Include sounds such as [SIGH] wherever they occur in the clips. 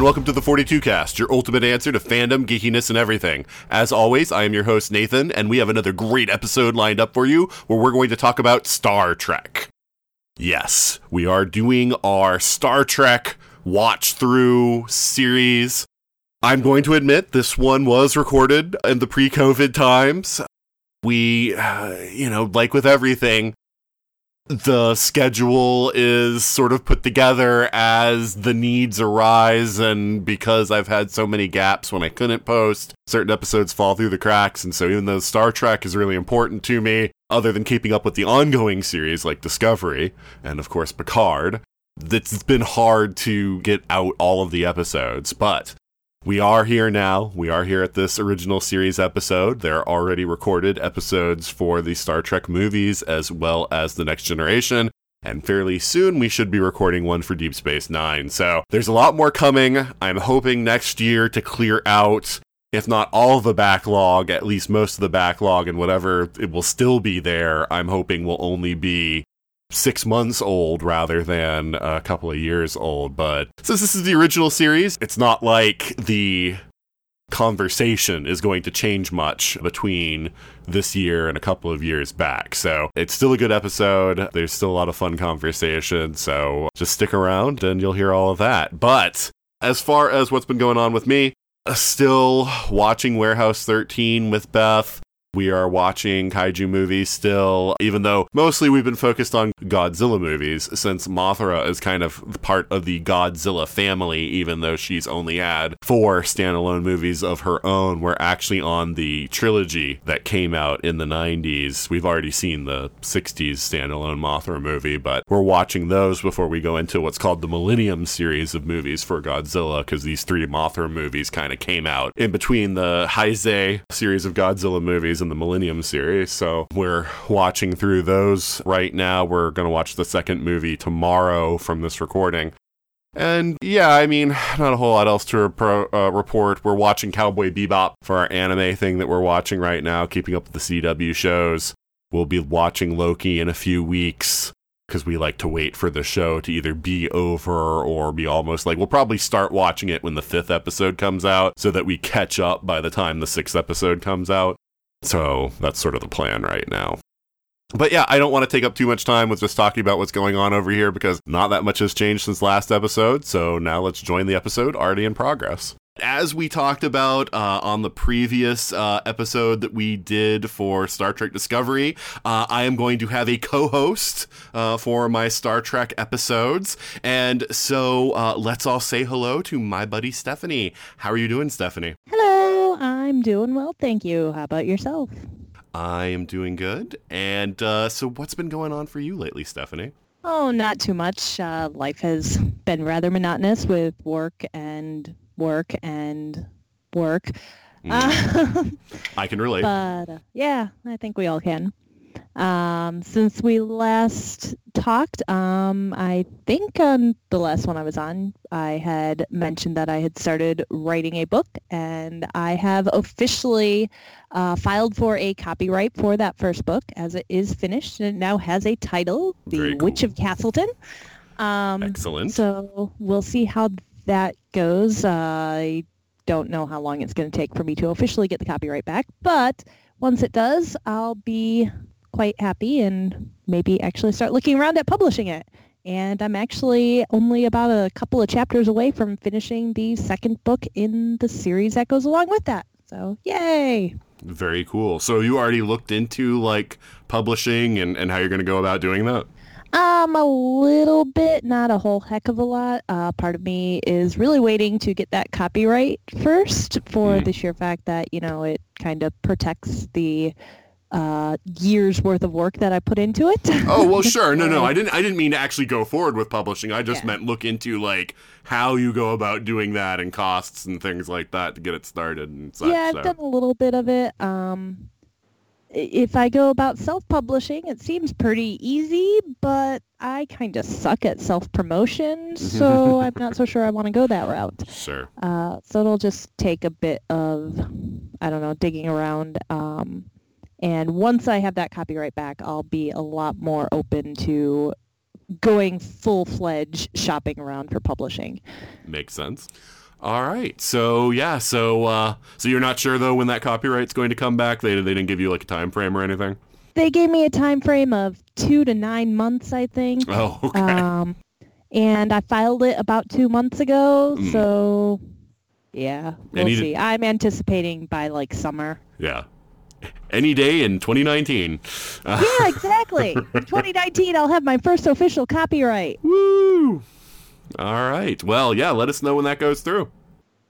And welcome to the 42 Cast, your ultimate answer to fandom, geekiness, and everything. As always, I am your host Nathan, and we have another great episode lined up for you where we're going to talk about Star Trek. Yes, we are doing our Star Trek watch through series. I'm going to admit this one was recorded in the pre COVID times. We, uh, [SIGHS] you know, like with everything, the schedule is sort of put together as the needs arise and because I've had so many gaps when I couldn't post, certain episodes fall through the cracks and so even though Star Trek is really important to me, other than keeping up with the ongoing series like Discovery and of course Picard, it's been hard to get out all of the episodes, but we are here now. We are here at this original series episode. There are already recorded episodes for the Star Trek movies as well as The Next Generation. And fairly soon, we should be recording one for Deep Space Nine. So there's a lot more coming. I'm hoping next year to clear out, if not all the backlog, at least most of the backlog, and whatever it will still be there, I'm hoping will only be six months old rather than a couple of years old. But since this is the original series, it's not like the conversation is going to change much between this year and a couple of years back. So it's still a good episode. There's still a lot of fun conversation. So just stick around and you'll hear all of that. But as far as what's been going on with me, uh, still watching Warehouse 13 with Beth. We are watching kaiju movies still, even though mostly we've been focused on Godzilla movies, since Mothra is kind of part of the Godzilla family, even though she's only had four standalone movies of her own. We're actually on the trilogy that came out in the 90s. We've already seen the 60s standalone Mothra movie, but we're watching those before we go into what's called the Millennium series of movies for Godzilla, because these three Mothra movies kind of came out in between the Heisei series of Godzilla movies in the Millennium series. So we're watching through those right now. We're going to watch the second movie tomorrow from this recording. And yeah, I mean, not a whole lot else to uh, report. We're watching Cowboy Bebop for our anime thing that we're watching right now, keeping up with the CW shows. We'll be watching Loki in a few weeks because we like to wait for the show to either be over or be almost like we'll probably start watching it when the fifth episode comes out so that we catch up by the time the sixth episode comes out. So that's sort of the plan right now. But yeah, I don't want to take up too much time with just talking about what's going on over here because not that much has changed since last episode. So now let's join the episode already in progress. As we talked about uh, on the previous uh, episode that we did for Star Trek Discovery, uh, I am going to have a co host uh, for my Star Trek episodes. And so uh, let's all say hello to my buddy Stephanie. How are you doing, Stephanie? Hello, I'm doing well, thank you. How about yourself? I am doing good. And uh, so, what's been going on for you lately, Stephanie? Oh, not too much. Uh, life has been rather monotonous with work and work and work. Mm. [LAUGHS] I can relate. But uh, yeah, I think we all can. Um, since we last talked, um, I think on the last one I was on, I had mentioned that I had started writing a book, and I have officially uh, filed for a copyright for that first book, as it is finished and it now has a title, The cool. Witch of Castleton. Um, Excellent. So we'll see how that goes. Uh, I don't know how long it's going to take for me to officially get the copyright back, but once it does, I'll be quite happy and maybe actually start looking around at publishing it. And I'm actually only about a couple of chapters away from finishing the second book in the series that goes along with that. So, yay! Very cool. So you already looked into like publishing and, and how you're going to go about doing that? Um, a little bit, not a whole heck of a lot. Uh, part of me is really waiting to get that copyright first for Mm. the sheer fact that, you know, it kind of protects the uh, years worth of work that I put into it. Oh well, [LAUGHS] sure. No, no, I didn't. I didn't mean to actually go forward with publishing. I just Yeah. meant look into like how you go about doing that and costs and things like that to get it started and such. yeah, I've so. done a little bit of it. Um, if I go about self-publishing, it seems pretty easy, but I kind of suck at self-promotion, [LAUGHS] so I'm not so sure I want to go that route. Sure. Uh, so it'll just take a bit of, I don't know, digging around. Um, and once I have that copyright back, I'll be a lot more open to going full-fledged shopping around for publishing. Makes sense. All right. So yeah. So uh, so you're not sure though when that copyright's going to come back. They they didn't give you like a time frame or anything. They gave me a time frame of two to nine months, I think. Oh, okay. Um, and I filed it about two months ago, Mm. so yeah, we'll see. I'm anticipating by like summer. yeah. Any day in 2019. Uh, Yeah, exactly. 2019, I'll have my first official copyright. woo. All right. Well, yeah. Let us know when that goes through.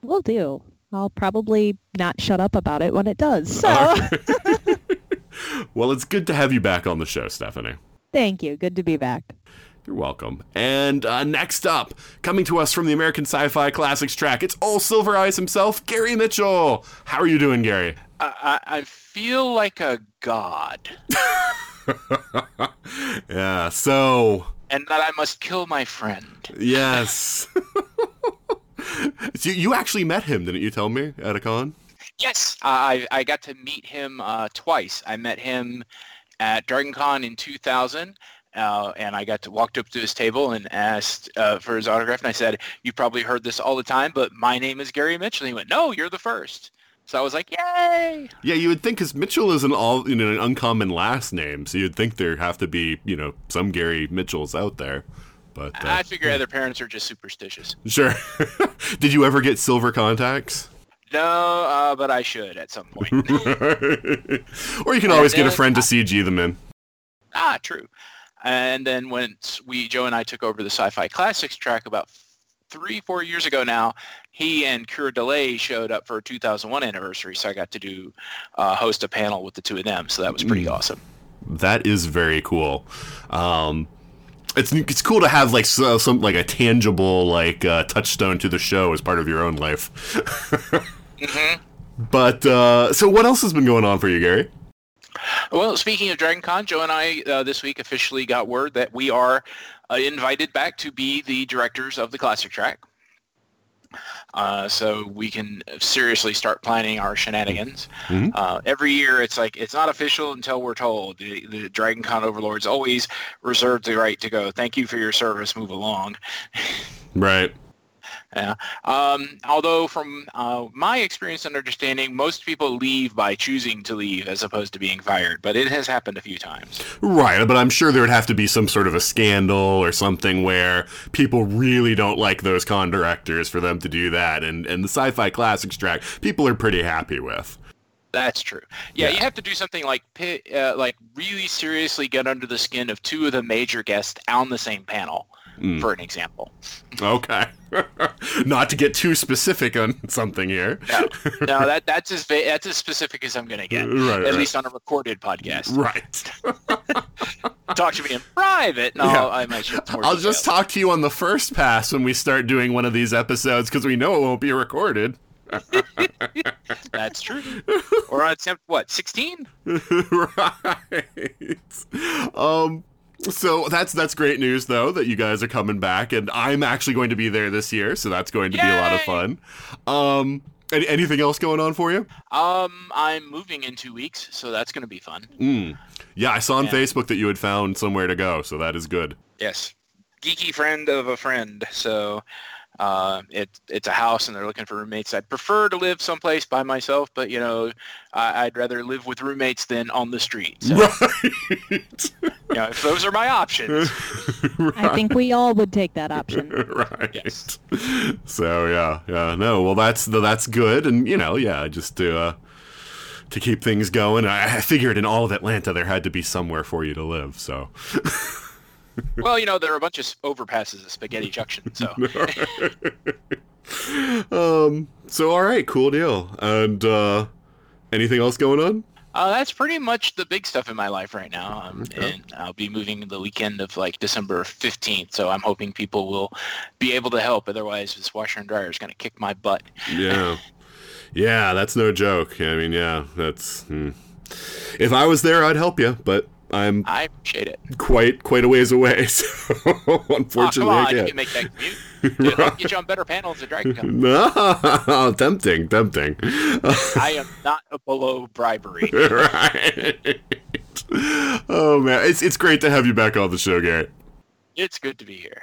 We'll do. I'll probably not shut up about it when it does. So, All right. [LAUGHS] [LAUGHS] well, it's good to have you back on the show, Stephanie. thank you. Good to be back. You're welcome. And uh, next up, coming to us from the American Sci-Fi Classics track, it's old Silver Eyes himself, Gary Mitchell. How are you doing, Gary? I, I feel like a god, [LAUGHS] yeah. So, and that I must kill my friend. yes. [LAUGHS] so you actually met him, didn't you tell me at a con? Yes, I I got to meet him uh, twice. I met him at Dragon Con in 2000. Uh, and I got to walked up to his table and asked uh, for his autograph, and I said, "You probably heard this all the time, but my name is Gary Mitchell." And he went, "No, you're the first. So I was like, "Yay!" Yeah, you would think because Mitchell is an all you know an uncommon last name, so you'd think there have to be you know some Gary Mitchells out there. But uh, I figure other parents are just superstitious. sure. [LAUGHS] Did you ever get silver contacts? No, uh, but I should at some point. [LAUGHS] or you can always get a friend to CG them in. Ah, true. And then once we, Joe and I took over the Sci-Fi Classics track about three, four years ago now, he and Keir Dullea showed up for a 2001 anniversary, so I got to do uh, host a panel with the two of them. So that was pretty Mm. awesome. That is very cool. Um, it's it's cool to have like so, some like a tangible like uh, touchstone to the show as part of your own life. [LAUGHS] hmm But uh, so what else has been going on for you, Gary? Well, speaking of Dragon Con, Joe and I uh, this week officially got word that we are uh, invited back to be the directors of the Classic Track. Uh, so we can seriously start planning our shenanigans. Mhm. Uh, every year, it's like it's not official until we're told. The, the Dragon Con overlords always reserve the right to go. Thank you for your service. Move along. [LAUGHS] Right. Yeah. Um, although from uh, my experience and understanding, most people leave by choosing to leave as opposed to being fired. But it has happened a few times. Right, but I'm sure there would have to be some sort of a scandal or something where people really don't like those con directors for them to do that. And and the sci-fi classics track, people are pretty happy with. That's true. Yeah, Yeah. you have to do something like uh, like really seriously get under the skin of two of the major guests on the same panel, Mm. for an example. Okay. [LAUGHS] Not to get too specific on something here. No, no, that that's as that's as specific as I'm going to get. [LAUGHS] Right, At right. least on a recorded podcast. Right. [LAUGHS] Talk to me in private, and Yeah. I'll, I might more I'll just talk to you on the first pass when we start doing one of these episodes because we know it won't be recorded. That's true. Or on attempt what? Sixteen? right. Um. So that's that's great news though that you guys are coming back, and I'm actually going to be there this year, so that's going to be a lot of Yay! fun. Um. Any, anything else going on for you? Um, I'm moving in two weeks, so that's going to be fun. Mm. Yeah, I saw on Yeah. Facebook that you had found somewhere to go, so that is good. Yes, geeky friend of a friend. So, uh, it it's a house, and they're looking for roommates. I'd prefer to live someplace by myself, but you know, I, I'd rather live with roommates than on the street. So, Right. you know, if those are my options. [LAUGHS] I think we all would take that option. [LAUGHS] right. Yes. So yeah, yeah, no. Well, that's that's good, and you know, yeah, just to uh, to keep things going. I, I figured in all of Atlanta there had to be somewhere for you to live. So [LAUGHS] well, you know, there are a bunch of overpasses at Spaghetti Junction, so. [LAUGHS] um. So all right, cool deal. And uh, anything else going on? Uh, that's pretty much the big stuff in my life right now. Um, okay. And I'll be moving the weekend of like December 15th. So I'm hoping people will be able to help. Otherwise, this washer and dryer is going to kick my butt. Yeah. [LAUGHS] yeah, that's no joke. I mean, yeah, that's. Hmm. If I was there, I'd help you, but I'm. I appreciate it. Quite, quite a ways away. [LAUGHS] So unfortunately, oh, come on, I can't. You can make that commute. [LAUGHS] Dude, I'll get you on better panels at Dragon Con. [LAUGHS] No, tempting, tempting. I am not a below bribery. right. Oh man, it's it's great to have you back on the show, Garrett. It's good to be here.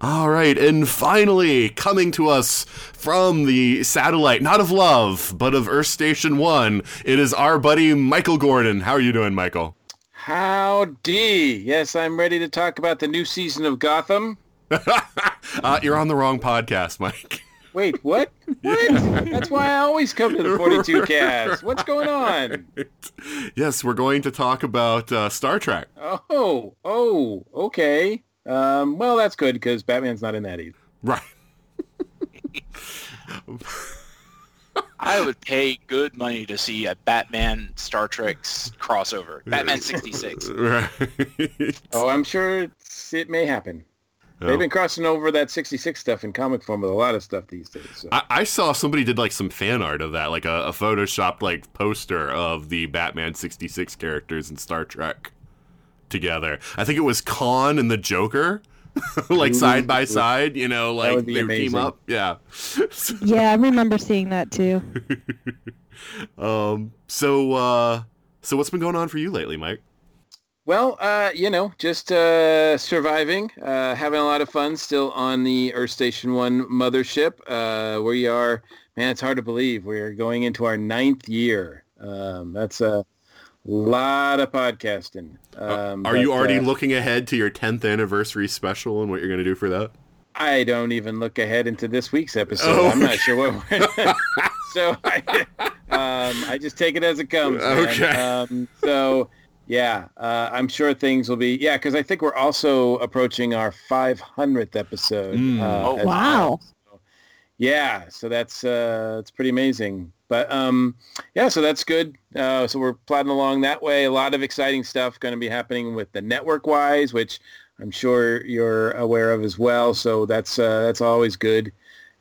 All right, and finally, coming to us from the satellite, not of love, but of Earth Station One, it is our buddy Michael Gordon. How are you doing, Michael? Howdy. Yes, I'm ready to talk about the new season of Gotham. [LAUGHS] uh, you're on the wrong podcast, Mike. Wait, what? [LAUGHS] What? That's why I always come to the [LAUGHS] 42 cast. What's going on? Yes, we're going to talk about uh, Star Trek. Oh, oh, okay. Um, well, that's good because Batman's not in that either. Right. I would pay good money to see a Batman Star Trek crossover. [LAUGHS] Batman 66. Right. Oh, I'm sure it may happen. Oh. They've been crossing over that 66 stuff in comic form with a lot of stuff these days. So. I, I saw somebody did like some fan art of that, like a, a photoshopped like poster of the Batman 66 characters in Star Trek together. I think it was Khan and the Joker. [LAUGHS] like Ooh, side by side, you know, like they would team up. Yeah. [LAUGHS] Yeah, I remember seeing that too. [LAUGHS] um. So, uh, so what's been going on for you lately, Mike? Well, uh, you know, just uh, surviving, uh, having a lot of fun still on the Earth Station 1 mothership. Uh, we are, man, it's hard to believe. We're going into our ninth year. Um, that's a lot of podcasting. Um, Are you already uh, looking ahead to your 10th anniversary special and what you're going to do for that? I don't even look ahead into this week's episode. Oh. I'm not sure what we're... [LAUGHS] [LAUGHS] so I, um, I just take it as it comes. man. Okay. Um, so yeah, uh, I'm sure things will be yeah because I think we're also approaching our 500th episode. Mm. uh, Oh, wow. well. So, yeah, so that's uh, that's pretty amazing. But um, yeah, so that's good. Uh, so we're plodding along that way. A lot of exciting stuff going to be happening with the network wise, which I'm sure you're aware of as well. So that's uh, that's always good,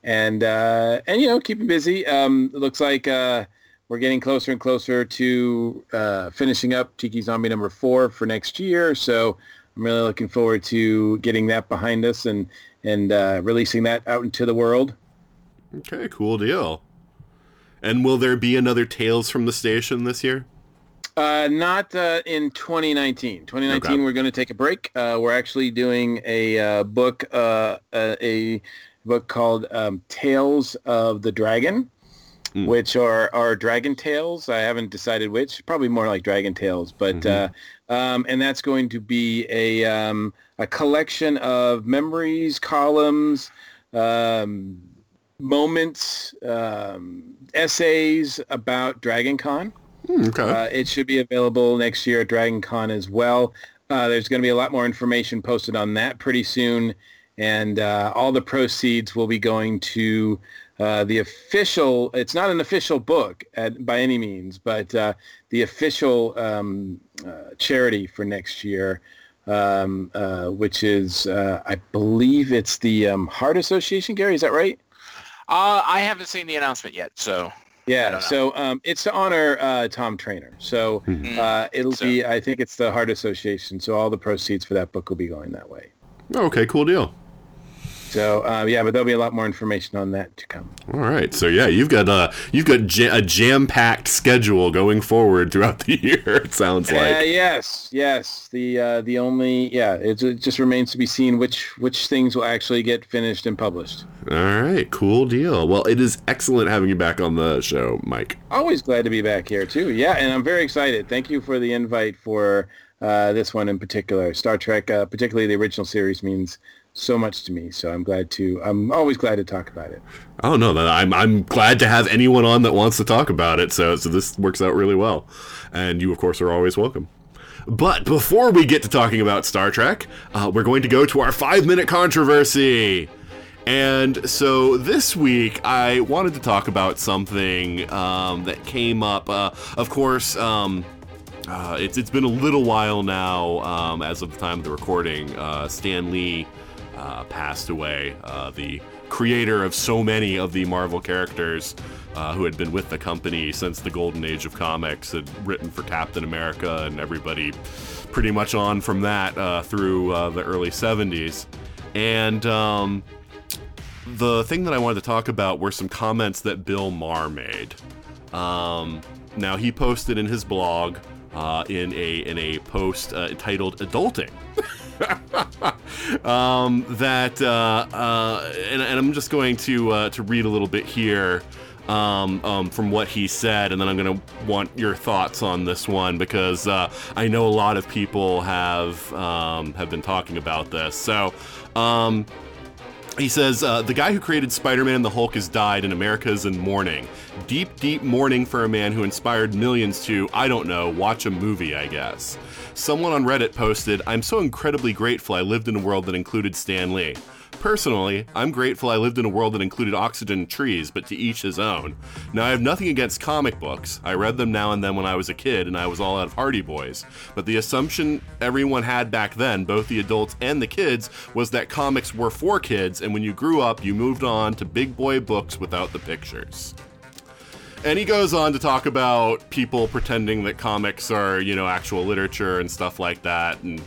and uh, and you know keeping busy. Um, it looks like uh, we're getting closer and closer to uh, finishing up Tiki Zombie number four for next year. So I'm really looking forward to getting that behind us and and uh, releasing that out into the world. Okay, cool deal. And will there be another Tales from the Station this year? Uh, not uh, in 2019. 2019, Okay. we're going to take a break. Uh, we're actually doing a uh, book, uh, a, a book called um, Tales of the Dragon, Mm. which are are dragon tales. I haven't decided which. Probably more like dragon tales, but Mhm. uh, um, and that's going to be a um, a collection of memories, columns, um, moments, um, essays about Dragon Con. Hmm, okay. Uh, it should be available next year at Dragon Con as well. Uh, there's going to be a lot more information posted on that pretty soon, and uh, all the proceeds will be going to uh, the official. It's not an official book at, by any means, but uh, the official um, uh, charity for next year, um, uh, which is, uh, I believe, it's the um, Heart Association. Gary, is that right? Uh, I haven't seen the announcement yet, so Yeah, so um, it's to honor uh, Tom Trainer. So Mm. uh, it'll So- be, I think it's the Heart Association. So all the proceeds for that book will be going that way. okay, cool deal. So uh, yeah, but there'll be a lot more information on that to come. All right, so yeah, you've got uh, you've got ja- a jam-packed schedule going forward throughout the [LAUGHS] year. It sounds Uh, like. yes, yes. The uh, the only yeah, it, it just remains to be seen which which things will actually get finished and published. All right, cool deal. Well, it is excellent having you back on the show, Mike. Always glad to be back here too. Yeah, and I'm very excited. Thank you for the invite for uh, this one in particular. Star Trek, uh, particularly the original series, means so much to me. So I'm glad to. I'm always glad to talk about it. Oh no, I'm I'm glad to have anyone on that wants to talk about it. So so this works out really well, and you of course are always welcome. But before we get to talking about Star Trek, uh, we're going to go to our five minute controversy. And so this week, I wanted to talk about something um, that came up. Uh, of course, um, uh, it's it's been a little while now, um, as of the time of the recording. Uh, Stan Lee uh, passed away, uh, the creator of so many of the Marvel characters. Uh, who had been with the company since the golden age of comics, had written for Captain America and everybody pretty much on from that uh, through the early 70s. And um, the thing that I wanted to talk about were some comments that Bill Maher made. Um, now he posted in his blog uh, in a in a post uh, entitled "Adulting." [LAUGHS] [LAUGHS] um, that uh, uh, and, and, I'm just going to uh, to read a little bit here um, um, from what he said, and then I'm going to want your thoughts on this one because uh, I know a lot of people have um, have been talking about this. So. Um, he says, uh, The guy who created Spider Man and the Hulk has died, and America is in mourning. Deep, deep mourning for a man who inspired millions to, I don't know, watch a movie, I guess. Someone on Reddit posted, I'm so incredibly grateful I lived in a world that included Stan Lee. Personally, I'm grateful I lived in a world that included oxygen and trees, but to each his own. Now, I have nothing against comic books. I read them now and then when I was a kid, and I was all out of Hardy Boys. But the assumption everyone had back then, both the adults and the kids, was that comics were for kids, and when you grew up, you moved on to big boy books without the pictures. And he goes on to talk about people pretending that comics are, you know, actual literature and stuff like that. And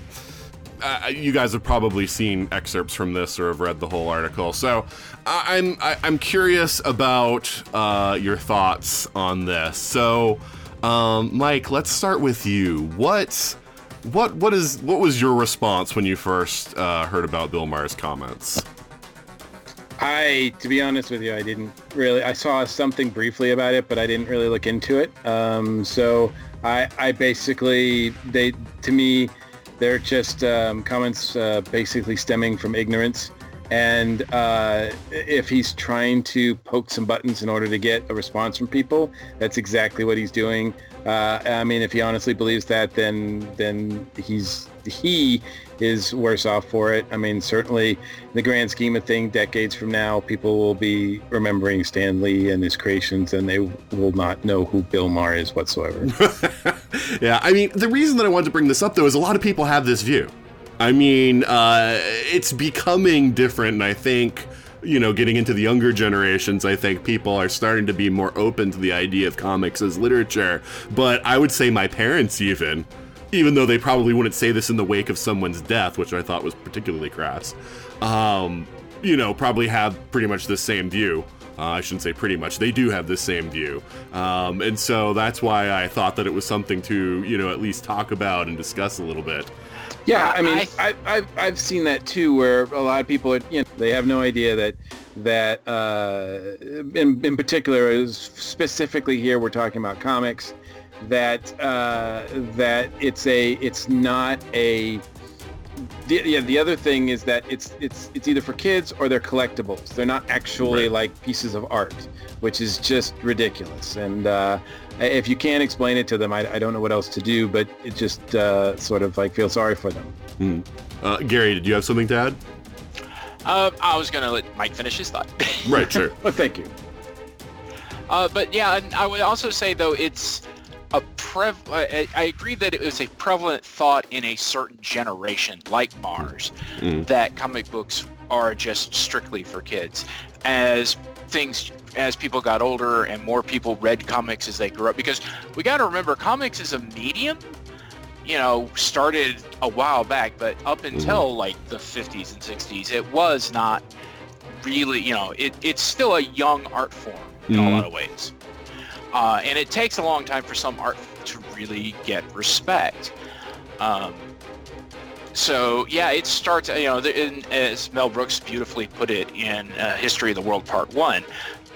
uh, you guys have probably seen excerpts from this or have read the whole article. So I'm I, am i am curious about uh, your thoughts on this. So, um, Mike, let's start with you. What what what is what was your response when you first uh, heard about Bill Maher's comments? I, to be honest with you, I didn't really. I saw something briefly about it, but I didn't really look into it. Um, so I, I basically, they, to me, they're just um, comments uh, basically stemming from ignorance. And uh, if he's trying to poke some buttons in order to get a response from people, that's exactly what he's doing. Uh, I mean, if he honestly believes that, then then he's he is worse off for it. I mean, certainly in the grand scheme of things, decades from now, people will be remembering Stan Lee and his creations, and they will not know who Bill Maher is whatsoever. [LAUGHS] yeah, I mean, the reason that I wanted to bring this up, though, is a lot of people have this view. I mean, uh, it's becoming different, and I think you know, getting into the younger generations, I think people are starting to be more open to the idea of comics as literature. But I would say my parents even even though they probably wouldn't say this in the wake of someone's death, which I thought was particularly crass, um, you know, probably have pretty much the same view. Uh, I shouldn't say pretty much. They do have the same view. Um, and so that's why I thought that it was something to, you know, at least talk about and discuss a little bit. Yeah, I mean, I, I've, I've seen that too, where a lot of people, are, you know, they have no idea that that uh, in, in particular, specifically here, we're talking about comics that uh, that it's a it's not a the, yeah the other thing is that it's it's it's either for kids or they're collectibles they're not actually right. like pieces of art which is just ridiculous and uh, if you can't explain it to them I, I, don't know what else to do but it just uh, sort of like feel sorry for them mm. Gary did you have something to add uh, I was gonna let Mike finish his thought [LAUGHS] right sure [LAUGHS] well thank you uh, but yeah I would also say though it's a prev- I, I, agree that it was a prevalent thought in a certain generation, like Maher's, mm. that comic books are just strictly for kids. As things, as people got older and more people read comics as they grew up, because we got to remember, comics is a medium. You know, started a while back, but up mm-hmm. until mm. like the 50s and 60s, it was not really. You know, it, it's still a young art form in mm. a mm-hmm. lot of ways. Uh, and it takes a long time for some art to really get respect. Um, so yeah, it starts. You know, in, as Mel Brooks beautifully put it in uh, History of the World Part One,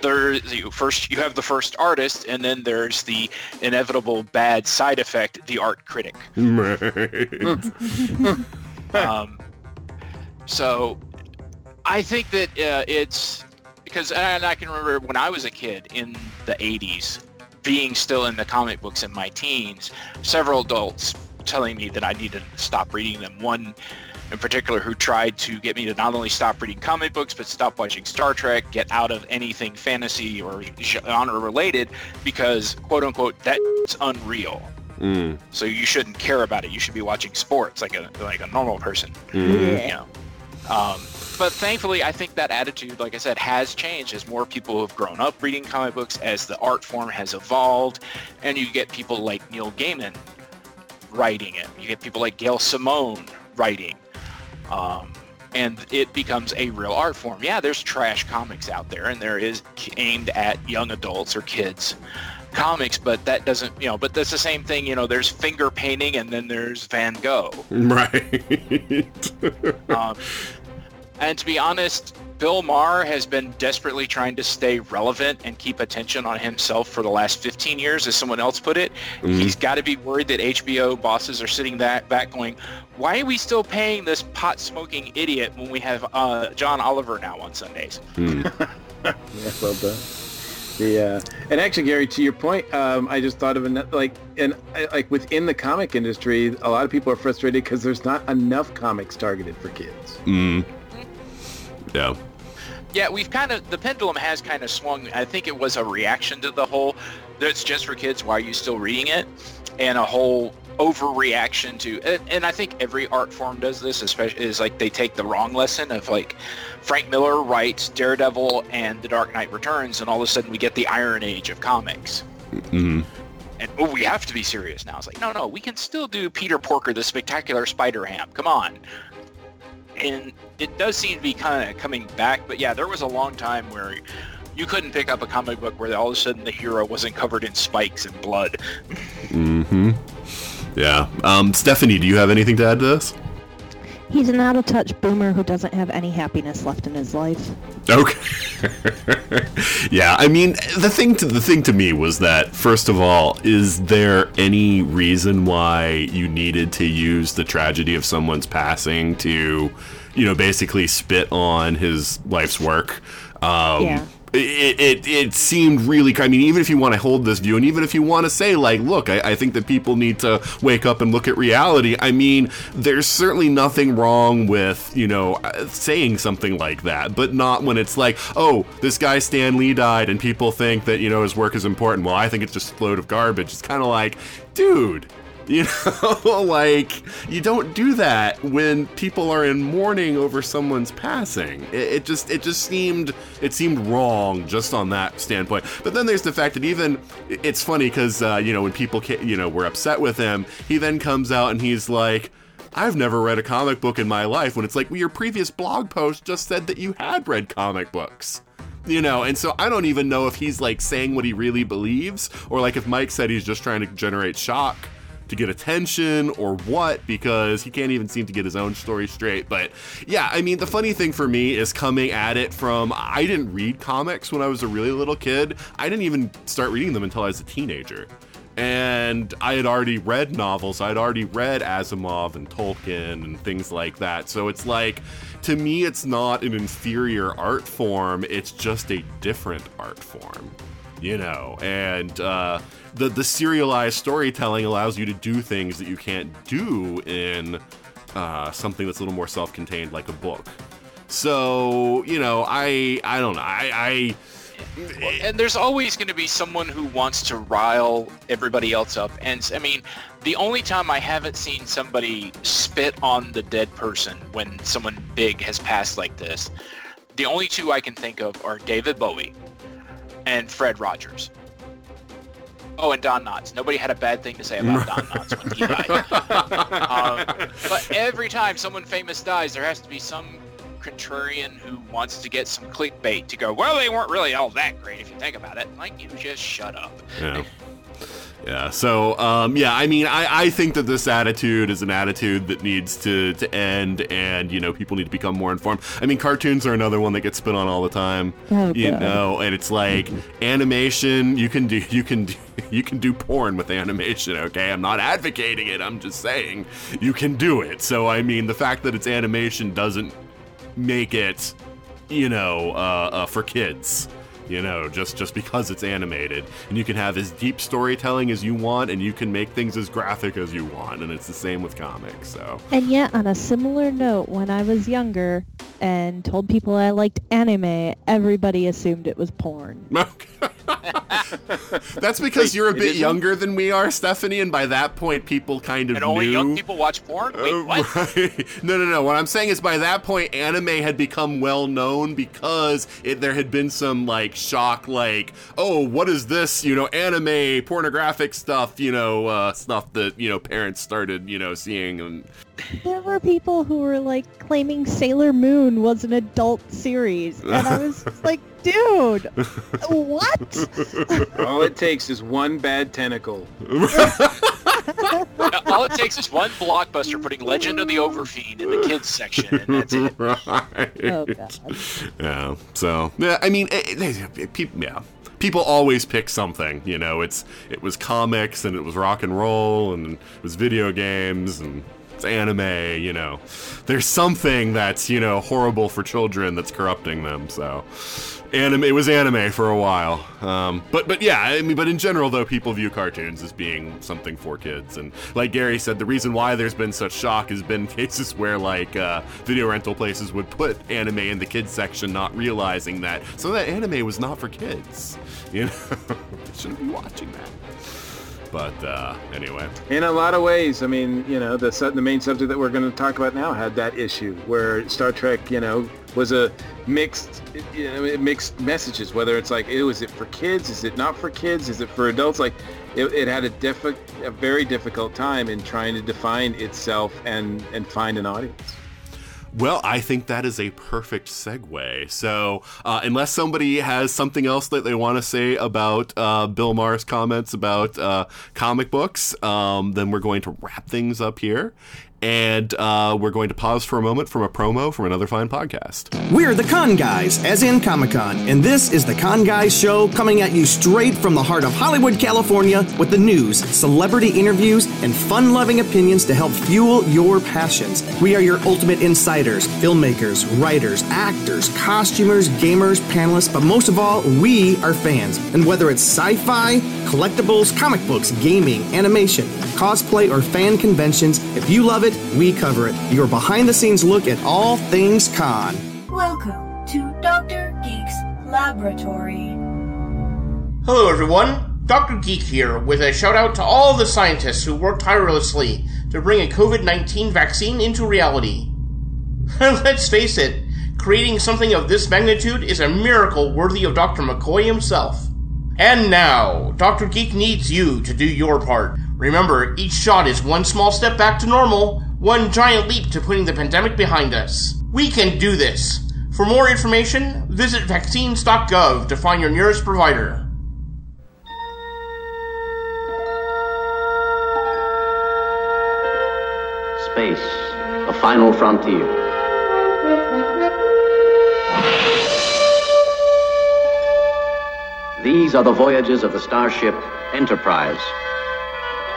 there's you first you have the first artist, and then there's the inevitable bad side effect, the art critic. [LAUGHS] um, so I think that uh, it's because and I can remember when I was a kid in the 80s being still in the comic books in my teens, several adults telling me that I needed to stop reading them. One in particular who tried to get me to not only stop reading comic books but stop watching Star Trek, get out of anything fantasy or genre related because quote unquote that's unreal. Mm. So you shouldn't care about it. You should be watching sports like a like a normal person. Mhm. You know. Um, but thankfully, I think that attitude, like I said, has changed as more people have grown up reading comic books, as the art form has evolved, and you get people like Neil Gaiman writing it. You get people like Gail Simone writing. Um, and it becomes a real art form. Yeah, there's trash comics out there, and there is aimed at young adults or kids comics, but that doesn't, you know, but that's the same thing, you know, there's finger painting and then there's Van Gogh. [LAUGHS] Right. Um, and to be honest, Bill Maher has been desperately trying to stay relevant and keep attention on himself for the last 15 years, as someone else put it. Mhm. He's got to be worried that HBO bosses are sitting that back going, why are we still paying this pot-smoking idiot when we have uh, John Oliver now on Sundays? Mm. [LAUGHS] Yeah, well done. The uh, and actually, Gary, to your point, um, I just thought of another like and like within the comic industry, a lot of people are frustrated because there's not enough comics targeted for kids. Mm. Yeah. Yeah, we've kind of, the pendulum has kind of swung. I think it was a reaction to the whole, that's just for kids, why are you still reading it? And a whole overreaction to, and, and I think every art form does this, especially is like they take the wrong lesson of like Frank Miller writes Daredevil and The Dark Knight Returns, and all of a sudden we get the Iron Age of comics. Mm. And oh, we have to be serious now. It's like, no, no, we can still do Peter Porker, the Spectacular Spider-Ham. Come on. And it does seem to be kind of coming back, but yeah, there was a long time where you couldn't pick up a comic book where all of a sudden the hero wasn't covered in spikes and blood. mm-hmm. Yeah. Um, Stephanie, do you have anything to add to this? He's an out-of-touch boomer who doesn't have any happiness left in his life. Okay. [LAUGHS] yeah, I mean, the thing to the thing to me was that first of all, is there any reason why you needed to use the tragedy of someone's passing to, you know, basically spit on his life's work? Um, Yeah. It, it, it seemed really i mean even if you want to hold this view and even if you want to say like look I, I think that people need to wake up and look at reality i mean there's certainly nothing wrong with you know uh, saying something like that but not when it's like oh this guy stan lee died and people think that you know his work is important. Well i think it's just a load of garbage. It's kind of like dude [LAUGHS] you know, [LAUGHS] like you don't do that when people are in mourning over someone's passing. It, it just it just seemed it seemed wrong just on that standpoint. But then there's the fact that even it's funny because uh, you know when people you know were upset with him, he then comes out and he's like. I've never read a comic book in my life when it's like, well, your previous blog post just said that you had read comic books you know and so i don't even know if he's like saying what he really believes or like if mike said he's just trying to generate shock to get attention or what because he can't even seem to get his own story straight but yeah i mean the funny thing for me is coming at it from i didn't read comics when i was a really little kid i didn't even start reading them until i was a teenager and I had already read novels. I'd already read Asimov and Tolkien and things like that. So it's like, to me, it's not an inferior art form. It's just a different art form, you know. And uh, the the serialized storytelling allows you to do things that you can't do in uh, something that's a little more self-contained, like a book. So you know, I I don't know. I. I and there's always going to be someone who wants to rile everybody else up. And I mean, the only time I haven't seen somebody spit on the dead person when someone big has passed like this, the only two I can think of are David Bowie and Fred Rogers. Oh, and Don Knotts. Nobody had a bad thing to say about Don Knotts when he died. [LAUGHS] um, but every time someone famous dies, there has to be some contrarian who wants to get some clickbait to go, well, they weren't really all that great if you think about it. Like, you just shut up. Yeah. [LAUGHS] Yeah. So, um, yeah, I mean, I, I think that this attitude is an attitude that needs to, to end and, you know, people need to become more informed. I mean, cartoons are another one that gets spit on all the time. Oh, you God. know, and it's like animation, you can do, you can do, [LAUGHS] you can do porn with animation, okay? I'm not advocating it. I'm just saying you can do it. So, I mean, the fact that it's animation doesn't make it, you know, uh, uh, for kids. You know, just just because it's animated. And you can have as deep storytelling as you want, and you can make things as graphic as you want, and it's the same with comics. So. And yet, on a similar note, when I was younger and told people I liked anime, everybody assumed it was porn. [LAUGHS] [LAUGHS] That's because Wait, you're a bit isn't? younger than we are, Stephanie, and by that point, people kind of And only knew. young people watch porn? Wait, Uh, what? right. [LAUGHS] No, no, no. What I'm saying is, by that point, anime had become well known because it, there had been some like shock, like, oh, what is this? You know, anime, pornographic stuff. You know, uh, stuff that you know parents started, you know, seeing. And There were people who were like claiming Sailor Moon was an adult series, and I was [LAUGHS] like, dude, what? [LAUGHS] All it takes is one bad tentacle. [LAUGHS] All it takes is one blockbuster putting Legend of the Overfiend in the kids section, and that's it. [LAUGHS] right. Oh god. Yeah. So yeah, I mean, it, it, it- peop- yeah. People always pick something, you know. It's it was comics and it was rock and roll and it was video games and it's anime, you know. There's something that's you know horrible for children that's corrupting them. So, anime it was anime for a while. Um, but but yeah, I mean, but in general though, people view cartoons as being something for kids. And like Gary said, the reason why there's been such shock has been [LAUGHS] cases where like uh, video rental places would put anime in the kids section, not realizing that some of that anime was not for kids. [LAUGHS] You know, they shouldn't be watching that. But uh, anyway, In a lot of ways, I mean, you know, the the main subject that we're going to talk about now had that issue where Star Trek, you know, was a mixed, you know, mixed messages. Whether it's like, it was it for kids? Is it not for kids? Is it for adults? Like, it, it had a diffi- a very difficult time in trying to define itself and and find an audience. Well, I think that is a perfect segue. So, uh, unless somebody has something else that they want to say about uh, Bill Maher's comments about uh, comic books, um, then we're going to wrap things up here. And uh, we're going to pause for a moment from a promo from another fine podcast. We're the Con Guys, as in Comic Con, and this is the Con Guys Show coming at you straight from the heart of Hollywood, California, with the news, celebrity interviews, and fun loving opinions to help fuel your passions. We are your ultimate insiders, filmmakers, writers, actors, costumers, gamers, panelists, but most of all, we are fans. And whether it's sci fi, collectibles, comic books, gaming, animation, cosplay, or fan conventions, if you love it, we cover it. Your behind the scenes look at all things con. Welcome to Dr. Geek's Laboratory. Hello, everyone. Dr. Geek here with a shout out to all the scientists who worked tirelessly to bring a COVID 19 vaccine into reality. [LAUGHS] Let's face it, creating something of this magnitude is a miracle worthy of Dr. McCoy himself. And now, Dr. Geek needs you to do your part. Remember, each shot is one small step back to normal, one giant leap to putting the pandemic behind us. We can do this. For more information, visit vaccines.gov to find your nearest provider. Space, the final frontier. These are the voyages of the starship Enterprise.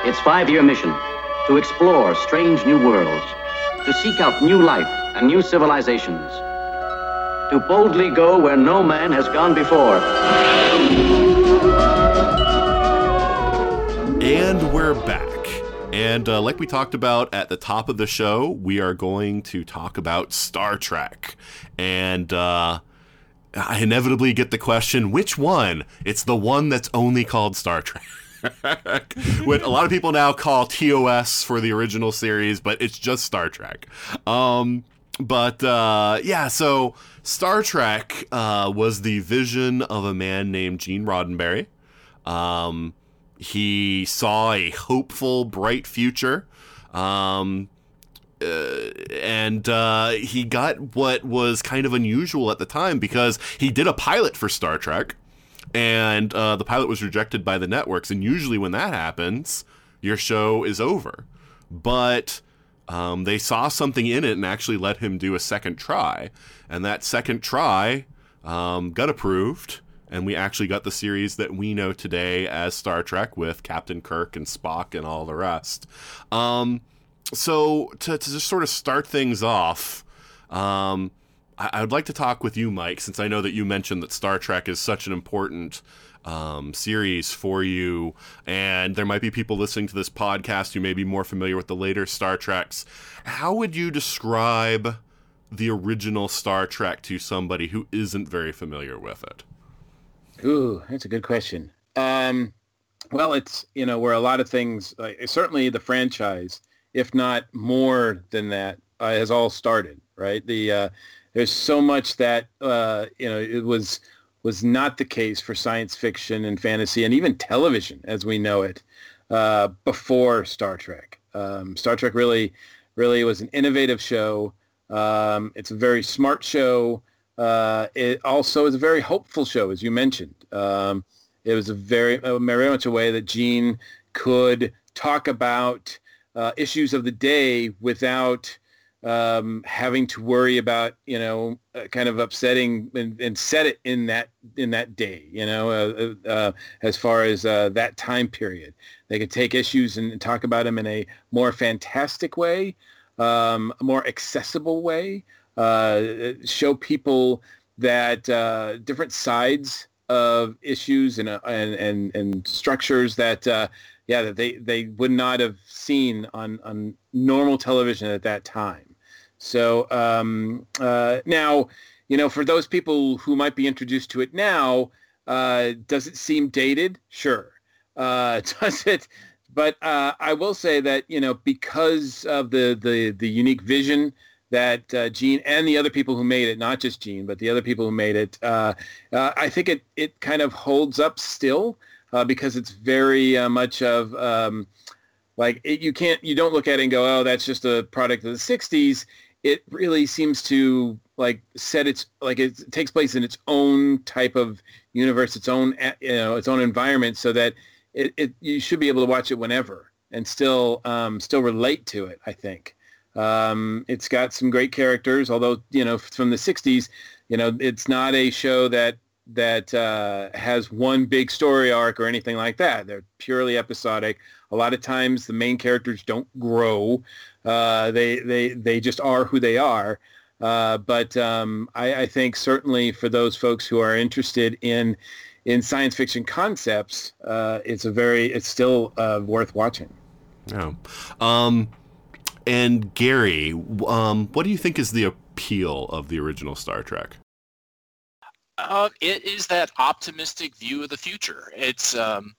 Its five year mission to explore strange new worlds, to seek out new life and new civilizations, to boldly go where no man has gone before. And we're back. And uh, like we talked about at the top of the show, we are going to talk about Star Trek. And uh, I inevitably get the question which one? It's the one that's only called Star Trek. [LAUGHS] what a lot of people now call TOS for the original series, but it's just Star Trek. Um, but uh, yeah, so Star Trek uh, was the vision of a man named Gene Roddenberry. Um, he saw a hopeful, bright future. Um, uh, and uh, he got what was kind of unusual at the time because he did a pilot for Star Trek, and uh, the pilot was rejected by the networks. And usually, when that happens, your show is over. But um, they saw something in it and actually let him do a second try. And that second try um, got approved. And we actually got the series that we know today as Star Trek with Captain Kirk and Spock and all the rest. Um, so to, to just sort of start things off, um, I, would like to talk with you, Mike, since I know that you mentioned that Star Trek is such an important um, series for you, and there might be people listening to this podcast who may be more familiar with the later Star Treks. How would you describe the original Star Trek to somebody who isn't very familiar with it? Ooh, that's a good question. Um, well, it's you know where a lot of things, certainly the franchise, if not more than that, uh, has all started. Right, the uh, there's so much that uh, you know it was was not the case for science fiction and fantasy and even television as we know it uh, before Star Trek. Um, Star Trek really, really was an innovative show. Um, it's a very smart show. Uh, it also is a very hopeful show, as you mentioned. Um, it was a very, uh, very much a way that Gene could talk about uh, issues of the day without um, having to worry about you know uh, kind of upsetting and, and, set it in that in that day you know uh, uh, uh as far as uh, that time period. They could take issues and talk about them in a more fantastic way um, a more accessible way uh, show people that different sides of issues and and and, and structures that yeah that they they would not have seen on on normal television at that time so um, uh, now, you know, for those people who might be introduced to it now, uh, does it seem dated? Sure. Uh, [LAUGHS] does it? But uh, I will say that you know because of the the the unique vision that uh, Gene and the other people who made it, not just Gene, but the other people who made it, uh, I think it it kind of holds up still because it's very much of um, like it, you can't you don't look at it and go, oh, that's just a product of the '60s it really seems to like set its like it takes place in its own type of universe, its own you know its own environment, so that it, it you should be able to watch it whenever and still um, still relate to it. I think um, it's got some great characters, although you know from the '60s, you know it's not a show that that uh, has one big story arc or anything like that. They're purely episodic. A lot of times the main characters don't grow. Uh, they they they just are who they are. Uh, but um, I, I, think certainly for those folks who are interested in in science fiction concepts, uh, it's a very it's still uh, worth watching. Yeah. Um, and Gary, um, what do you think is the appeal of the original Star Trek? Uh, it is that optimistic view of the future. It's um,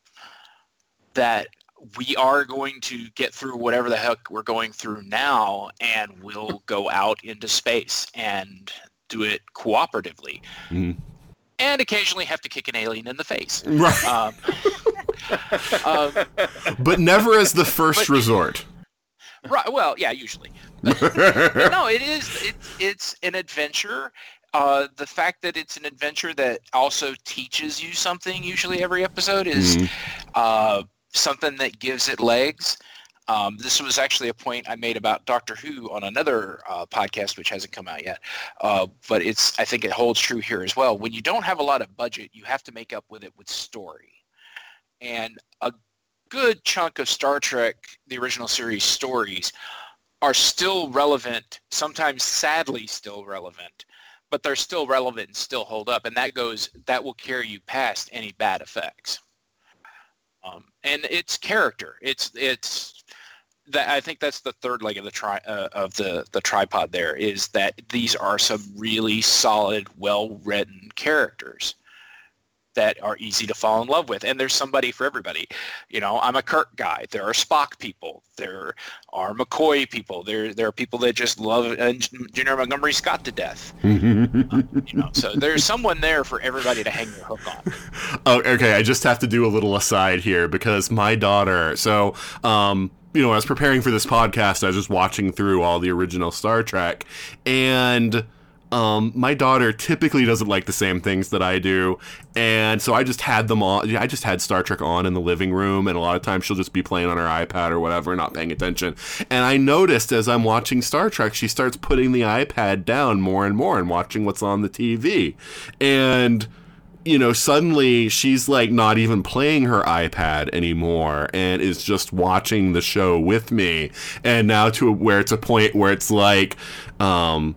that we are going to get through whatever the heck we're going through now, and we'll go out into space and do it cooperatively. Mm-hmm. And occasionally have to kick an alien in the face. [LAUGHS] Right. Um, um, but never as the first but, resort. Right. Well, yeah, usually. But, no, it is. It, it's an adventure. Uh, the fact that it's an adventure that also teaches you something usually every episode is mm-hmm. uh, something that gives it legs. Um, this was actually a point I made about Doctor Who on another uh, podcast, which hasn't come out yet. Uh, but it's I think it holds true here as well. When you don't have a lot of budget, you have to make up with it with story. And a good chunk of Star Trek, the original series stories, are still relevant, sometimes sadly still relevant, but they're still relevant and still hold up. And that goes, that will carry you past any bad effects. Um, and it's character. It's it's that I think that's the third leg of the tri uh, of the the tripod. There is that these are some really solid, well written characters that are easy to fall in love with. And there's somebody for everybody. You know, I'm a Kirk guy. There are Spock people. There are McCoy people. There there are people that just love Engineer Montgomery Scott to death. uh, [LAUGHS] you know, so there's someone there for everybody to hang your hook on. Oh, okay. I just have to do a little aside here because my daughter. So, um, you know, I was preparing for this podcast. I was just watching through all the original Star Trek and um, my daughter typically doesn't like the same things that I do, and so I just had them on. I just had Star Trek on in the living room, and a lot of times she'll just be playing on her iPad or whatever, not paying attention. And I noticed as I'm watching Star Trek, she starts putting the iPad down more and more and watching what's on the TV, and you know, suddenly she's like not even playing her iPad anymore and is just watching the show with me. And now to where it's a point where it's like, um,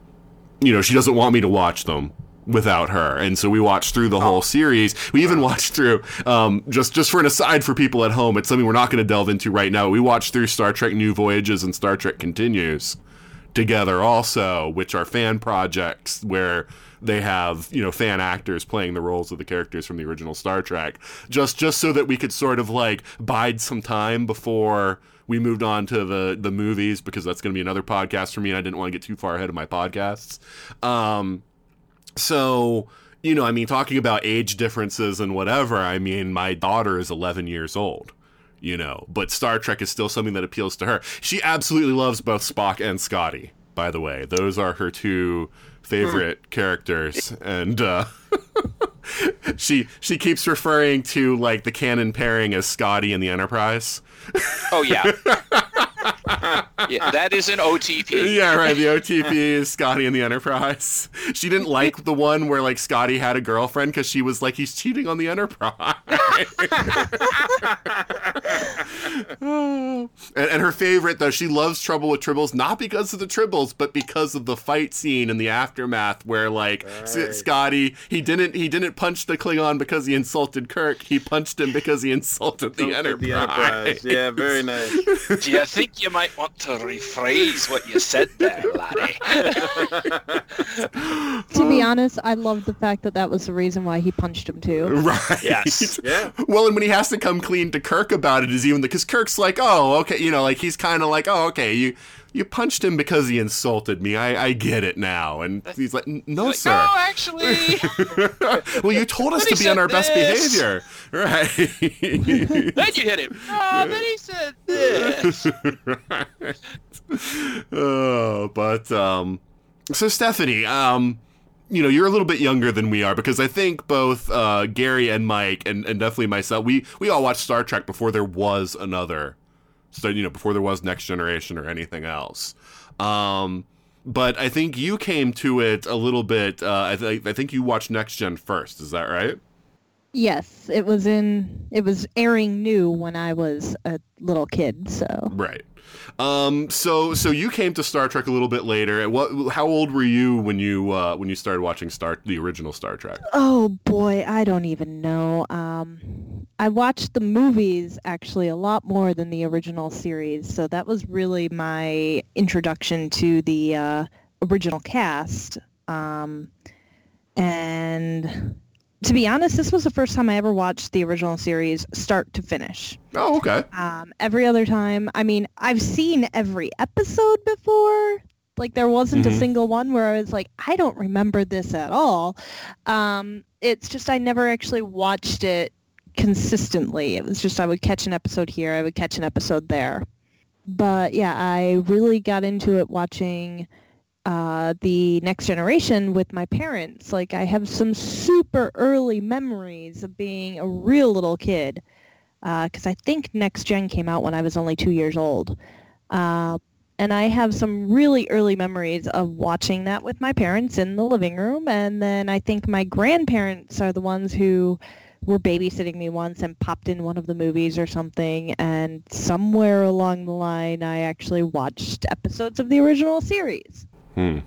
you know, she doesn't want me to watch them without her. And so we watched through the whole series. We even watched through um, just just for an aside for people at home it's something we're not going to delve into right now. We watched through star trek new voyages and star trek continues together also which are fan projects where they have you know fan actors playing the roles of the characters from the original star trek. Just just so that we could sort of like bide some time before we moved on to the the movies because that's going to be another podcast for me and i didn't want to get too far ahead of my podcasts um, so, you know, I mean, talking about age differences and whatever, I mean, my daughter is 11 years old, you know, but Star Trek is still something that appeals to her. She absolutely loves both Spock and Scotty, by the way. Those are her two favorite characters. And, uh, [LAUGHS] she she keeps referring to like the canon pairing as Scotty and the Enterprise. Oh yeah. [LAUGHS] yeah, that is an OTP. Yeah, right. The OTP is Scotty and the Enterprise. She didn't [LAUGHS] like the one where like Scotty had a girlfriend because she was like he's cheating on the Enterprise. [LAUGHS] and, and, her favorite though, she loves Trouble with Tribbles not because of the Tribbles, but because of the fight scene in the aftermath where like right. Scotty he didn't he didn't punch the Klingon because he insulted Kirk. He punched him because he insulted the Enterprise. the Enterprise. Yeah, very nice. [LAUGHS] Do you think you might want to rephrase what you said there, laddie? to be [LAUGHS] uh, honest, I love the fact that that was the reason why he punched him too. [LAUGHS] Right. Yes. yeah. Well, and when he has to come clean to Kirk about it, is even because Kirk's like, oh, okay, you know, like he's kind of like, oh, okay, you you punched him because he insulted me. I, I get it now. And he's like, no, like, sir. No, actually. [LAUGHS] well, you told us to be on our this. best behavior. Right. [LAUGHS] then you hit him. Oh, then he said this. right. [LAUGHS] Oh, but, um, so Stephanie, um, you know, you're a little bit younger than we are because I think both uh, Gary and Mike and, and definitely myself, we, we all watched Star Trek before there was another so you know before there was next generation or anything else. Um, but i think you came to it a little bit uh, I, th- I think you watched next gen first is that right Yes, it was in. It was airing new when I was a little kid. So right. Um. So so you came to Star Trek a little bit later. What? How old were you when you uh, when you started watching Star the original Star Trek? Oh boy, I don't even know. Um, I watched the movies actually a lot more than the original series. So that was really my introduction to the uh, original cast. Um, and to be honest, this was the first time I ever watched the original series start to finish. Oh, okay. Um, every other time, I mean, I've seen every episode before. Like there wasn't Mhm. a single one where I was like, I don't remember this at all. Um, it's just I never actually watched it consistently. It was just I would catch an episode here, I would catch an episode there. But yeah, I really got into it watching uh, the next generation with my parents. Like I have some super early memories of being a real little kid because I think next gen came out when I was only two years old. Uh, and I have some really early memories of watching that with my parents in the living room. And then I think my grandparents are the ones who were babysitting me once and popped in one of the movies or something. And somewhere along the line, I actually watched episodes of the original series. Hmm.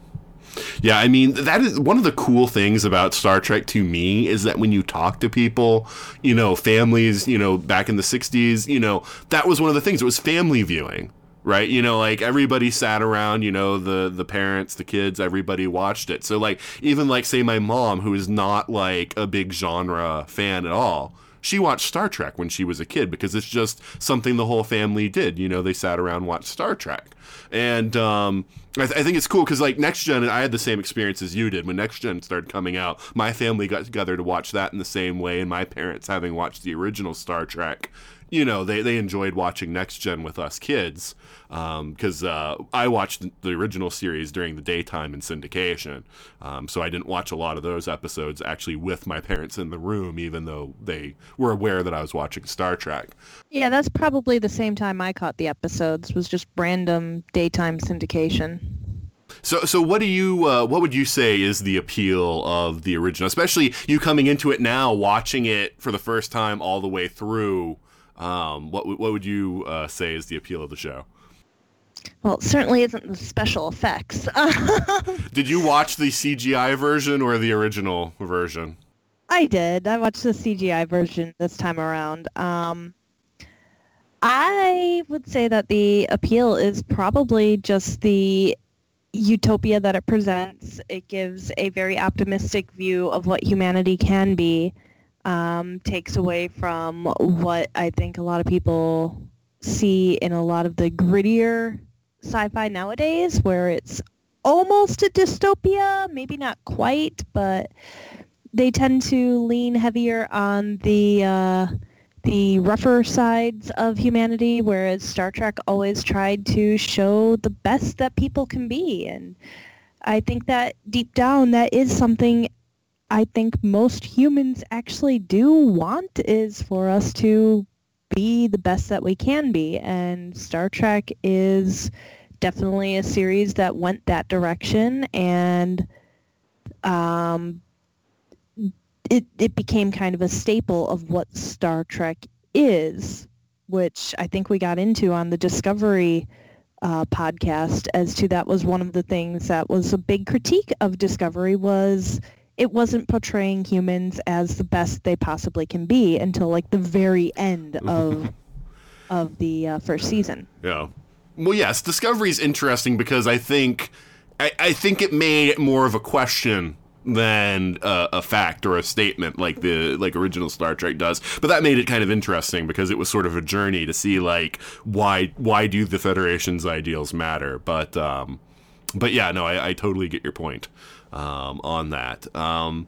Yeah, I mean, that is one of the cool things about Star Trek to me is that when you talk to people, you know, families, you know, back in the 60s, you know, that was one of the things. It was family viewing, right? You know, like everybody sat around, you know, the the parents, the kids, everybody watched it. So like even like say my mom who is not like a big genre fan at all, she watched Star Trek when she was a kid because it's just something the whole family did. You know, they sat around watched Star Trek. And um, I, th- I think it's cool because like Next Gen, I had the same experience as you did when Next Gen started coming out. My family got together to watch that in the same way, and my parents, having watched the original Star Trek, you know, they, they enjoyed watching Next Gen with us kids because uh, I watched the original series during the daytime in syndication, um, so I didn't watch a lot of those episodes actually with my parents in the room, even though they were aware that I was watching Star Trek. Yeah, that's probably the same time I caught the episodes. Was just random daytime syndication. So, so what do you, uh, what would you say is the appeal of the original, especially you coming into it now, watching it for the first time all the way through? Um, what what would you uh, say is the appeal of the show? Well, it certainly isn't the special effects. [LAUGHS] Did you watch the CGI version or the original version? I did. I watched the CGI version this time around. Um, I would say that the appeal is probably just the utopia that it presents. It gives a very optimistic view of what humanity can be. Um, takes away from what I think a lot of people see in a lot of the grittier sci-fi nowadays, where it's almost a dystopia, maybe not quite, but they tend to lean heavier on the uh, the rougher sides of humanity, whereas Star Trek always tried to show the best that people can be. And I think that deep down, that is something I think most humans actually do want is for us to be the best that we can be. And Star Trek is definitely a series that went that direction and um, it, it became kind of a staple of what Star Trek is, which I think we got into on the Discovery uh, podcast as to that was one of the things that was a big critique of Discovery was it wasn't portraying humans as the best they possibly can be until like the very end of of the uh, first season. Yeah. Well, yes, Discovery is interesting because I think I, I think it made it more of a question than a, a, fact or a statement like the like original Star Trek does. But that made it kind of interesting because it was sort of a journey to see like why why do the Federation's ideals matter. But um, but yeah, no, I, I totally get your point um, on that. Um,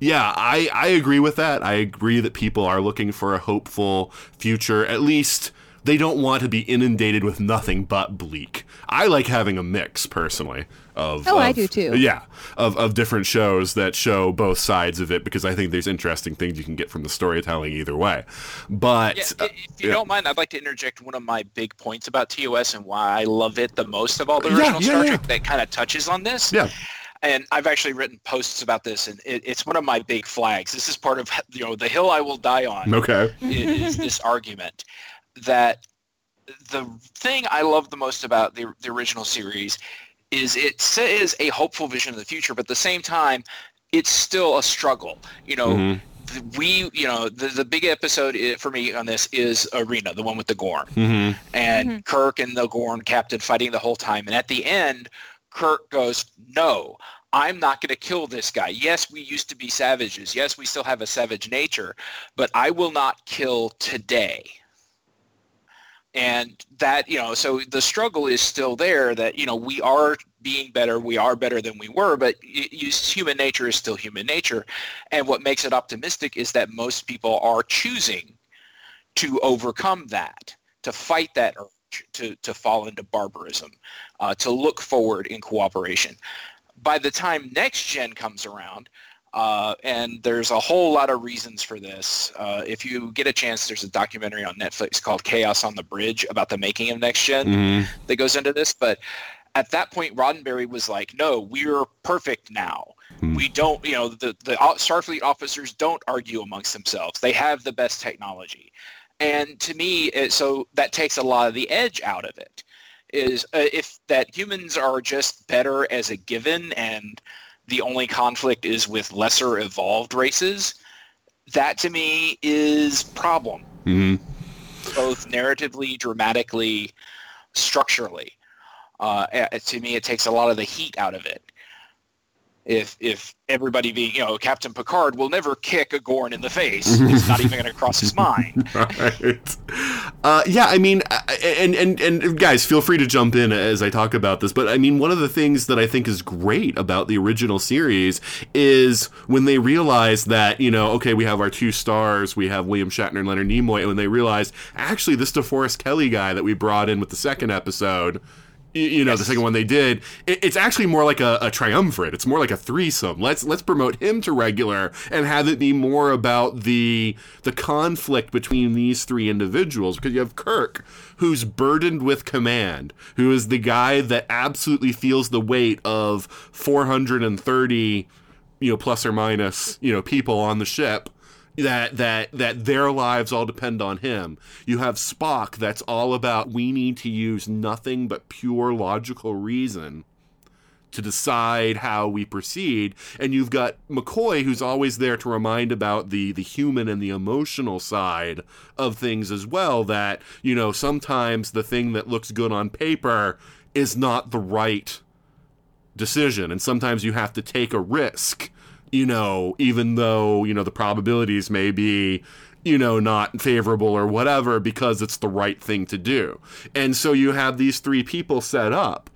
yeah, I, I agree with that. I agree that people are looking for a hopeful future, at least they don't want to be inundated with nothing but bleak. I like having a mix personally of Oh, of, I do too. Yeah, of of different shows that show both sides of it because I think there's interesting things you can get from the storytelling either way. But Yeah, uh, if you yeah. don't mind, I'd like to interject one of my big points about TOS and why I love it the most of all the Yeah, original yeah, Star yeah. Trek that kind of touches on this. Yeah. And I've actually written posts about this, and it, it's one of my big flags. This is part of you know the hill I will die on. Okay. is this argument that the thing I love the most about the, the original series is it says a hopeful vision of the future, but at the same time, it's still a struggle. You know, Mhm. we, you know, the, the big episode for me on this is Arena, the one with the Gorn. Mhm. And Kirk and the Gorn captain fighting the whole time. And at the end, Kirk goes, no, I'm not going to kill this guy. Yes, we used to be savages. Yes, we still have a savage nature, but I will not kill today and that you know so the struggle is still there that you know we are being better we are better than we were but human nature is still human nature and what makes it optimistic is that most people are choosing to overcome that to fight that urge to, to fall into barbarism uh, to look forward in cooperation by the time next gen comes around uh, and there's a whole lot of reasons for this. Uh, if you get a chance, there's a documentary on Netflix called Chaos on the Bridge about the making of Next Gen Mhm. that goes into this. But at that point, Roddenberry was like, no, we're perfect now. Hmm. We don't, you know, the, the Starfleet officers don't argue amongst themselves. They have the best technology. And to me, it, so that takes a lot of the edge out of it is uh, if that humans are just better as a given and the only conflict is with lesser evolved races, that to me is problem, Mhm. both narratively, dramatically, structurally. Uh, to me, it takes a lot of the heat out of it. If if everybody being, you know, Captain Picard will never kick a Gorn in the face. [LAUGHS] it's not even going to cross his mind. [LAUGHS] right. Uh, yeah, I mean, and, and and guys, feel free to jump in as I talk about this. But I mean, one of the things that I think is great about the original series is when they realize that you know, okay, we have our two stars, we have William Shatner and Leonard Nimoy, and when they realize actually this DeForest Kelley guy that we brought in with the second episode. You know, the second one they did, it, it's actually more like a, a triumvirate. It's more like a threesome. Let's let's promote him to regular and have it be more about the the conflict between these three individuals. Because you have Kirk, who's burdened with command, who is the guy that absolutely feels the weight of 430, you know, plus or minus, you know, people on the ship that that that their lives all depend on him. You have Spock that's all about we need to use nothing but pure logical reason to decide how we proceed and you've got McCoy who's always there to remind about the the human and the emotional side of things as well that you know sometimes the thing that looks good on paper is not the right decision and sometimes you have to take a risk you know even though you know the probabilities may be you know, not favorable or whatever because it's the right thing to do. And so you have these three people set up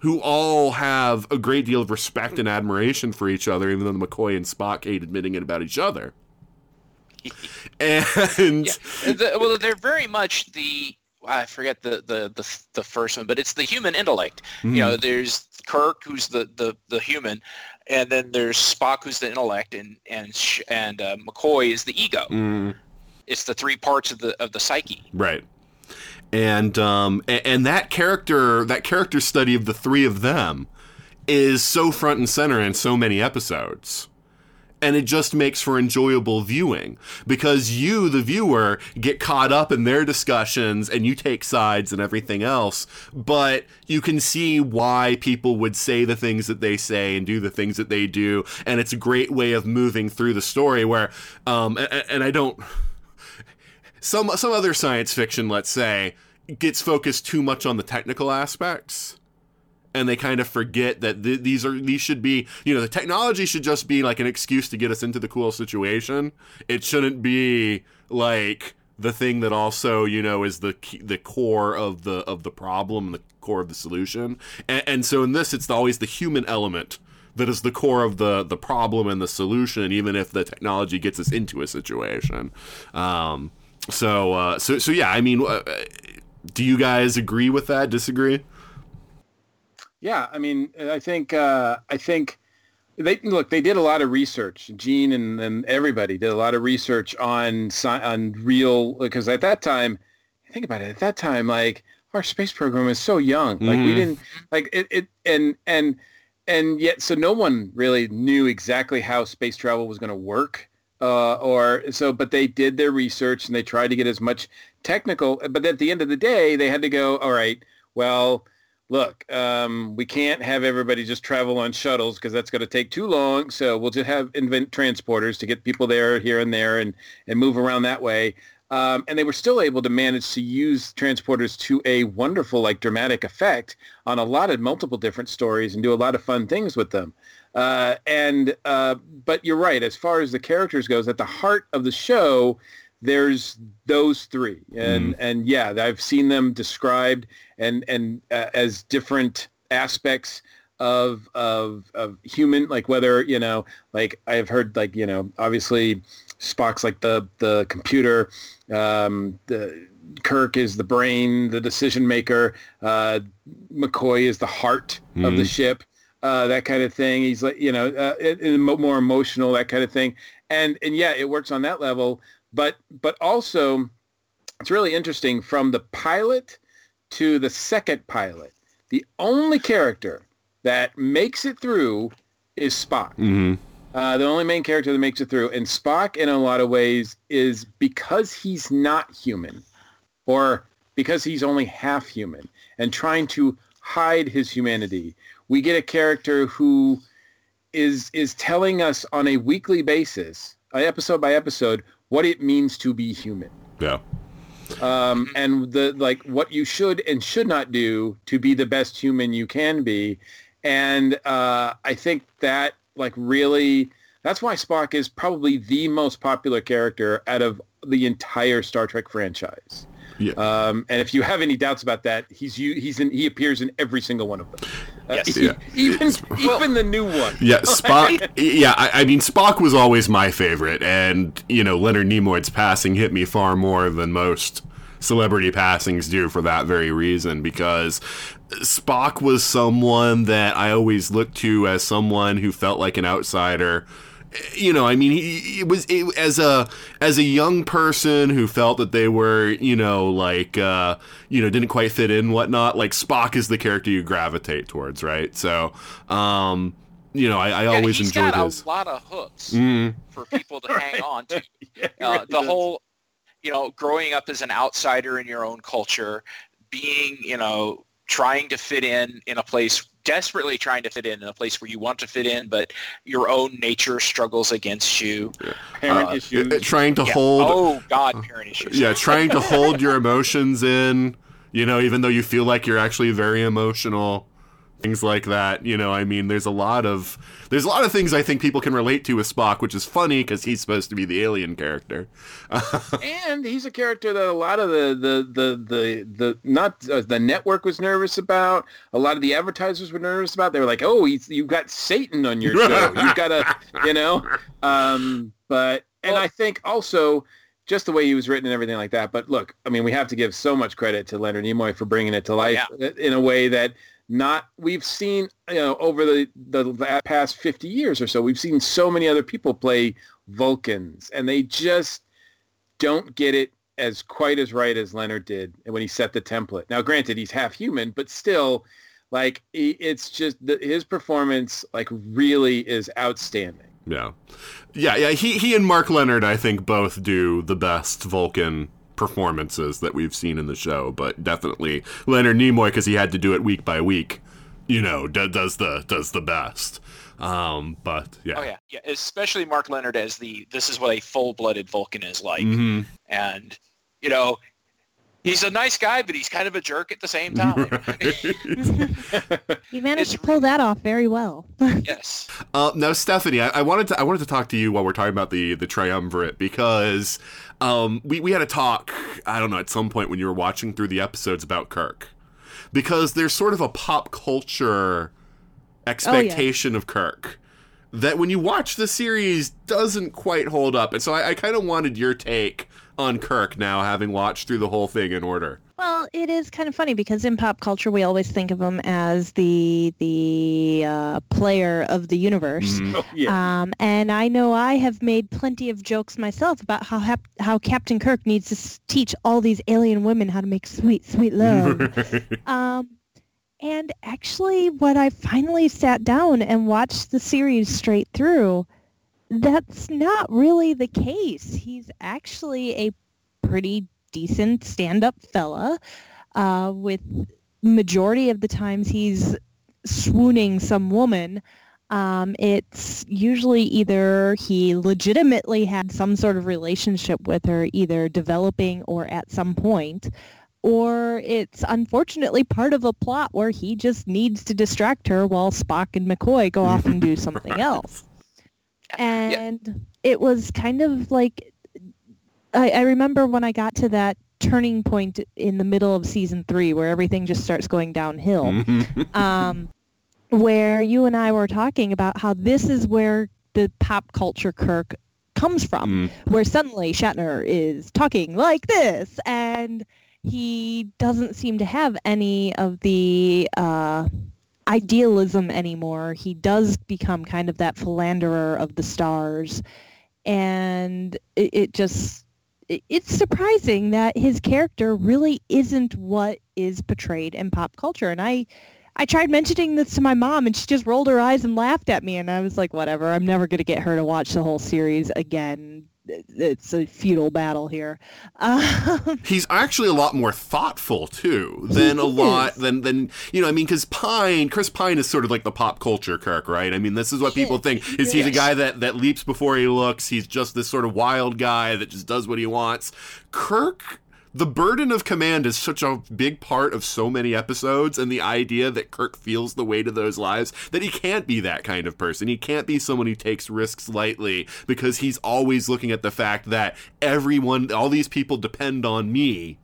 who all have a great deal of respect and admiration for each other, even though the McCoy and Spock hate admitting it about each other. [LAUGHS] and yeah. the, well, they're very much the I forget the, the the the first one, but it's the human intellect. Mm-hmm. You know, there's Kirk, who's the, the the human, and then there's Spock, who's the intellect, and and and uh, McCoy is the ego. Mm. It's the three parts of the of the psyche. Right and um, and that character that character study of the three of them is so front and center in so many episodes and it just makes for enjoyable viewing because you the viewer get caught up in their discussions and you take sides and everything else but you can see why people would say the things that they say and do the things that they do and it's a great way of moving through the story where um, and, and i don't some some other science fiction, let's say, gets focused too much on the technical aspects and they kind of forget that th- these are these should be you know the technology should just be like an excuse to get us into the cool situation it shouldn't be like the thing that also you know is the key, the core of the of the problem the core of the solution and, and so in this it's always the human element that is the core of the the problem and the solution even if the technology gets us into a situation um, so, uh, so, so yeah. I mean, uh, do you guys agree with that? Disagree? Yeah, I mean, I think, uh, I think they look. They did a lot of research. Gene and, and everybody did a lot of research on on real because at that time, think about it. At that time, like our space program was so young. Like mm-hmm. we didn't like it, it. And and and yet, so no one really knew exactly how space travel was going to work uh, or so, but they did their research and they tried to get as much technical. But at the end of the day, they had to go, all right, well, look, um, we can't have everybody just travel on shuttles because that's going to take too long. So we'll just have invent transporters to get people there, here and there, and and move around that way. Um, and they were still able to manage to use transporters to a wonderful, like dramatic effect on a lot of multiple different stories and do a lot of fun things with them. Uh, and uh, but you're right. As far as the characters goes, at the heart of the show, there's those three, and mm. and yeah, I've seen them described and and uh, as different aspects of of of human, like whether you know, like I've heard, like you know, obviously Spock's like the the computer, um, the Kirk is the brain, the decision maker. Uh, McCoy is the heart mm. of the mm. ship uh, that kind of thing. He's like, you know, uh, more emotional, that kind of thing. And and yeah, it works on that level. But but also, it's really interesting from the pilot to the second pilot. The only character that makes it through is Spock. Mm-hmm. Uh, the only main character that makes it through, and Spock, in a lot of ways, is because he's not human, or because he's only half human, and trying to hide his humanity we get a character who is is telling us on a weekly basis, episode by episode, what it means to be human. Yeah. Um, and the like what you should and should not do to be the best human you can be. And uh, I think that like really that's why Spock is probably the most popular character out of the entire Star Trek franchise. Yeah. Um, and if you have any doubts about that, he's he's in, he appears in every single one of them. Uh, yes. Yeah. Even even the new one. Yeah, Spock. yeah, I, I, mean Spock was always my favorite, and you know Leonard Nimoy's passing hit me far more than most celebrity passings do for that very reason because Spock was someone that I always looked to as someone who felt like an outsider you know, I mean, he, he was it, as a as a young person who felt that they were, you know, like uh, you know, didn't quite fit in, whatnot. Like Spock is the character you gravitate towards, right? So, um, you know, I, I Yeah, always he's enjoyed got his. a lot of hooks Mm, for people to hang [LAUGHS] on to. Yeah, uh, really the does. whole you know growing up as an outsider in your own culture being you know trying to fit in in a place desperately trying to fit in in a place where you want to fit in but your own nature struggles against you parent uh, issues. uh, trying to Yeah. hold, oh god parent issues yeah, trying to hold your emotions in, you know, even though you feel like you're actually very emotional, things like that. You know, I mean, there's a lot of there's a lot of things I think people can relate to with Spock, which is funny because he's supposed to be the alien character. [LAUGHS] and he's a character that a lot of the the the the, the not uh, the network was nervous about. A lot of the advertisers were nervous about. They were like, "Oh, he's, you've got Satan on your show. [LAUGHS] You've got a, you know." Um, but and I think also just the way he was written and everything like that. But look, I mean, we have to give so much credit to Leonard Nimoy for bringing it to life in a way that not we've seen you know over the the past 50 years or so we've seen so many other people play vulcans and they just don't get it as quite as right as leonard did when he set the template now granted he's half human but still like it's just the, his performance like really is outstanding Yeah, yeah, yeah. He he and Mark Lenard, I think, both do the best Vulcan performances that we've seen in the show. But definitely Leonard Nimoy, because he had to do it week by week. You know, d- does the does the best. Um, but yeah, oh yeah yeah especially mark lenard as the this is what a full-blooded vulcan is like Mhm. and you know he's a nice guy but he's kind of a jerk at the same time [LAUGHS] [LAUGHS] You managed It's to pull that off very well. [LAUGHS] yes Uh, now, Stephanie, I, I wanted to I wanted to talk to you while we're talking about the the triumvirate because um, we we had a talk I don't know at some point when you were watching through the episodes about Kirk. Because there's sort of a pop culture expectation of Kirk that when you watch the series doesn't quite hold up, and so I, I kind of wanted your take on Kirk now, having watched through the whole thing in order. Well, it is kind of funny because in pop culture we always think of him as the the uh, player of the universe. Mhm. oh, yeah Um, and I know I have made plenty of jokes myself about how hap- how Captain Kirk needs to s- teach all these alien women how to make sweet, sweet love. [LAUGHS] um, and actually, when I finally sat down and watched the series straight through, that's not really the case. He's actually a pretty decent stand-up fella. Uh, with majority of the times he's swooning some woman. Um, it's usually either he legitimately had some sort of relationship with her, either developing or at some point, or it's unfortunately part of a plot where he just needs to distract her while Spock and McCoy go off and do something [LAUGHS] else. And it was kind of like I, I remember when I got to that turning point in the middle of season three where everything just starts going downhill Mhm. [LAUGHS] um, where you and I were talking about how this is where the pop culture Kirk comes from, Mm. where suddenly Shatner is talking like this, and he doesn't seem to have any of the uh, idealism anymore. He does become kind of that philanderer of the stars, and it, it just it- it's surprising that his character really isn't what is portrayed in pop culture. And i i tried mentioning this to my mom and she just rolled her eyes and laughed at me. And i was like whatever i'm never going to get her to watch the whole series again it's a futile battle here um, [LAUGHS] He's actually a lot more thoughtful too than a lot is. than than you know. I mean, because Pine, Chris Pine is sort of like the pop culture Kirk, right? I mean, this is what people think is he's a guy that that leaps before he looks. He's just this sort of wild guy that just does what he wants. Kirk. The burden of command is such a big part of so many episodes, and the idea that Kirk feels the weight of those lives that he can't be that kind of person. He can't be someone who takes risks lightly because he's always looking at the fact that everyone, all these people depend on me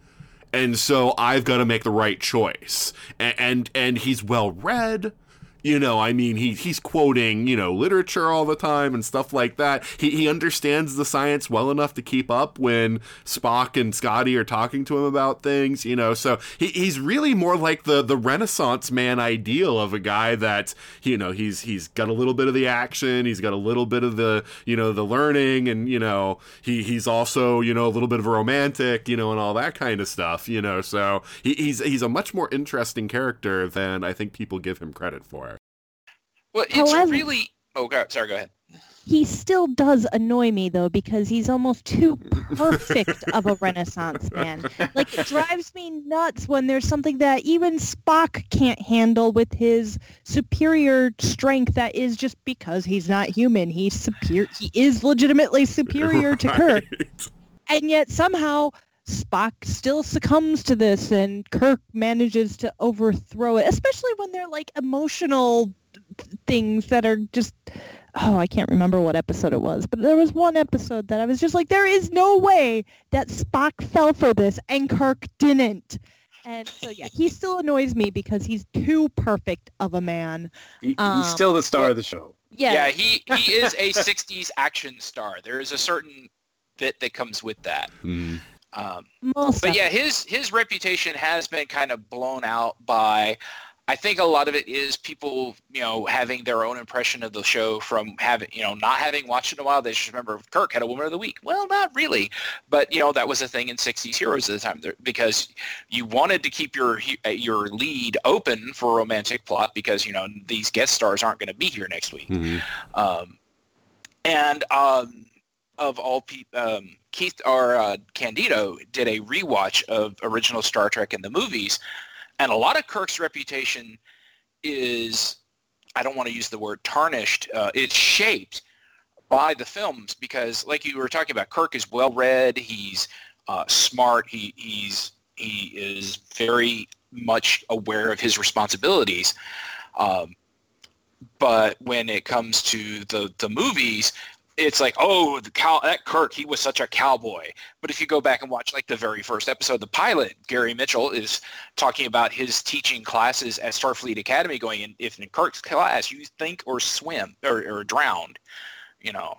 and so I've got to make the right choice. And and, and he's well read. You know, I mean, he he's quoting you know literature all the time and stuff like that. He he understands the science well enough to keep up when Spock and Scotty are talking to him about things. You know, so he, he's really more like the the Renaissance man ideal of a guy that you know he's he's got a little bit of the action, he's got a little bit of the you know the learning, and you know he he's also you know a little bit of a romantic, you know, and all that kind of stuff. You know, so he, he's he's a much more interesting character than I think people give him credit for. Well, it's However- really. Oh, God, sorry. Go ahead. He still does annoy me though because he's almost too perfect of a Renaissance man. Like it drives me nuts when there's something that even Spock can't handle with his superior strength that is just because he's not human. He's superior. He is legitimately superior to [LAUGHS] Kirk. And yet somehow Spock still succumbs to this and Kirk manages to overthrow it, especially when they're like emotional things that are just oh, I can't remember what episode it was, but there was one episode that I was just like there is no way that Spock fell for this and Kirk didn't. And so yeah, he still annoys me because he's too perfect of a man. He- Um, he's still the star of the show. Yeah. Yeah, he, [LAUGHS] he is a 60s action star. There is a certain bit that comes with that. Mm. Um, but yeah, his his reputation has been kind of blown out by. I think a lot of it is people, you know, having their own impression of the show from having, you know, not having watched it in a while. They just remember Kirk had a Woman of the Week. Well, not really, but you know that was a thing in '60s heroes at the time because you wanted to keep your uh, your lead open for a romantic plot because you know these guest stars aren't going to be here next week. Mhm. Um, and um, of all people, um, Keith or uh, Candido did a rewatch of original Star Trek in the movies, and a lot of Kirk's reputation is, I don't want to use the word tarnished, uh, it's shaped by the films because, like you were talking about, Kirk is well read, he's uh, smart, he, he's he is very much aware of his responsibilities. Um, but when it comes to the the movies, it's like, oh, the cow that Kirk, he was such a cowboy. But if you go back and watch like the very first episode, the pilot, Gary Mitchell is talking about his teaching classes at Starfleet Academy, going in if in Kirk's class you think or swim or, or drowned, you know.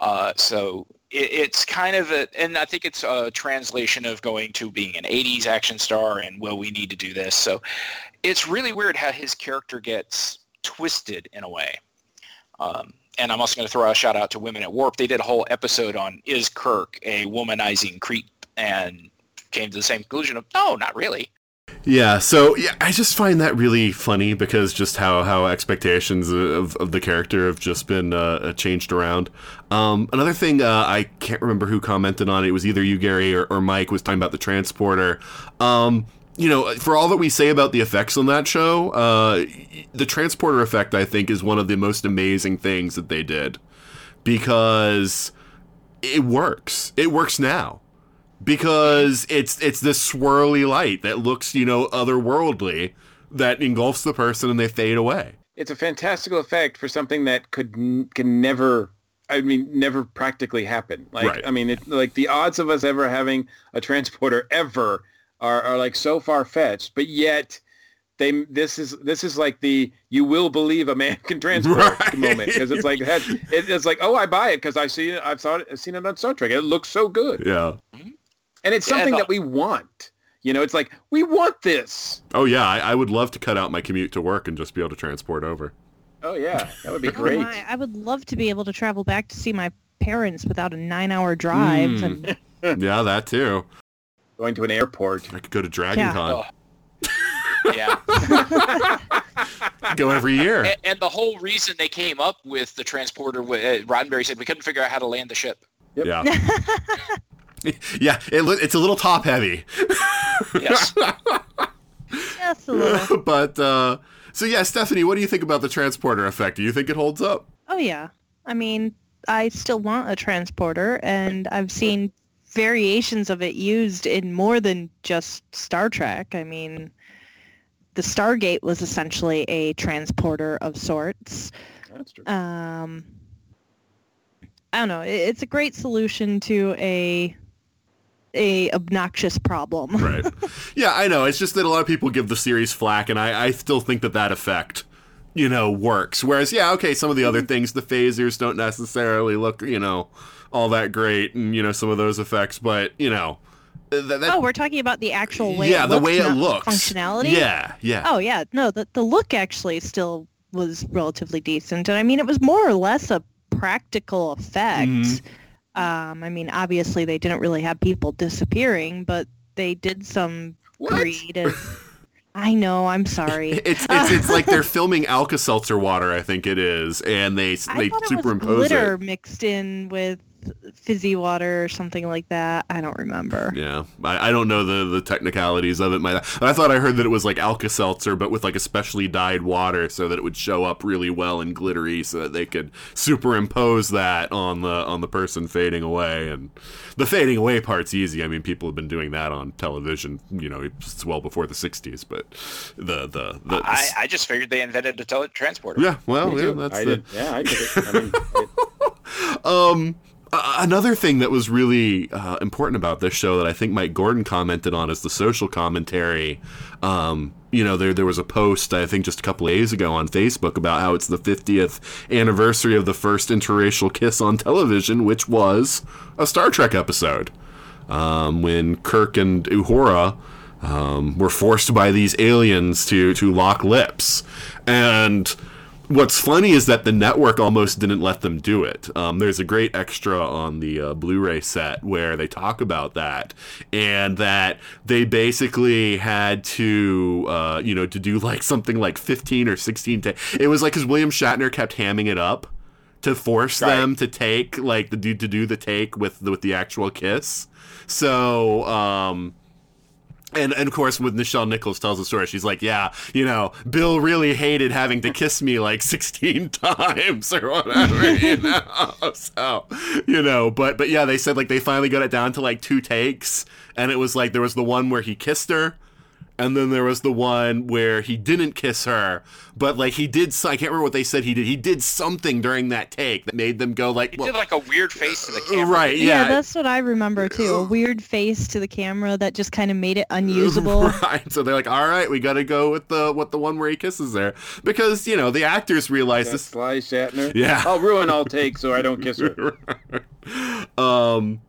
Uh, so it, it's kind of a, and I think it's a translation of going to being an 80s action star and, well, we need to do this. So it's really weird how his character gets twisted in a way. Um, and I'm also going to throw a shout out to Women at Warp. They did a whole episode on is Kirk a womanizing creep and came to the same conclusion of no, not really. Yeah, so yeah, I just find that really funny because just how how expectations of, of the character have just been uh, changed around. Um, another thing uh, I can't remember who commented on it. It was either you, Gary, or, or Mike was talking about the transporter. Um, you know, for all that we say about the effects on that show, uh, the transporter effect I think is one of the most amazing things that they did because it works. It works now because it's it's this swirly light that looks you know otherworldly that engulfs the person and they fade away. It's a fantastical effect for something that could n- can never. I mean, never practically happen. Like, Right. I mean, it, like the odds of us ever having a transporter ever are, are like so far fetched. But yet, they this is this is like the you will believe a man [LAUGHS] can transport Right. moment because it's like that. It, it's like oh, I buy it because I see it. I've saw it. I've seen it on Star Trek. It looks so good, Yeah. and it's Yeah, something the- that we want. You know, it's like we want this. Oh yeah, I, I would love to cut out my commute to work and just be able to transport over. Oh yeah, that would be Oh great. my, I would love to be able to travel back to see my parents without a nine-hour drive. Mm. And [LAUGHS] yeah, that too. Going to an airport. I could go to Dragon Con. [LAUGHS] Yeah. Go every year. and, and the whole reason they came up with the transporter, wa- uh, Roddenberry said we couldn't figure out how to land the ship. Yeah. [LAUGHS] yeah, it, it's a little top heavy. Yes. [LAUGHS] just a little. but uh so yeah, Stephanie, what do you think about the transporter effect? Do you think it holds up? Oh yeah. I mean, I still want a transporter, and I've seen variations of it used in more than just Star Trek. I mean, the Stargate was essentially a transporter of sorts. That's true. Um, I don't know. It's a great solution to a a obnoxious problem. [LAUGHS] Right. yeah, I know. It's just that a lot of people give the series flack, and I, I still think that that effect, you know, works. Whereas, yeah, okay, some of the other things, the phasers don't necessarily look, you know, all that great, and you know, some of those effects, but you know, th- that, Oh, we're talking about the actual way. yeah, it the way it looks, functionality. Yeah, yeah. Oh yeah, no, the the look actually still was relatively decent, and I mean it was more or less a practical effect. Mhm. Um, I mean, obviously they didn't really have people disappearing, but they did some What? creative. [LAUGHS] I know. I'm sorry. [LAUGHS] It's [LAUGHS] it's, it's like they're filming Alka Seltzer water, I think it is, and they I they thought it was glitter it. mixed in with fizzy water or something like that. I don't remember. Yeah, I, I don't know the, the technicalities of it. My, I thought I heard that it was like Alka Seltzer, but with like a specially dyed water, so that it would show up really well and glittery, so that they could superimpose that on the on the person fading away. And the fading away part's easy. I mean, people have been doing that on television. You know, it's well before the '60s, but the the, the I, I just figured they invented a teletransporter. yeah, well, Me yeah, too. that's I the did. Yeah, I did it. I mean, it- [LAUGHS] Um, another thing that was really uh, important about this show that I think Mike Gordon commented on is the social commentary. Um, you know, there there was a post I think just a couple days ago on Facebook about how it's the 50th anniversary of the first interracial kiss on television, which was a Star Trek episode um, when Kirk and Uhura um, were forced by these aliens to to lock lips, and what's funny is that the network almost didn't let them do it. Um, there's a great extra on the uh, Blu-ray set where they talk about that, and that they basically had to, uh, you know, to do like something like 15 or 16. Ta- it was like because William Shatner kept hamming it up to force Right. them to take like the dude to do the take with the, with the actual kiss. So. Um, and, and of course, when Nichelle Nichols tells the story, she's like, "Yeah, you know, Bill really hated having to kiss me like [LAUGHS] 16 times or whatever, [LAUGHS] you know." So, you know, but but yeah, they said like they finally got it down to like two takes, and it was like there was the one where he kissed her, and then there was the one where he didn't kiss her, but like he did. I can't remember what they said he did. He did something during that take that made them go like, He well, did like a weird face to the camera. right, Yeah, yeah, that's what I remember too. A weird face to the camera that just kind of made it [LAUGHS] unusable. Right. So they're like, all right, we got to go with the with the one where he kisses her because you know the actors realize That's this. Sly Shatner. Yeah. I'll ruin all takes so I don't kiss her. [LAUGHS] Um,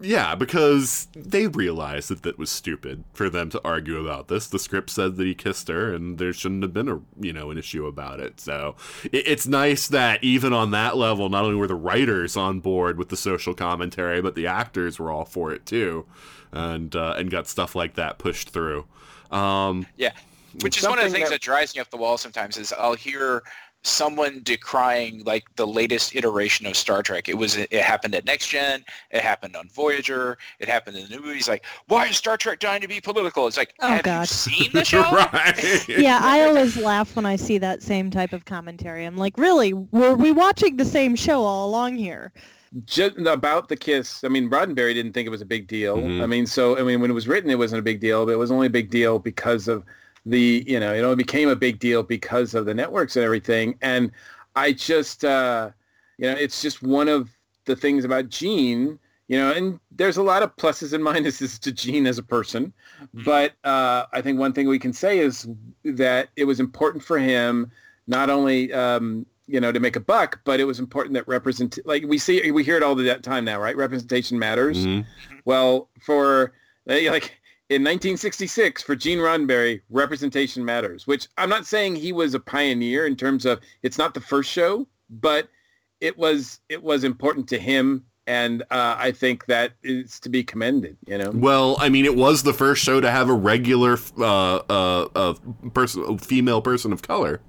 yeah, because they realized that that was stupid for them to argue about this. The script said that he kissed her, and there shouldn't have been a you know an issue about it. So it, it's nice that even on that level, not only were the writers on board with the social commentary, but the actors were all for it too, and uh, and got stuff like that pushed through. Um, Yeah, which is one of the things that, that- drives me up the wall sometimes is I'll hear someone decrying like the latest iteration of Star Trek. It was it happened at Next Gen, it happened on Voyager, it happened in the new movies. Like, why is Star Trek trying to be political? It's like, Oh, have God. you seen the [LAUGHS] show? right. yeah, I always laugh when I see that same type of commentary. I'm like, really? Were we watching the same show all along here? Just about the kiss. I mean, Roddenberry didn't think it was a big deal. Mhm. I mean, so I mean, when it was written, it wasn't a big deal, but it was only a big deal because of the, you know, it only became a big deal because of the networks and everything. And I just, uh, you know, it's just one of the things about Gene, you know, and there's a lot of pluses and [LAUGHS] minuses to Gene as a person. But uh, I think one thing we can say is that it was important for him not only um, you know to make a buck, but it was important that represent like we see we hear it all the time now, right? Representation matters. Mhm. Well, for eh, like in 1966 for Gene Roddenberry, representation matters. Which I'm not saying he was a pioneer in terms of it's not the first show, but it was it was important to him, and uh, I think that is to be commended. You know. Well, I mean, it was the first show to have a regular uh, uh, uh, person, a female person of color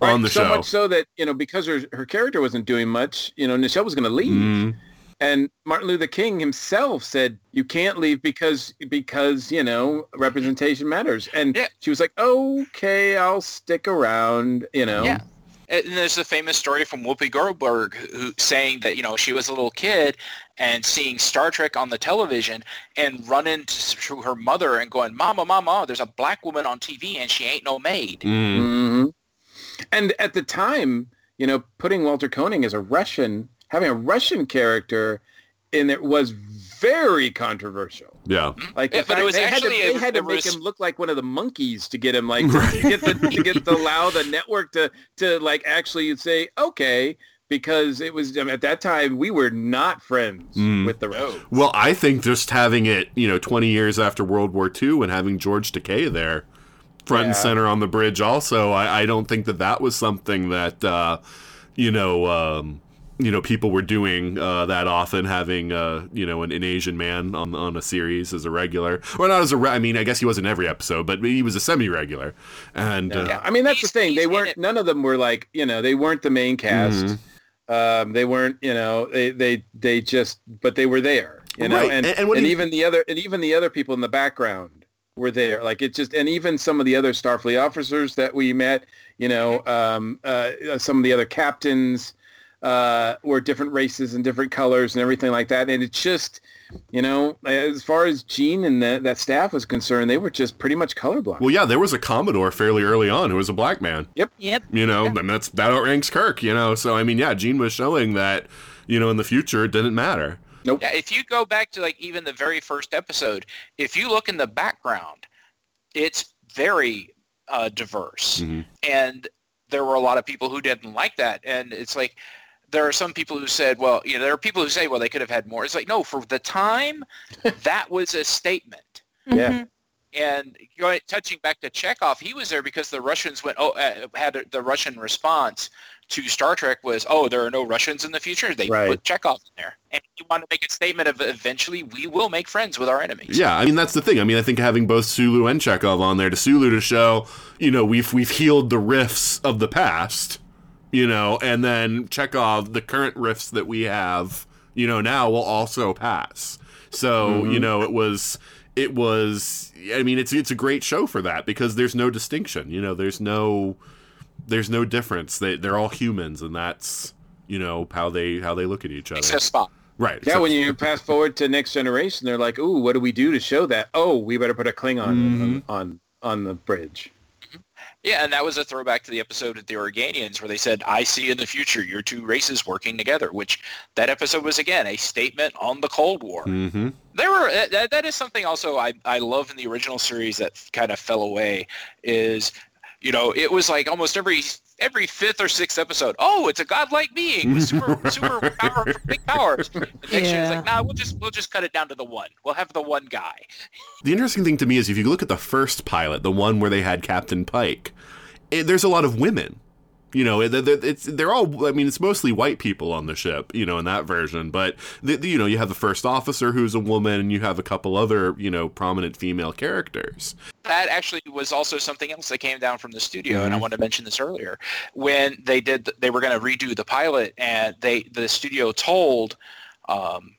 on the so show. So much so that you know because her her character wasn't doing much, you know, Nichelle was going to leave, Mhm. And Martin Luther King himself said, "You can't leave because because you know representation matters." And Yeah. she was like, "Okay, I'll stick around," you know. Yeah. And there's a famous story from Whoopi Goldberg who saying that you know she was a little kid and seeing Star Trek on the television and running to, to her mother and going, "Mama, mama, there's a black woman on TV and she ain't no maid." Mhm. hmm And at the time, you know, putting Walter Koenig as a Russian, having a Russian character in it was very controversial. Yeah. Like Yeah, but it was they had to, they had to make was- him look like one of the monkeys to get him like [LAUGHS] to get the to get to allow the network to to like actually say okay because it was I mean, at that time we were not friends Mm. with the Russians. No. Well, I think just having it, you know, 20 years after World War II and having George Takei there front and center on the bridge also, I, I don't think that that was something that, uh, you know, um, you know people were doing uh, that often, having uh, you know an, an Asian man on on a series as a regular, or not as a. Re- I mean, I guess he wasn't every episode, but he was a semi-regular. And uh, Yeah, I mean that's the thing. They weren't. None of them were like you know they weren't the main cast. Mhm. Um, they weren't. You know they they they just but they were there. You know Right, and and- and what and you- even the other and even the other people in the background were there. Like it just and even some of the other Starfleet officers that we met. You know um, uh, some of the other captains uh, were different races and different colors and everything like that. And it's just you know, as far as Gene and that, that staff was concerned, they were just pretty much colorblind. well, yeah, there was a Commodore fairly early on who was a black man. Yep. Yep. You know, I mean, that's that outranks Kirk. You know, so I mean, yeah, Gene was showing that you know in the future it didn't matter. nope. Yeah, if you go back to like even the very first episode, if you look in the background, it's very uh, diverse, Mhm. and there were a lot of people who didn't like that, and it's like there are some people who said, well, you know, there are people who say, well, they could have had more. It's like no, for the time, [LAUGHS] that was a statement. Yeah. And going, touching back to Chekhov, he was there because the Russians went. Oh, uh, had the Russian response to Star Trek was, "Oh, there are no Russians in the future." They Right. put Chekhov in there, and he wanted to make a statement of eventually we will make friends with our enemies. Yeah, I mean that's the thing. I mean, I think having both Sulu and Chekhov on there to Sulu to show, you know, we've we've healed the rifts of the past, you know, and then Chekhov, the current rifts that we have, you know, now will also pass. So mm-hmm. you know, it was it was. I mean, it's it's a great show for that because there's no distinction. You know, there's no there's no difference. They they're all humans, and that's you know how they how they look at each other. Except Spock. right. Yeah, when you pass forward to next generation, they're like, "Ooh, what do we do to show that? Oh, we better put a Klingon mm-hmm. on, on on the bridge." Yeah, and that was a throwback to the episode of the Organians where they said, "I see in the future your two races working together." Which that episode was again a statement on the Cold War. Mhm. There were that, that is something also I, I love in the original series that kind of fell away is you know it was like almost every every fifth or sixth episode oh it's a godlike being with super [LAUGHS] super power big powers. The next year it's like nah we'll just we'll just cut it down to the one. We'll have the one guy. The interesting thing to me is if you look at the first pilot, the one where they had Captain Pike, it, there's a lot of women. You know, it, it- it's they're all. I mean, it's mostly white people on the ship. You know, in that version, but the, the- you know, you have the first officer who's a woman, and you have a couple other you know prominent female characters. that actually was also something else that came down from the studio and i wanted to mention this earlier when they did they were going to redo the pilot and they the studio told um,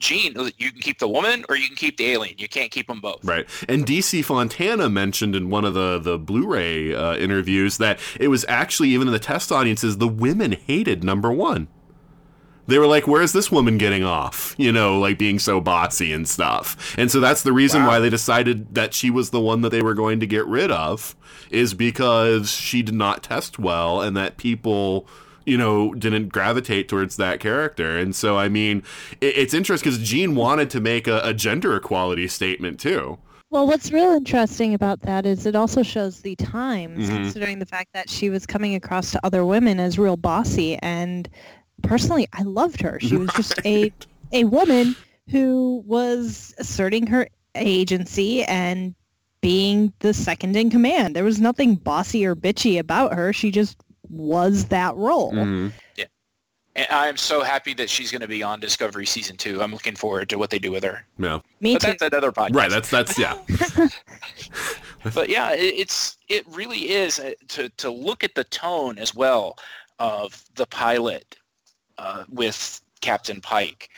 Gene, you can keep the woman or you can keep the alien. You can't keep them both. Right. And DC Fontana mentioned in one of the the Blu-ray uh, interviews that it was actually even in the test audiences the women hated number 1. They were like, "Where's this woman getting off?" You know, like being so bossy and stuff. And so that's the reason Wow. why they decided that she was the one that they were going to get rid of is because she did not test well and that people you know, didn't gravitate towards that character. And so, I mean, it, it's interesting because Gene wanted to make a, a gender equality statement too. Well, what's real interesting about that is it also shows the times, Mhm. considering the fact that she was coming across to other women as real bossy. And personally, I loved her. She was just [LAUGHS] a a woman who was asserting her agency and being the second in command. There was nothing bossy or bitchy about her. She just was that role. Mhm. And I'm so happy that she's going to be on Discovery season two. I'm looking forward to what they do with her. Yeah. Me but too. that's another podcast. Right. That's that's yeah. [LAUGHS] [LAUGHS] but yeah, it, it's it really is uh, to to look at the tone as well of the pilot uh, with Captain Pike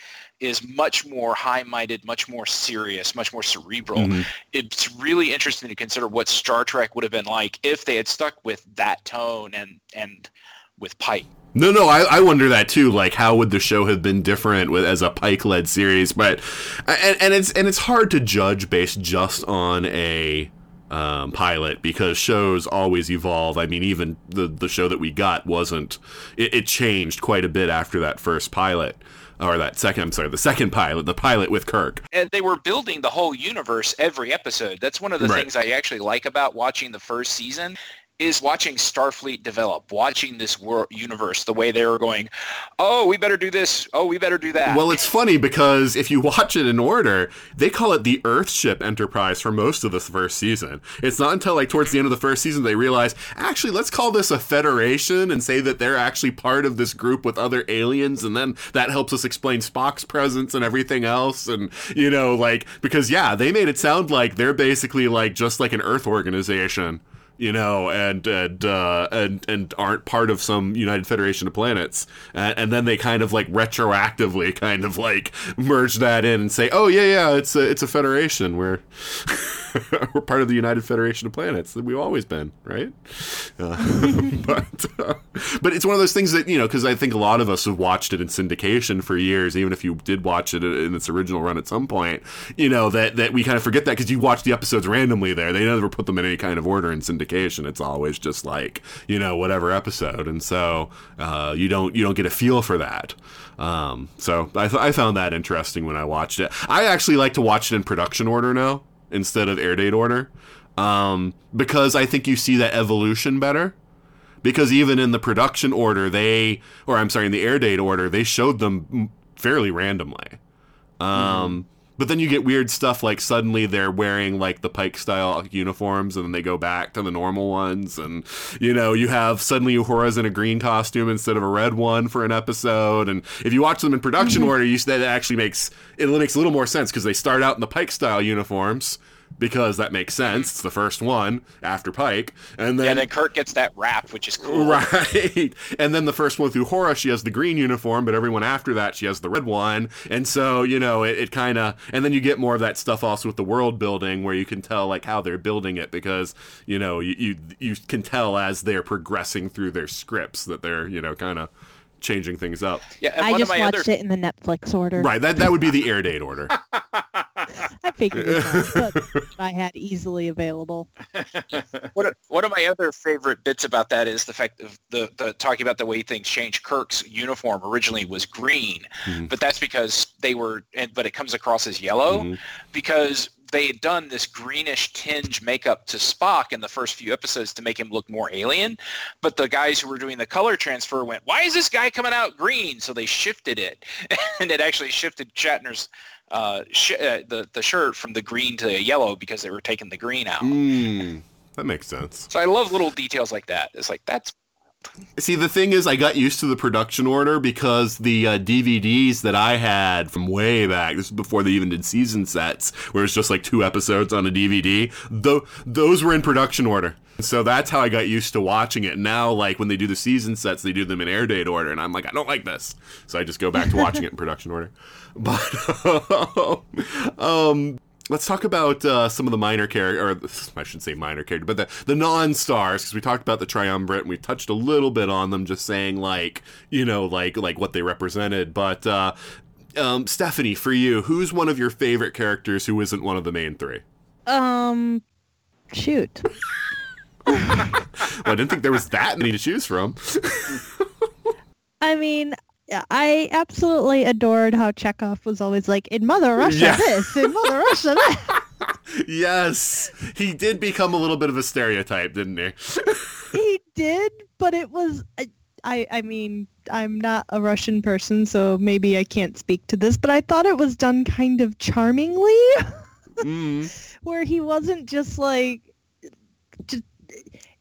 is much more high-minded, much more serious, much more cerebral. Mhm. It's really interesting to consider what Star Trek would have been like if they had stuck with that tone and and with Pike. No, no, I, I wonder that too. Like, how would the show have been different with as a Pike-led series? But and, and it's and it's hard to judge based just on a um, pilot because shows always evolve. I mean, even the the show that we got wasn't. It, it changed quite a bit after that first pilot or that second. I'm sorry, the second pilot, the pilot with Kirk. and they were building the whole universe every episode. That's one of the Right. things I actually like about watching the first season is watching Starfleet develop, watching this world universe, the way they were going, oh, we better do this, oh, we better do that. Well, it's funny because if you watch it in order, they call it the Earthship Enterprise for most of the first season. It's not until like towards the end of the first season they realize, actually, let's call this a Federation and say that they're actually part of this group with other aliens, and then that helps us explain Spock's presence and everything else, and you know, like because yeah, they made it sound like they're basically like just like an Earth organization you know, and and uh, and and aren't part of some United Federation of Planets, and, and, then they kind of like retroactively kind of like merge that in and say, oh yeah, yeah, it's a it's a federation. We're [LAUGHS] we're part of the United Federation of Planets that we've always been, right? Uh, [LAUGHS] but uh, but it's one of those things that you know because I think a lot of us have watched it in syndication for years, even if you did watch it in its original run at some point, you know that that we kind of forget that because you watch the episodes randomly there. They never put them in any kind of order in syndication syndication. It's always just like you know whatever episode, and so uh, you don't you don't get a feel for that. Um, so I, th- I found that interesting when I watched it. I actually like to watch it in production order now instead of air date order um, because I think you see that evolution better. Because even in the production order, they, or I'm sorry, in the air date order, they showed them fairly randomly. Um, but then you get weird stuff like suddenly they're wearing like the Pike style uniforms and then they go back to the normal ones. And, you know, you have suddenly Uhura's in a green costume instead of a red one for an episode. And if you watch them in production mm-hmm. order, you that actually makes it makes a little more sense because they start out in the Pike style uniforms because that makes sense. It's the first one after Pike, and then and then Kirk gets that wrap, which is cool, right? And then the first one through Uhura, she has the green uniform, but everyone after that, she has the red one, and so you know it, it kind of, and then you get more of that stuff also with the world building, where you can tell like how they're building it because you know you you, you can tell as they're progressing through their scripts that they're you know kind of changing things up. Yeah, I just watched other... it in the Netflix order. Right, that that would be the air date order. [LAUGHS] I figured it out, but [LAUGHS] I had easily available. One one of my other favorite bits about that is the fact of the, the talking about the way things change. Kirk's uniform originally was green, mm-hmm. but that's because they were, and, but it comes across as yellow mm-hmm. because they had done this greenish tinge makeup to Spock in the first few episodes to make him look more alien. But the guys who were doing the color transfer went, why is this guy coming out green? So they shifted it. [LAUGHS] and it actually shifted Shatner's uh, sh- uh, the, the shirt from the green to the yellow because they were taking the green out. Mm, that makes sense. So I love little details like that. It's like, that's See, the thing is, I got used to the production order because the uh, DVDs that I had from way back, this is before they even did season sets, where it's just like two episodes on a DVD, th- those were in production order. So that's how I got used to watching it. Now, like when they do the season sets, they do them in air date order, and I'm like, I don't like this. So I just go back to watching it in production order. [LAUGHS] But [LAUGHS] um, let's talk about uh, some of the minor characters, or I should say minor character, but the, the non-stars, because we talked about the triumvirate and we touched a little bit on them, just saying like, you know, like like what they represented. But uh, um, Stephanie, for you, who's one of your favorite characters who isn't one of the main three? Um, shoot. Well, I didn't think there was that many to choose from. I mean, I absolutely adored how Chekhov was always like, in Mother Russia yeah. this, in Mother Russia that. [LAUGHS] yes, he did become a little bit of a stereotype, didn't he? [LAUGHS] he did, but it was. I, I mean, I'm not a Russian person, so maybe I can't speak to this, but I thought it was done kind of charmingly. mm. [LAUGHS] Where he wasn't just like,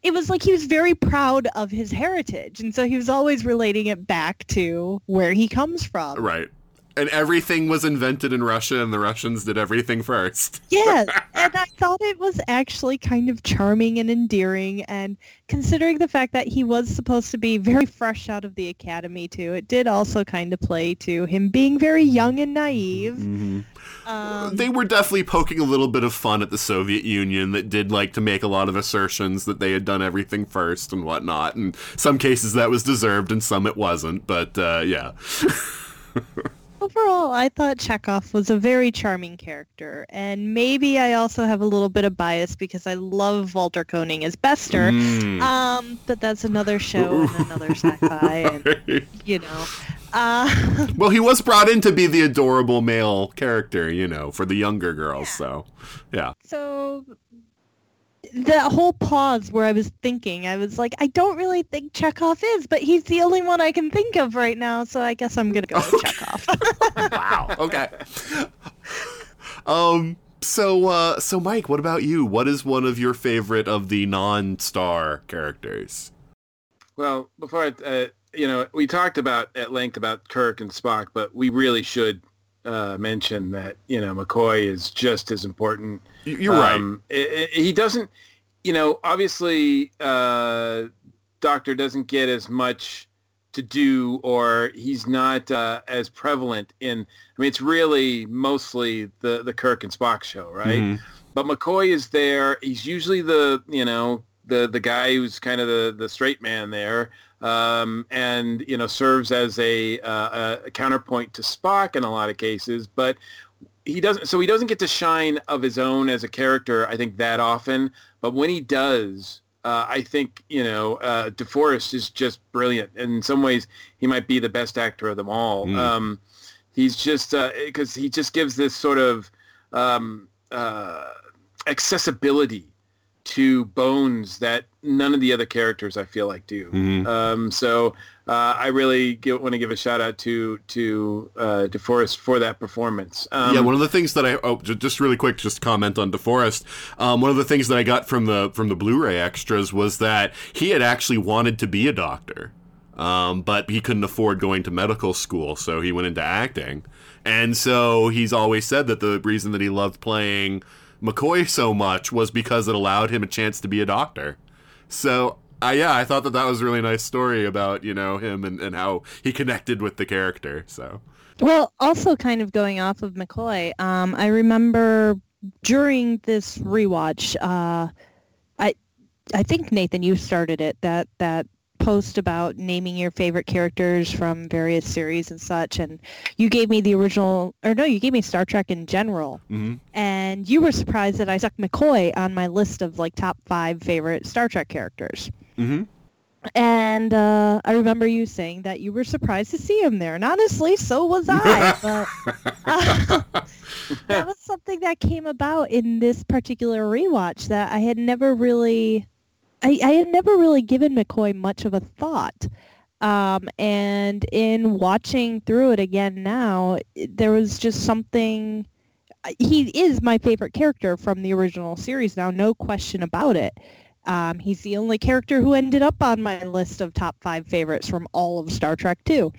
it was like he was very proud of his heritage. And so he was always relating it back to where he comes from. Right and everything was invented in Russia and the Russians did everything first. [LAUGHS] yes, and I thought it was actually kind of charming and endearing and considering the fact that he was supposed to be very fresh out of the academy too, it did also kind of play to him being very young and naive. Mm-hmm. Um, they were definitely poking a little bit of fun at the Soviet Union that did like to make a lot of assertions that they had done everything first and whatnot. And some cases that was deserved and some it wasn't. But uh, yeah. [LAUGHS] Overall, I thought Chekhov was a very charming character, and maybe I also have a little bit of bias because I love Walter Koenig as Bester. Mm. Um, but that's another show and another sci-fi, and [LAUGHS] you know. Uh, [LAUGHS] well, he was brought in to be the adorable male character, you know, for the younger girls. Yeah. So, yeah. So that whole pause where I was thinking, I was like, I don't really think Chekhov is, but he's the only one I can think of right now, so I guess I'm gonna go with Chekhov. [LAUGHS] wow. Okay. um. So, uh, so Mike, what about you? What is one of your favorite of the non-star characters? Well, before I, uh, you know, we talked about at length about Kirk and Spock, but we really should uh, mention that you know McCoy is just as important. You're right. Um, i- i- he doesn't, you know, obviously, uh, Doctor doesn't get as much to do, or he's not uh, as prevalent in. I mean, it's really mostly the the Kirk and Spock show, right? Mhm. But McCoy is there. He's usually the you know the the guy who's kind of the the straight man there, um, and you know serves as a, uh, a counterpoint to Spock in a lot of cases. But he doesn't. So he doesn't get to shine of his own as a character. I think that often. But when he does, uh, I think you know uh, DeForest is just brilliant. In some ways, he might be the best actor of them all. Mm. Um, he's just because he just gives this sort of um, uh, accessibility to Bones that none of the other characters I feel like do. Mhm. Um, so uh, I really want to give a shout out to to uh, DeForest for that performance. Um, yeah, one of the things that I oh, ju- just really quick, just comment on DeForest. Um, one of the things that I got from the from the Blu-ray extras was that he had actually wanted to be a doctor, um, but he couldn't afford going to medical school, so he went into acting. And so he's always said that the reason that he loved playing McCoy so much was because it allowed him a chance to be a doctor. So. Uh, yeah, I thought that that was a really nice story about you know him and, and how he connected with the character. So Well, also kind of going off of McCoy, um, I remember during this rewatch, uh, I I think Nathan, you started it that that post about naming your favorite characters from various series and such, and you gave me the original, or no, you gave me Star Trek in general, mhm. and you were surprised that I stuck McCoy on my list of like top five favorite Star Trek characters. Mhm. And uh, I remember you saying that you were surprised to see him there. And honestly, so was I. but [LAUGHS] uh, that was something that came about in this particular rewatch that I had never really, I, I had never really given McCoy much of a thought. Um, and in watching through it again now, there was just something. He is my favorite character from the original series now, no question about it. Um, he's the only character who ended up on my list of top five favorites from all of Star Trek too.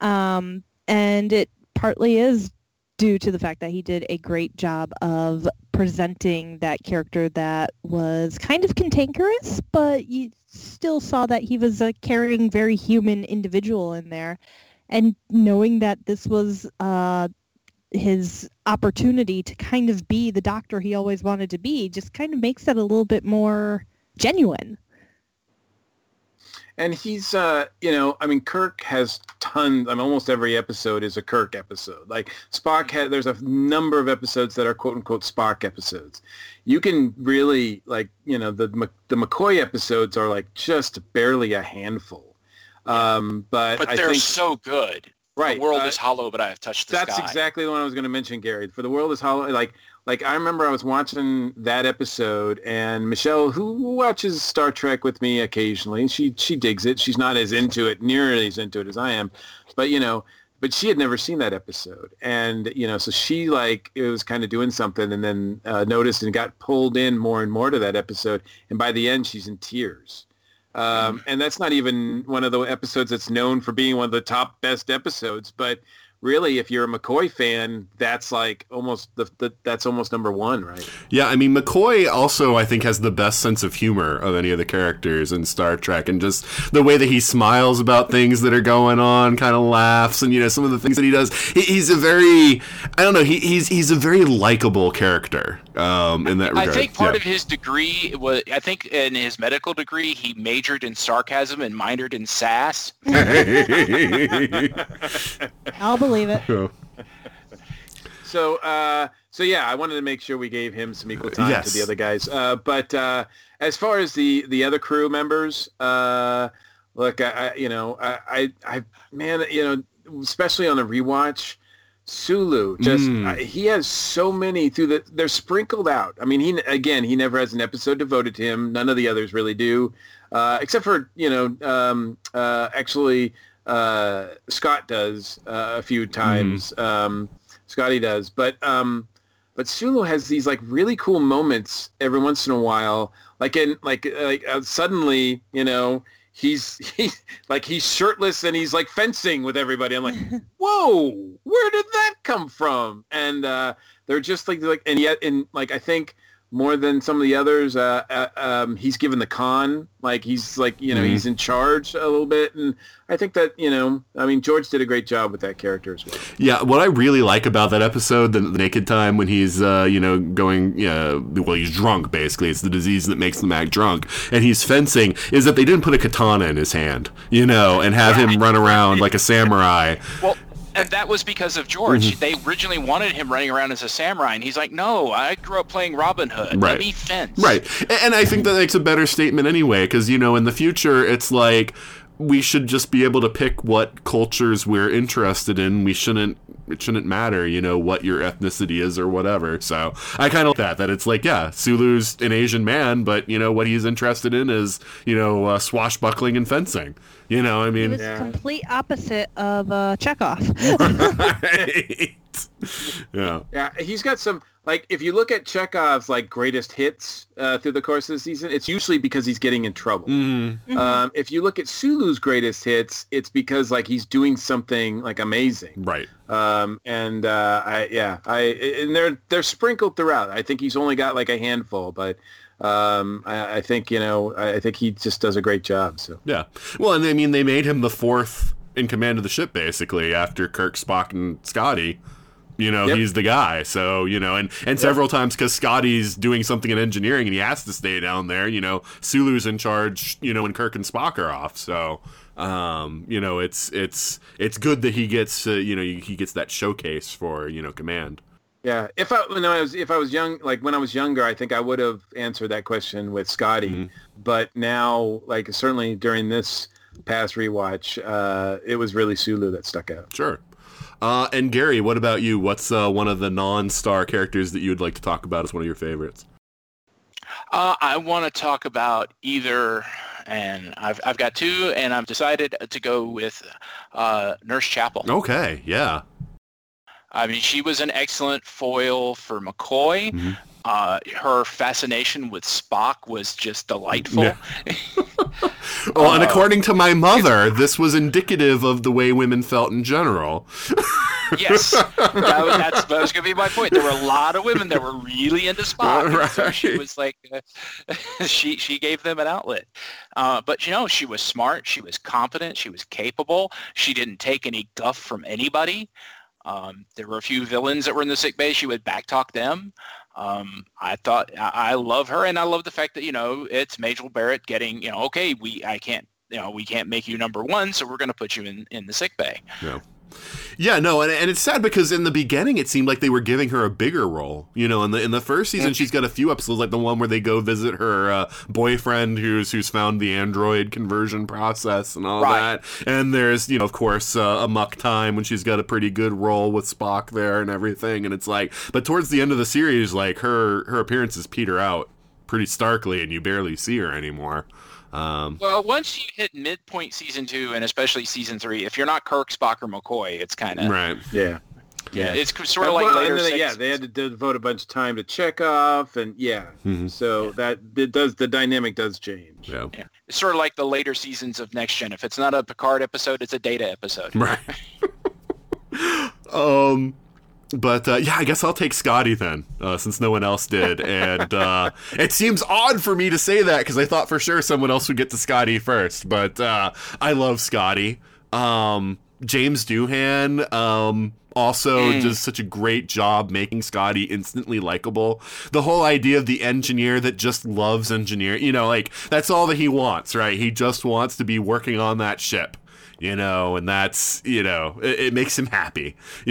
Um, and it partly is due to the fact that he did a great job of presenting that character that was kind of cantankerous, but you still saw that he was a caring, very human individual in there. And knowing that this was uh, his opportunity to kind of be the doctor he always wanted to be just kind of makes it a little bit more genuine. And he's uh you know i mean kirk has tons i mean almost every episode is a kirk episode like spock had there's a number of episodes that are quote unquote spock episodes you can really like you know the the mccoy episodes are like just barely a handful um but, But i they're think so good. right The world uh, is hollow, but I have touched the that's sky. exactly the one I was going to mention, Gary. For the world is hollow. Like, like I remember I was watching that episode, and Michelle, who watches Star Trek with me occasionally, she she digs it. She's not as into it, nearly as into it as I am, but you know, but she had never seen that episode, and you know, so she like it was kind of doing something, and then uh, noticed and got pulled in more and more to that episode, and by the end, she's in tears. Um, and that's not even one of the episodes that's known for being one of the top best episodes. But really, if you're a McCoy fan, that's like almost the, the that's almost number one, right? Yeah, I mean McCoy also I think has the best sense of humor of any of the characters in Star Trek, and just the way that he smiles about things that are going on, kind of laughs, and you know some of the things that he does. He, he's a very I don't know he, he's he's a very likable character um, in that regard. I think part Yeah. of his degree was, I think in his medical degree, he majored in sarcasm and minored in sass. [LAUGHS] [LAUGHS] I'll believe it. So, uh, so yeah, I wanted to make sure we gave him some equal time Yes. to the other guys. Uh, but uh, as far as the the other crew members, uh, look, I, I you know, I, I, I, man, you know, especially on the rewatch, Sulu just Mm. uh, he has so many through the they're sprinkled out. I mean, he again he never has an episode devoted to him. None of the others really do, uh, except for you know um, uh, actually uh, Scott does uh, a few times. Um, Scotty does, but um, but Sulu has these like really cool moments every once in a while. Like in like like uh, suddenly you know he's he like he's shirtless and he's like fencing with everybody. I'm like, [LAUGHS] whoa, where did that come from? And uh, they're just like like and yet in like I think more than some of the others, uh, uh, um, he's given the con. Like he's like you know Mhm. he's in charge a little bit, and I think that you know I mean George did a great job with that character as well. Yeah, what I really like about that episode, the, the naked time when he's, uh, you know, going, yeah, well, he's drunk basically. It's the disease that makes them act drunk, and he's fencing. Is that they didn't put a katana in his hand, you know, and have him run around like a samurai. Well, and that was because of George. Mm-hmm. They originally wanted him running around as a samurai, and he's like, "No, I grew up playing Robin Hood. Right. Let me fence." Right. And I think that makes a better statement anyway, because, you know, in the future, it's like we should just be able to pick what cultures we're interested in. We shouldn't, it shouldn't matter, you know, what your ethnicity is or whatever. So I kind of like that, that it's like, yeah, Sulu's an Asian man, but, you know, what he's interested in is, you know, uh, swashbuckling and fencing. You know, I mean, was Yeah. complete opposite of uh, Chekhov. [LAUGHS] [LAUGHS] right. [LAUGHS] yeah. Yeah, he's got some like if you look at Chekhov's like greatest hits uh, through the course of the season, it's usually because he's getting in trouble. Mm. Um, if you look at Sulu's greatest hits, it's because like he's doing something like amazing. Right. Um, and uh, I yeah, I and they're they're sprinkled throughout. I think he's only got like a handful, but um, I, I think you know I, I think he just does a great job. So Yeah. Well, and I mean, they made him the fourth in command of the ship, basically, after Kirk, Spock, and Scotty. You know, Yep. he's the guy. So, you know, and, and several times because Scotty's doing something in engineering and he has to stay down there, you know, Sulu's in charge, you know, when Kirk and Spock are off. So, um, you know, it's, it's, it's good that he gets, uh, you know, he gets that showcase for, you know, command. yeah, if I when I was if I was young, like when I was younger, I think I would have answered that question with Scotty. Mhm. But now, like certainly during this past rewatch, uh, it was really Sulu that stuck out. Sure. Uh, and Gary, what about you? What's uh, one of the non-star characters that you would like to talk about as one of your favorites? Uh, I want to talk about either, and I've I've got two, and I've decided to go with uh, Nurse Chapel. Okay, yeah. I mean, she was an excellent foil for McCoy. Mhm. Uh, her fascination with Spock was just delightful. Yeah. [LAUGHS] Well, and Uh, according to my mother, this was indicative of the way women felt in general. [LAUGHS] yes, that was, that's, that was going to be my point. There were a lot of women that were really into Spock. and So [LAUGHS] she was like, uh, she she gave them an outlet. Uh, but you know, she was smart. She was competent. She was capable. She didn't take any guff from anybody. Um, there were a few villains that were in the sick bay. She would backtalk them. Um, I thought I, love her, and I love the fact that you know it's Majel Barrett getting you know okay we I can't you know we can't make you number one, so we're going to put you in in the sick bay. Yeah, no, and, and it's sad because in the beginning it seemed like they were giving her a bigger role. You know, in the in the first season she's got a few episodes like the one where they go visit her uh, boyfriend who's who's found the android conversion process and all Right. that. And there's you know of course uh, Amok Time when she's got a pretty good role with Spock there and everything. And it's like, but towards the end of the series, like her her appearances peter out pretty starkly, and you barely see her anymore. Um, Well, once you hit midpoint season two, and especially season three, if you're not Kirk, Spock, or McCoy, it's kind of right. Yeah. yeah. It's sort of like Well, later. and then, six- yeah, they had to devote a bunch of time to Chekhov, and yeah, Mhm. so that it does the dynamic does change. Yeah. Yeah. It's sort of like the later seasons of Next Gen. If it's not a Picard episode, it's a Data episode. Right. [LAUGHS] um, but uh, yeah, I guess I'll take Scotty then, uh, since no one else did, and uh, [LAUGHS] it seems odd for me to say that because I thought for sure someone else would get to Scotty first. But uh, I love Scotty. Um, James Doohan. Um, also does such a great job making Scotty instantly likable. The whole idea of the engineer that just loves engineering, you know, like that's all that he wants, right? He just wants to be working on that ship you know, and that's you know, it, it makes him happy. [LAUGHS]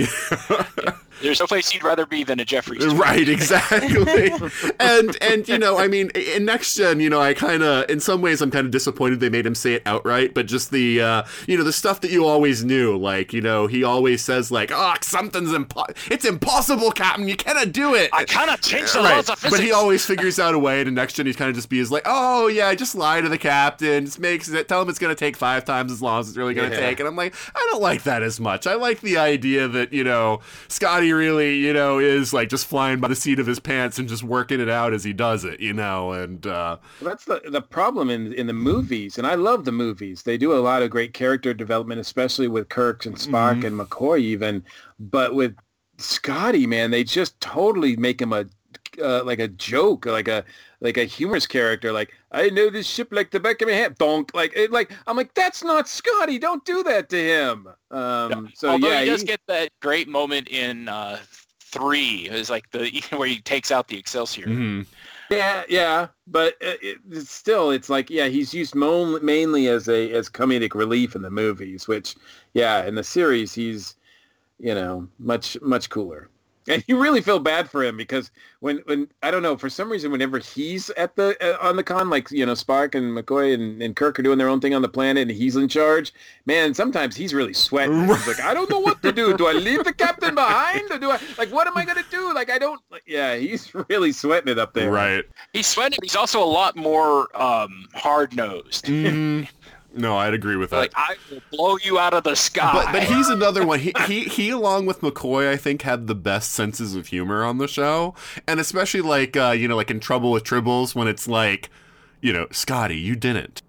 There's no place you'd rather be than a Jefferies. Right, exactly. [LAUGHS] and and you know, I mean, in next gen, you know, I kind of, in some ways, I'm kind of disappointed they made him say it outright. But just the, uh, you know, the stuff that you always knew, like you know, he always says like, "Oh, something's impo- it's impossible, Captain. You cannot do it." I cannot change the Right. laws of physics. But he always figures out a way. And in next gen, he's kind of just be is like, "Oh yeah, just lie to the captain. Just makes it. Tell him it's gonna take five times as long as it's really gonna Yeah. take." And I'm like, I don't like that as much. I like the idea that you know Scotty really you know is like just flying by the seat of his pants and just working it out as he does it. You know, and uh, Well, that's the the problem in in the movies, and I love the movies. They do a lot of great character development, especially with Kirk and Spock Mhm. and McCoy, even. But with Scotty, man, they just totally make him a uh, like a joke, like a like a humorous character. Like I know this ship like the back of my hand. Donk. Like it, like I'm like that's not Scotty. Don't do that to him. Um, so Although yeah, he does he- get that great moment in uh, three, is like the [LAUGHS] where he takes out the Excelsior. mhm. Yeah, yeah, but uh, it, it's still, it's like, yeah, he's used mo- mainly as a as comedic relief in the movies, which, yeah, in the series, he's, you know, much much cooler. And you really feel bad for him because when, when I don't know for some reason whenever he's at the uh, on the con like you know Spock and McCoy and, and Kirk are doing their own thing on the planet and he's in charge man sometimes he's really sweating he's like I don't know what to do do I leave the captain behind or do I like what am I gonna do like I don't like, yeah he's [LAUGHS] really sweating it up there right. He's sweating. He's also a lot more um, hard nosed. Mhm. [LAUGHS] No, I'd agree with that. Like I will blow you out of the sky. But but he's another one. He he he along with McCoy, I think, had the best senses of humor on the show, and especially like uh, you know like in Trouble with Tribbles when it's like, you know, Scotty, you didn't.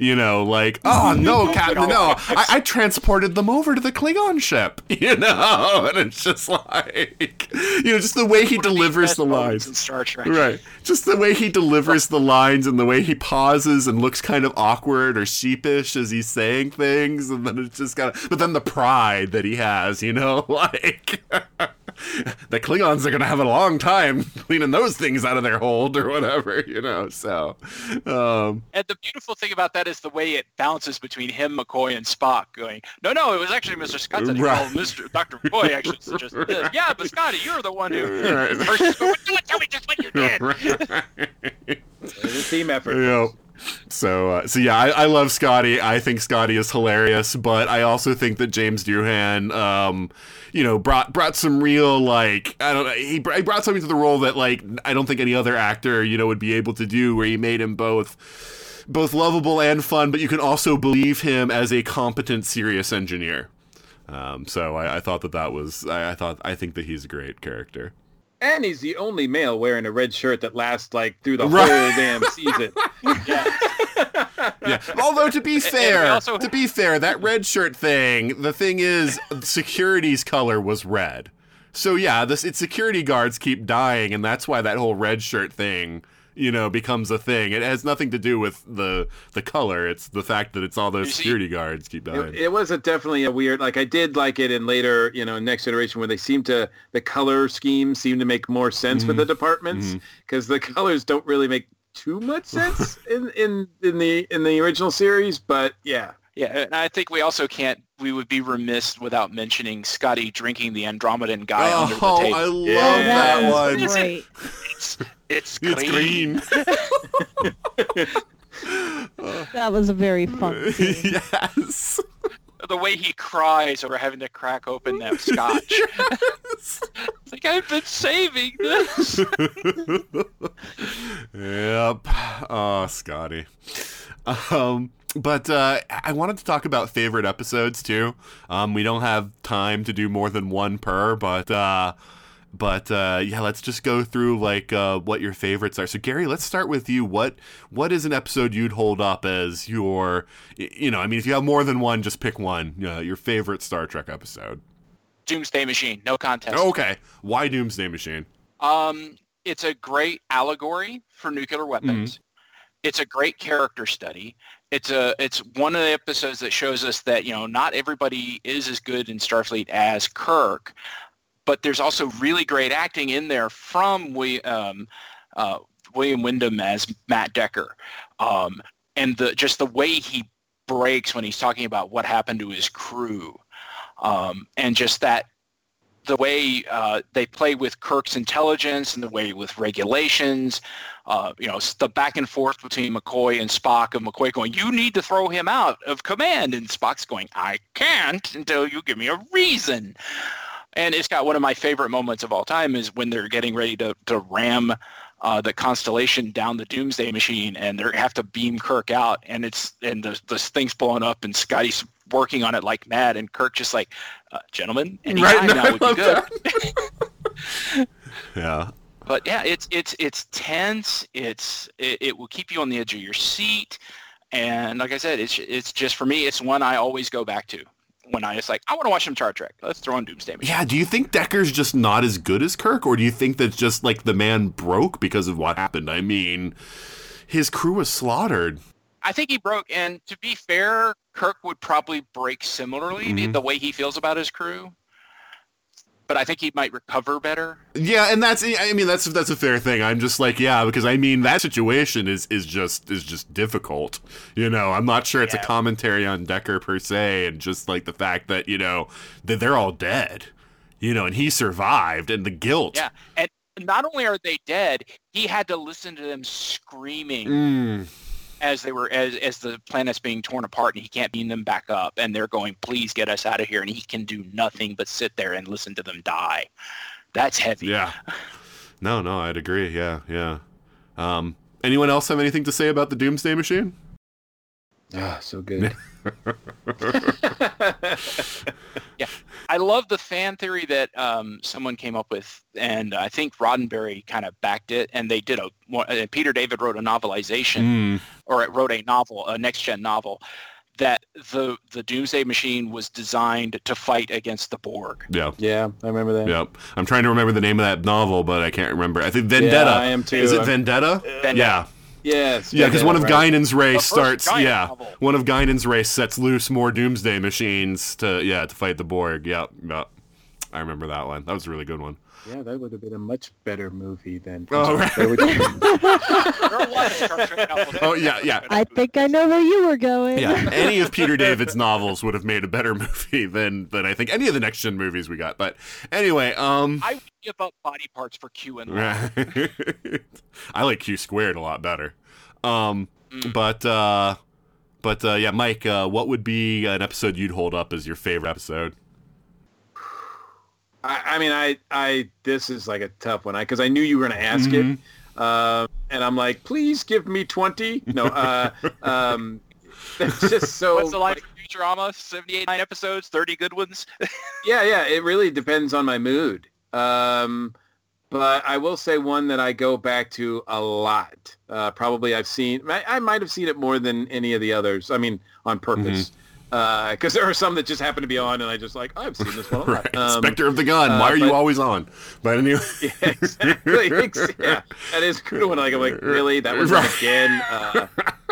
You know, like, [LAUGHS] oh no, Captain, no, I, I transported them over to the Klingon ship. [LAUGHS] You know, and it's just like, you know, just the way he delivers the lines. in Star Trek. Right. Just the way he delivers the lines and the way he pauses and looks kind of awkward or sheepish as he's saying things. And then it's just kind of, but then the pride that he has, you know, [LAUGHS] like the Klingons are going to have a long time cleaning those things out of their hold or whatever, you know. So, um, And the beautiful thing about that is the way it bounces between him, McCoy, and Spock. Going, no, no, it was actually Mr. Scott that Right. called Mr. Dr. McCoy actually suggested [LAUGHS] this. Yeah, but Scotty, you're the one who. Right. First, [LAUGHS] don't tell me just what you did. [LAUGHS] it's a team effort Yeah. So, uh, so yeah, I, I love Scotty. I think Scotty is hilarious, but I also think that James Doohan, um, you know, brought brought some real like I don't know. He, he brought something to the role that like I don't think any other actor you know would be able to do, where he made him both both lovable and fun, but you can also believe him as a competent, serious engineer. Um, so I, I thought that that was I, I thought I think that he's a great character. And he's the only male wearing a red shirt that lasts like through the Right. whole damn season. [LAUGHS] Yeah. yeah. [LAUGHS] Although to be fair, also- to be fair, that red shirt thing, the thing is, security's color was red. So yeah, this its security guards keep dying, and that's why that whole red shirt thing, you know, becomes a thing. It has nothing to do with the the color. It's the fact that it's all those security guards keep dying. It, it was a definitely a weird. Like I did like it in later, you know, next generation where they seem to the color scheme seem to make more sense with the mm-hmm. departments mm-hmm. because the colors don't really make too much [LAUGHS] sense in, in in the in the original series. But yeah, Yeah, and I think we also can't. We would be remiss without mentioning Scotty drinking the Andromedan guy under the oh, table. I love Yeah. that was one. Is it- It's, it's It's clean. green. [LAUGHS] That was a very fun [LAUGHS] scene. yes. The way he cries over having to crack open that [LAUGHS] scotch. Yes. It's like I've been saving this. yep. Oh, Scotty. Um, but uh, I wanted to talk about favorite episodes too. Um, we don't have time to do more than one per, but uh, but uh, yeah, let's just go through like uh, what your favorites are. So Gary, let's start with you. What what is an episode you'd hold up as your, you know, I mean, if you have more than one, just pick one. Uh, your favorite Star Trek episode. Doomsday Machine, no contest. Okay, why Doomsday Machine? Um, it's a great allegory for nuclear weapons. It's a great character study. It's a it's one of the episodes that shows us that you know not everybody is as good in Starfleet as Kirk, but there's also really great acting in there from we um, uh, William Windom as Matt Decker, um, and the just the way he breaks when he's talking about what happened to his crew, um, and just that the way uh, they play with Kirk's intelligence and the way with regulations, uh, you know, the back and forth between McCoy and Spock, of McCoy going, "You need to throw him out of command," and Spock's going, "I can't until you give me a reason." And it's got one of my favorite moments of all time is when they're getting ready to, to ram uh, the constellation down the doomsday machine and they have to beam Kirk out and it's and the, the thing's blowing up and Scotty's working on it like mad and Kirk just like, uh, gentlemen, any Right, time no, now [LAUGHS] I would be good. [LAUGHS] Yeah. But yeah, it's it's it's tense. It's it, it will keep you on the edge of your seat, and like I said, it's it's just for me, it's one I always go back to when I just like I want to watch some Star Trek. Let's throw on Doomsday Machine. Yeah, do you think Decker's just not as good as Kirk, or do you think that's just like the man broke because of what happened? I mean, his crew was slaughtered. I think he broke, and to be fair, Kirk would probably break similarly Mhm. the way he feels about his crew. But I think he might recover better. Yeah, and that's I mean that's that's a fair thing. I'm just like, yeah, because I mean that situation is is just is just difficult. You know, I'm not sure it's a commentary on Decker per se and just like the fact that, you know, that they're all dead. You know, and he survived and the guilt. Yeah, and not only are they dead, he had to listen to them screaming. Mm. As they were as as the planet's being torn apart and he can't beam them back up and they're going please get us out of here and he can do nothing but sit there and listen to them die that's heavy Yeah. [LAUGHS] No, no, I'd agree. Yeah, yeah. Um anyone else have anything to say about the Doomsday Machine? Ah, so good. [LAUGHS] [LAUGHS] i love the fan theory that um, someone came up with and i think roddenberry kind of backed it and they did a one- uh, peter david wrote a novelization Mm. or wrote a novel a next gen novel that the the doomsday machine was designed to fight against the borg Yeah. yeah, I remember that. Yep. I'm trying to remember the name of that novel, but I can't remember. I think Vendetta. Yeah, I am too. Is it I'm- Vendetta? Vendetta. Yeah. Yes. Yeah, because one of right. Guinan's race starts. Yeah, novel. one of Guinan's race sets loose more Doomsday machines to yeah to fight the Borg. Yep, yep. I remember that one. That was a really good one. Yeah, that would have been a much better movie than. Oh, right. That would- [LAUGHS] [LAUGHS] there are a lot of Star Trek novels Oh, yeah, yeah. I think I know where you were going. Yeah, any of Peter [LAUGHS] David's novels would have made a better movie than than I think any of the next gen movies we got. But anyway, um, I would give up body parts for Q-in-Law. I like Q squared a lot better. Um, but uh, but uh, yeah, Mike, uh, what would be an episode you'd hold up as your favorite episode? I, I mean, I, I, this is like a tough one because I, knew you were going to ask it, uh, and I'm like, please give me twenty. No, uh, [LAUGHS] um, it's just so. What's the line of Futurama? 78 nine episodes, 30 good ones. [LAUGHS] yeah, yeah. It really depends on my mood. Um, but I will say one that I go back to a lot. Uh, probably I've seen. I, I might have seen it more than any of the others. I mean, on purpose. Because there are some that just happen to be on, and I just like I've seen this one. [LAUGHS] Right, Um, Spectre of the Gun. Why uh, are you always on? But anyway, [LAUGHS] yeah, exactly. [LAUGHS] Yeah, that is a good one. Like I'm like, really? That was Right. again. Uh,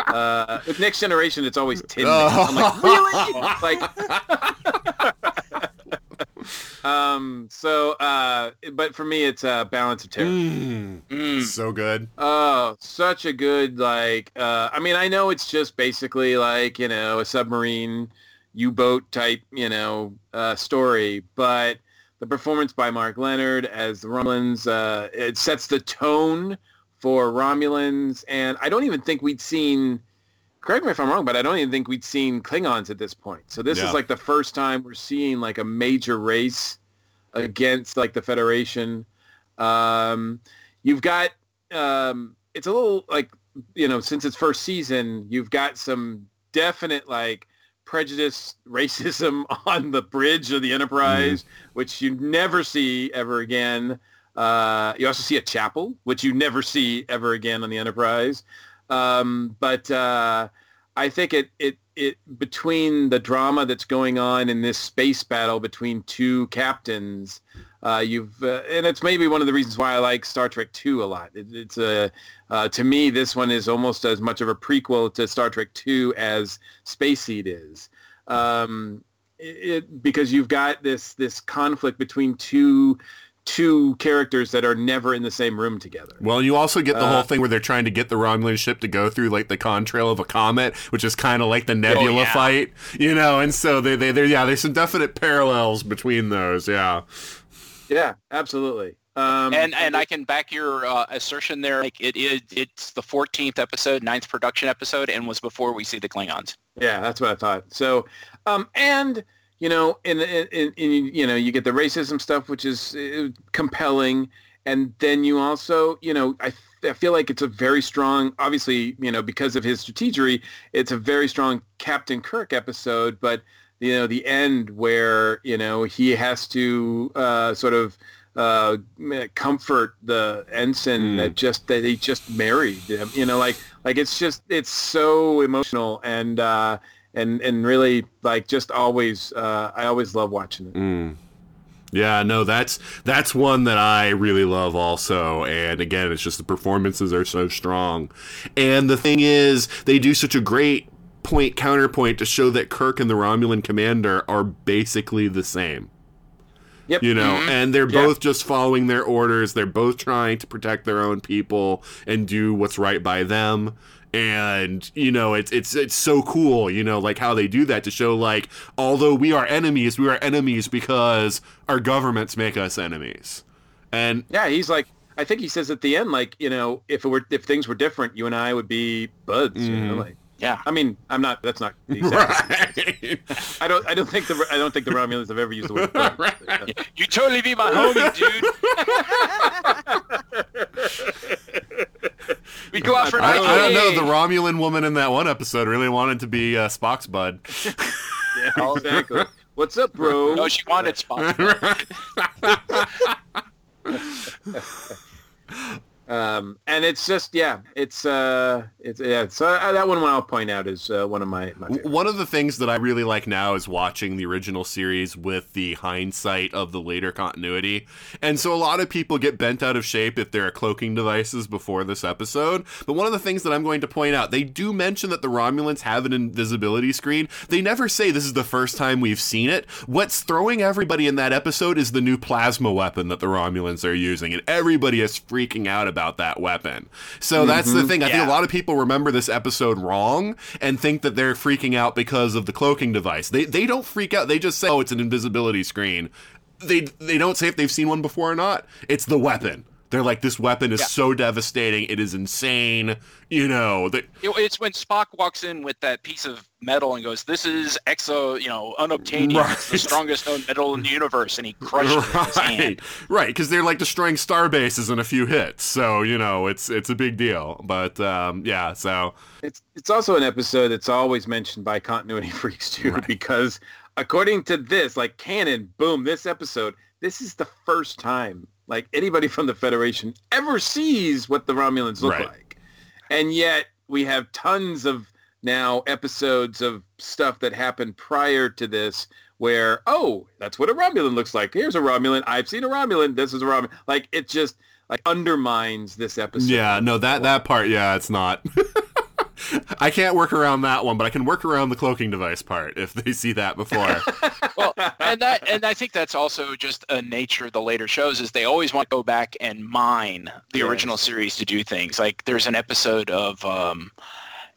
uh, with Next Generation, it's always Tin Man. Oh. I'm like, really? like, um. So, uh, but for me, it's uh, Balance of Terror. Mm, Mm. so good. Oh, such a good like. Uh, I mean, I know it's just basically like you know a submarine U-boat type you know uh, story, but the performance by Mark Lenard as the Romulans uh, it sets the tone for Romulans, and I don't even think we'd seen. Correct me if I'm wrong, but I don't even think we'd seen Klingons at this point. So this Yeah. is like the first time we're seeing like a major race against like the Federation. Um, you've got um, it's a little like you know since its first season, you've got some definite like prejudice, [LAUGHS] racism [LAUGHS] on the bridge of the Enterprise, which you never see ever again. Uh, you also see a chapel, which you never see ever again on the Enterprise. Um, but uh, I think it, it it between the drama that's going on in this space battle between two captains, uh, you've uh, and it's maybe one of the reasons why I like Star Trek Two a lot. It, it's a uh, to me this one is almost as much of a prequel to Star Trek Two as Space Seed is. Um, it, because you've got this this conflict between two two characters that are never in the same room together. Well, you also get the Uh, whole thing where they're trying to get the Romulan ship to go through like the contrail of a comet, which is kind of like the Nebula yeah. fight, you know. And so they they they yeah, there's some definite parallels between those. Yeah. Yeah, absolutely. Um, and and I can back your uh, assertion there. Like it is, it's the 14th episode, ninth production episode, and was before we see the Klingons. Yeah, that's what I thought. So, um, and you know, in, in, in, in you know, you get the racism stuff, which is uh, compelling, and then you also, you know, I I feel like it's a very strong, obviously, you know, because of his strategery, it's a very strong Captain Kirk episode, but you know, the end where you know he has to uh, sort of uh, comfort the ensign mm. that just that he just married. You know, like like it's just it's so emotional and uh, and and really like just always uh, I always love watching it. Mm. Yeah, no, that's that's one that I really love also. And again, it's just the performances are so strong. And the thing is, they do such a great point counterpoint to show that Kirk and the Romulan commander are basically the same. Yep. You know, mm-hmm. and they're both just following their orders. They're both trying to protect their own people and do what's right by them. And you know, it's it's it's so cool, you know, like how they do that to show like although we are enemies, we are enemies because our governments make us enemies. And yeah, he's like I think he says at the end, like, you know, if it were if things were different, you and I would be buds. Mm. You know, mm-hmm. like yeah, I mean, I'm not. That's not exactly. [LAUGHS] Right. [LAUGHS] I don't. I don't think the. I don't think the Romulans have ever used the word. right. [LAUGHS] You totally be my homie, dude. [LAUGHS] we go out for. I, I, don't know. The Romulan woman in that one episode really wanted to be uh, Spock's bud. [LAUGHS] yeah, exactly. What's up, bro? [LAUGHS] No, she wanted Spock. Um, and it's just yeah, it's uh, it's yeah. So uh, that one I'll point out is uh, one of my, my one of the things that I really like now is watching the original series with the hindsight of the later continuity. And so a lot of people get bent out of shape if there are cloaking devices before this episode. But one of the things that I'm going to point out, they do mention that the Romulans have an invisibility screen. They never say this is the first time we've seen it. What's throwing everybody in that episode is the new plasma weapon that the Romulans are using, and everybody is freaking out about about that weapon. So that's mm-hmm. the thing. I yeah. think a lot of people remember this episode wrong and think that they're freaking out because of the cloaking device. They they don't freak out. They just say, "Oh, it's an invisibility screen." They they don't say if they've seen one before or not. It's the weapon. They're like, this weapon is yeah. so devastating. It is insane. You know, that it's when Spock walks in with that piece of metal and goes, "This is exo, you know, unobtainium. Right. It's the strongest known metal in the universe," and he crushes right. it with his hand. Right, because they're like destroying star bases in a few hits. So you know, it's it's a big deal. But um, yeah, so it's it's also an episode that's always mentioned by continuity [LAUGHS] freaks too, right. because according to this, like canon, boom, this episode, this is the first time like anybody from the Federation ever sees what the Romulans look right. like. And yet we have tons of now episodes of stuff that happened prior to this where, oh, that's what a Romulan looks like. Here's a Romulan. I've seen a Romulan. This is a Romulan. Like it just like undermines this episode. Yeah, no, that that part, yeah, it's not. [LAUGHS] [LAUGHS] I can't work around that one, but I can work around the cloaking device part if they see that before. [LAUGHS] well, and that and I think that's also just a nature of the later shows is they always want to go back and mine the yes. original series to do things. Like there's an episode of um,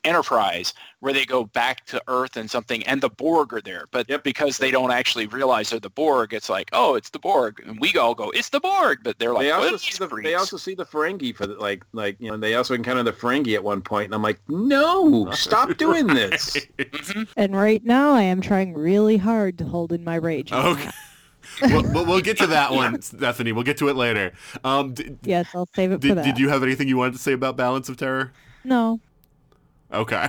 Enterprise where they go back to Earth and something, and the Borg are there. But yep. because they don't actually realize they're the Borg, it's like, oh, it's the Borg, and we all go, it's the Borg. But they're like, they also see the, they also see the Ferengi for the, like like you know they also encounter the Ferengi at one point, and I'm like, no, stop [LAUGHS] doing this. Mm-hmm. And right now, I am trying really hard to hold in my rage. Okay. [LAUGHS] we'll, we'll, get to that [LAUGHS] one, Stephanie. We'll get to it later. Um, d- yes, I'll save it did, for that. Did you have anything you wanted to say about Balance of Terror? No. Okay.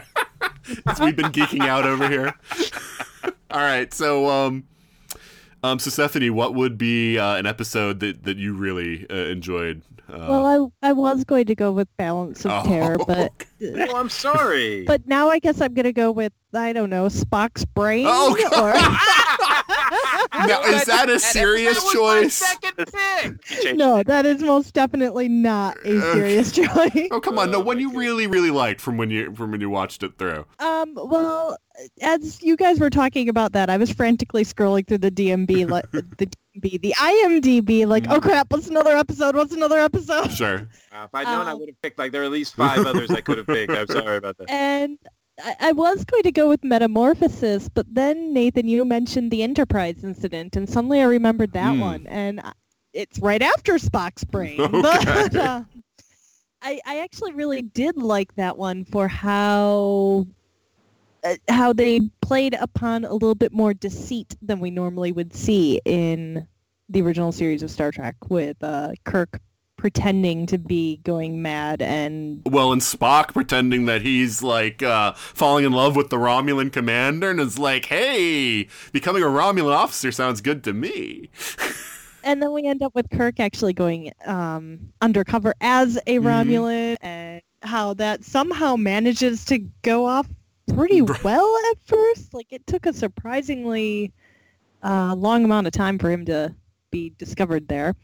we've been geeking out over here. All right. So, um, um, so Stephanie, what would be uh, an episode that, that you really uh, enjoyed? Uh, well, I I was going to go with Balance of oh, Terror, but oh, I'm sorry. But now I guess I'm going to go with I don't know Spock's brain. Oh, or... [LAUGHS] now is that a serious that choice? second pick. [LAUGHS] no, that is most definitely not a serious [LAUGHS] choice. Oh come on! No, one you really really liked from when you from when you watched it through. Um. Well, as you guys were talking about that, I was frantically scrolling through the DMB, like the DMB, the IMDb, like, oh crap, what's another episode? What's another episode? Sure. Uh, if I'd known, um, I would have picked like there are at least five others I could have picked. I'm sorry about that. And I, I was going to go with Metamorphosis, but then Nathan, you mentioned the Enterprise incident, and suddenly I remembered that mm. one, and it's right after Spock's brain. [LAUGHS] Okay. But, uh, I, I actually really did like that one for how uh, how they played upon a little bit more deceit than we normally would see in the original series of Star Trek with uh, Kirk pretending to be going mad and Well, and Spock pretending that he's like uh, falling in love with the Romulan commander and is like, hey, becoming a Romulan officer sounds good to me. [LAUGHS] and then we end up with Kirk actually going um, undercover as a Mhm. Romulan, and how that somehow manages to go off pretty well at first. Like it took a surprisingly uh, long amount of time for him to be discovered there.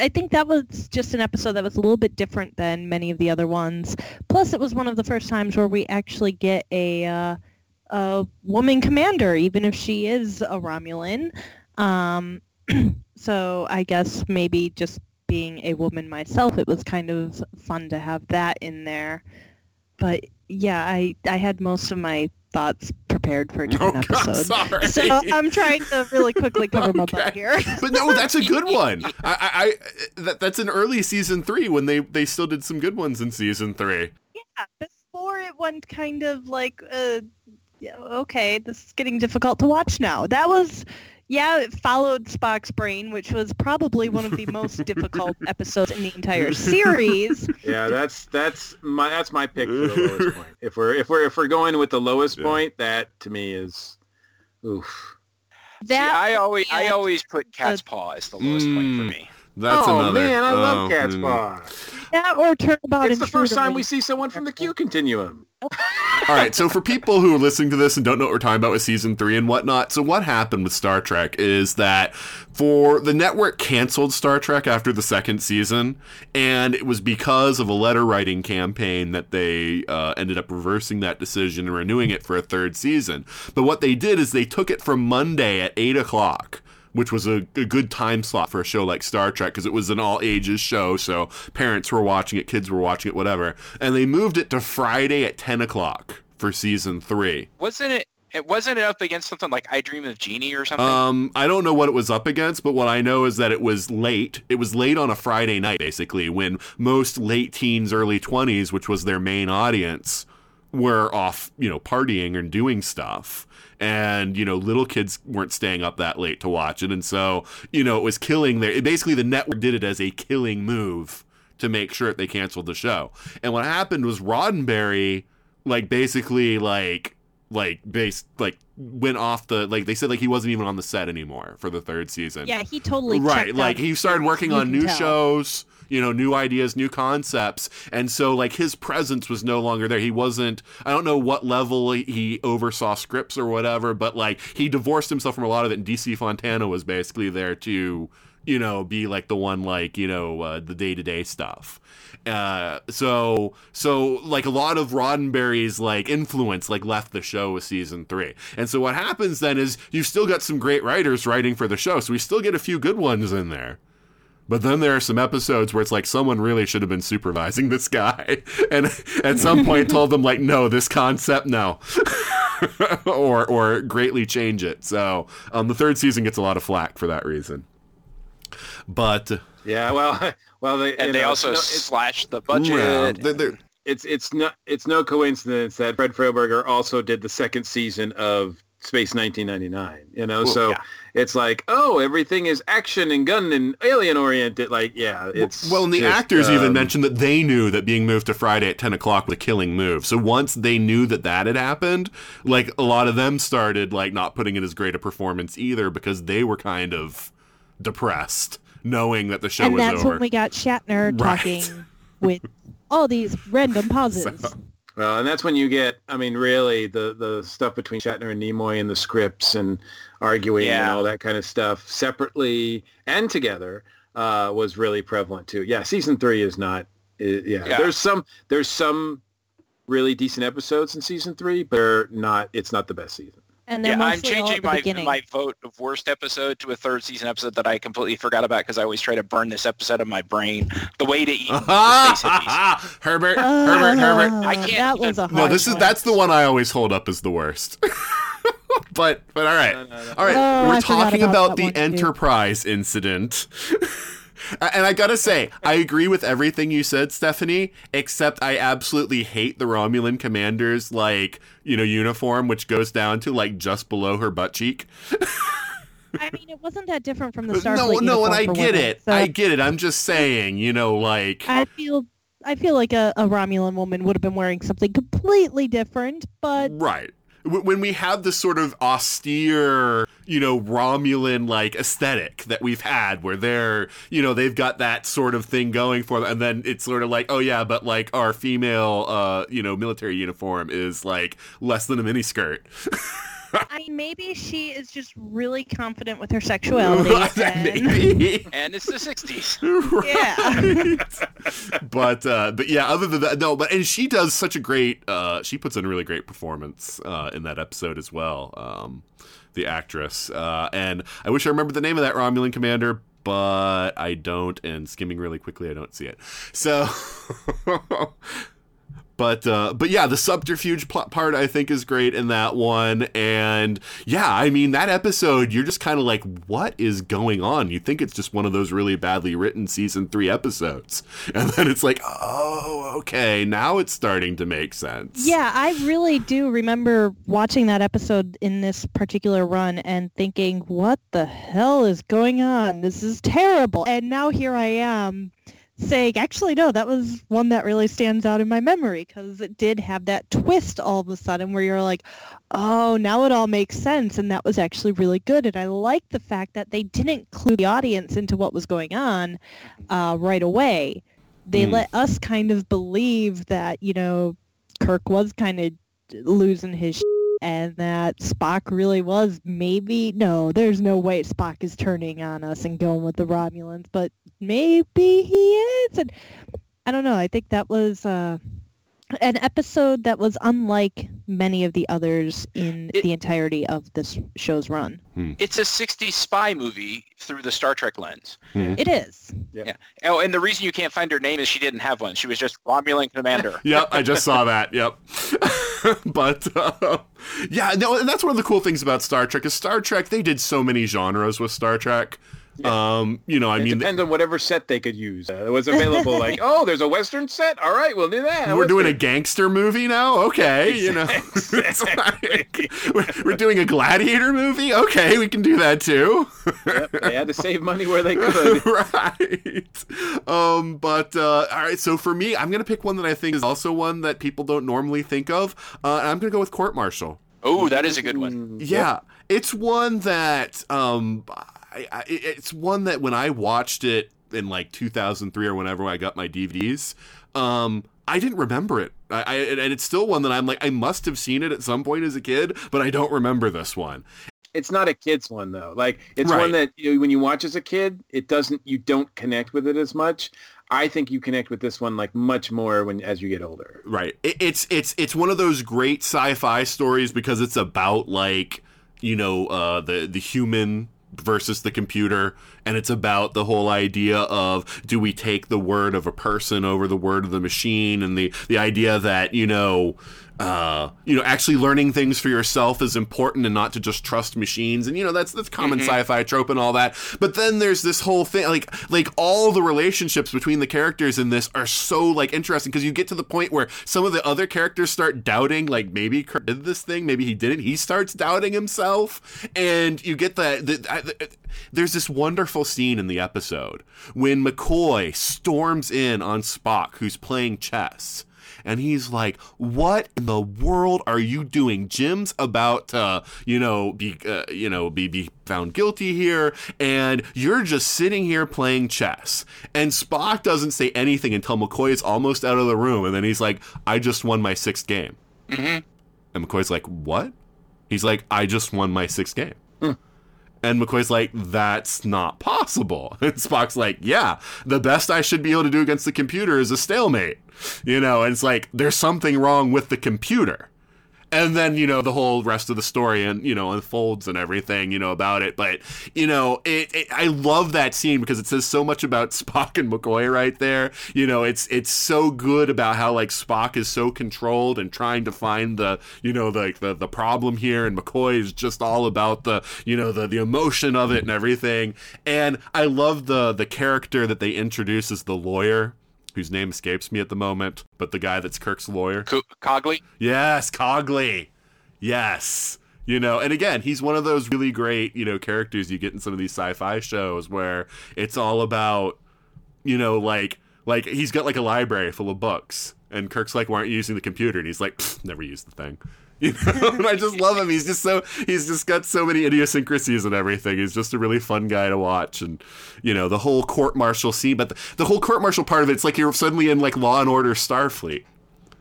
I think that was just an episode that was a little bit different than many of the other ones. Plus, it was one of the first times where we actually get a uh, a woman commander, even if she is a Romulan. Um, [CLEARS THROAT] so I guess maybe just being a woman myself, it was kind of fun to have that in there. But yeah, I I had most of my thoughts prepared for a different Oh, [LAUGHS] God, episode. sorry. So I'm trying to really quickly cover my butt here. [LAUGHS] But no, that's a good one. I, I, I that, that's an early season three when they they still did some good ones in season three. yeah, before it went kind of like, uh, okay, this is getting difficult to watch now. That was, yeah, it followed Spock's brain, which was probably one of the most [LAUGHS] difficult episodes in the entire series. [LAUGHS] Yeah, that's that's my that's my pick for the lowest [LAUGHS] point. If we're if we're if we're going with the lowest Yeah. point, that to me is oof. See, That I always I and alwaed put Catspaw as the lowest point for Mm. me. That's oh another. man, I love oh, Cat's mm. Paw. That or Turnabout It's the first time we see someone from the Q continuum. All right, so for people who are listening to this and don't know what we're talking about with season three and whatnot, so what happened with Star Trek is that for the network canceled Star Trek after the second season, and it was because of a letter writing campaign that they uh, ended up reversing that decision and renewing it for a third season. But what they did is they took it from Monday at eight o'clock which was a, a good time slot for a show like Star Trek because it was an all ages show, so parents were watching it, kids were watching it, whatever. And they moved it to Friday at 10 o'clock for season three. Wasn't it? It wasn't it up against something like I Dream of Jeannie or something. Um, I don't know what it was up against, but what I know is that it was late. It was late on a Friday night, basically, when most late teens, early 20s, which was their main audience, were off, you know, partying and doing stuff. And, you know, little kids weren't staying up that late to watch it. And so, you know, it was killing their, basically the network did it as a killing move to make sure that they canceled the show. And what happened was Roddenberry, like, basically, like, like base like went off the like they said like he wasn't even on the set anymore for the third season. Yeah, he totally right. Like out. he started working You on new tell. shows, you know, new ideas, new concepts, and so like his presence was no longer there. He wasn't. I don't know what level he- oversaw scripts or whatever, but like he divorced himself from a lot of it. And DC Fontana was basically there to you know be like the one like you know uh, the day to day stuff. Uh, so so like a lot of Roddenberry's like influence like left the show with season three, and so what happens then is you've still got some great writers writing for the show, so we still get a few good ones in there. But then there are some episodes where it's like someone really should have been supervising this guy, [LAUGHS] and at some point told them like, no, this concept, no, [LAUGHS] or or greatly change it. So um, the third season gets a lot of flack for that reason. But Yeah, well, [LAUGHS] well, they, and they know, also no, it's, slashed the well, budget. they're- they're- it's it's no it's no coincidence that Fred Freiberger also did the second season of Space 1999. You know, Well, so yeah. It's like, oh, everything is action and gun and alien oriented. Like, yeah, it's well, and the just, actors even um, mentioned that they knew that being moved to Friday at ten o'clock was a killing move. So once they knew that that had happened, like a lot of them started like not putting in as great a performance either because they were kind of depressed knowing that the show and was that's over. when we got Shatner [LAUGHS] Right. talking with all these random [LAUGHS] pauses. Well, and that's when you get, I mean, really the the stuff between Shatner and Nimoy and the scripts and arguing and all that kind of stuff separately and together uh, was really prevalent too. Yeah, season three is not. yeah. Yeah. there's some there's some really decent episodes in season three, but they're not. It's not the best season. And they're Yeah, I'm mostly all at changing the my beginning. my vote of worst episode to a third season episode that I completely forgot about because I always try to burn this episode of my brain. The way to eat the space. Herbert, Uh, Herbert, Herbert. I can't That was a hard No, this is that's the one I always hold up as the worst. [LAUGHS] but but all right, No, no, no. all right. Oh, We're I talking about about, the one, too. Enterprise incident. [LAUGHS] [LAUGHS] And I gotta say, I agree with everything you said, Stephanie, except I absolutely hate the Romulan commander's, like, you know, uniform, which goes down to, like, just below her butt cheek. I mean, it wasn't that different from the Starfleet no, no, and I get women, it. so I get it. I'm just saying, you know, like, I feel I feel like a, a Romulan woman would have been wearing something completely different, but right. Wh- When we have this sort of austere, you know, Romulan like aesthetic that we've had, where they're, you know, they've got that sort of thing going for them, and then it's sort of like, oh yeah, but like our female, uh, you know, military uniform is like less than a miniskirt. [LAUGHS] [LAUGHS] I mean, maybe she is just really confident with her sexuality. and, Maybe. [LAUGHS] And it's the 60s. [LAUGHS] Yeah. but uh, but yeah, other than that, no. But and she does such a great. Uh, she puts in a really great performance uh, in that episode as well. Um, the actress, uh, and I wish I remembered the name of that Romulan commander, but I don't. And skimming really quickly, I don't see it. So. But uh, but yeah, the subterfuge part I think is great in that one, and yeah, I mean that episode you're just kind of like, what is going on? You think it's just one of those really badly written season three episodes, [LAUGHS] and then it's like, oh, okay, now it's starting to make sense. Yeah, I really do remember watching that episode in this particular run and thinking, what the hell is going on? This is terrible. And now here I am saying, actually, no, that was one that really stands out in my memory because it did have that twist all of a sudden where you're like, oh, now it all makes sense. And that was actually really good. And I like the fact that they didn't clue the audience into what was going on uh, right away. They Mm. let us kind of believe that, you know, Kirk was kind of losing his and that Spock really was maybe no, there's no way Spock is turning on us and going with the Romulans, but maybe he is. And I don't know. I think that was uh, an episode that was unlike many of the others in It- the entirety of this show's run. It's a 60s spy movie through the Star Trek lens. It is. Yeah. Oh, and the reason you can't find her name is she didn't have one. She was just Romulan commander. [LAUGHS] Yep, I just saw that. Yep. [LAUGHS] but uh, yeah, no, and that's one of the cool things about Star Trek is Star Trek. They did so many genres with Star Trek. Um, you know, I it mean, depends on whatever set they could use. Uh, it was available. [LAUGHS] like, oh, there's a Western set. All right, we'll do that. we're doing a gangster movie now. Okay, you know, [LAUGHS] It's like, we're, we're doing a gladiator movie. Okay, we can do that too. Yep, they had to save money where they [LAUGHS] could. right. Um, but uh, all right. So for me, I'm gonna pick one that I think is also one that people don't normally think of. Uh, and I'm gonna go with court martial. Oh, that is a good one. Yeah, it's one that um, I, I, it's one that when I watched it in like 2003 or whenever I got my DVDs, um, I didn't remember it. I, I and it's still one that I'm like I must have seen it at some point as a kid, but I don't remember this one. It's not a kid's one though. Like it's Right. one that you know, when you watch as a kid, it doesn't. You don't connect with it as much. I think you connect with this one like much more when as you get older. Right. It, it's it's it's one of those great sci-fi stories because it's about like you know uh, the the human versus the computer, and it's about the whole idea of do we take the word of a person over the word of the machine, and the the idea that you know. Uh, you know, actually learning things for yourself is important, and not to just trust machines. And you know, that's that's common sci-fi trope and all that. But then there's this whole thing, like like all the relationships between the characters in this are so like interesting because you get to the point where some of the other characters start doubting, like maybe did this thing, maybe he didn't. He starts doubting himself, and you get that. The, the, there's this wonderful scene in the episode when McCoy storms in on Spock, who's playing chess and he's like, "What in the world are you doing? Jim's about to, you know, be, uh, you know, be be found guilty here, and you're just sitting here playing chess." And Spock doesn't say anything until McCoy is almost out of the room, and then he's like, "I just won my sixth game," hmm and McCoy's like, "What?" He's like, "I just won my sixth game." And McCoy's like, that's not possible. [LAUGHS] And Spock's like, yeah, the best I should be able to do against the computer is a stalemate. You know, and it's like, there's something wrong with the computer. and then you know the whole rest of the story and you know unfolds and everything you know about it. But you know it, it, i love that scene because it says so much about [LAUGHS] spock and mccoy right there. You know it's it's so good about how like spock is so controlled and trying to find the you know the the, the problem here. And mccoy is just all about the you know the the emotion of it and everything. And i love the the character that they introduce as the lawyer whose name escapes me at the moment, but the guy that's Kirk's lawyer. Co- Cogley? Yes, Cogley. Yes. You know, and again, he's one of those really great, you know, characters you get in some of these sci-fi shows where it's all about, you know, like like he's got like a library full of books and Kirk's like, "Why aren't you using the computer?" And he's like, "Never used the thing." You know, [LAUGHS] and I just love him. He's just so he's just got so many idiosyncrasies and everything. He's just a really fun guy to watch, and you know the whole court martial scene. But the, the whole court martial part of it, it's like you're suddenly in like Law and Order Starfleet,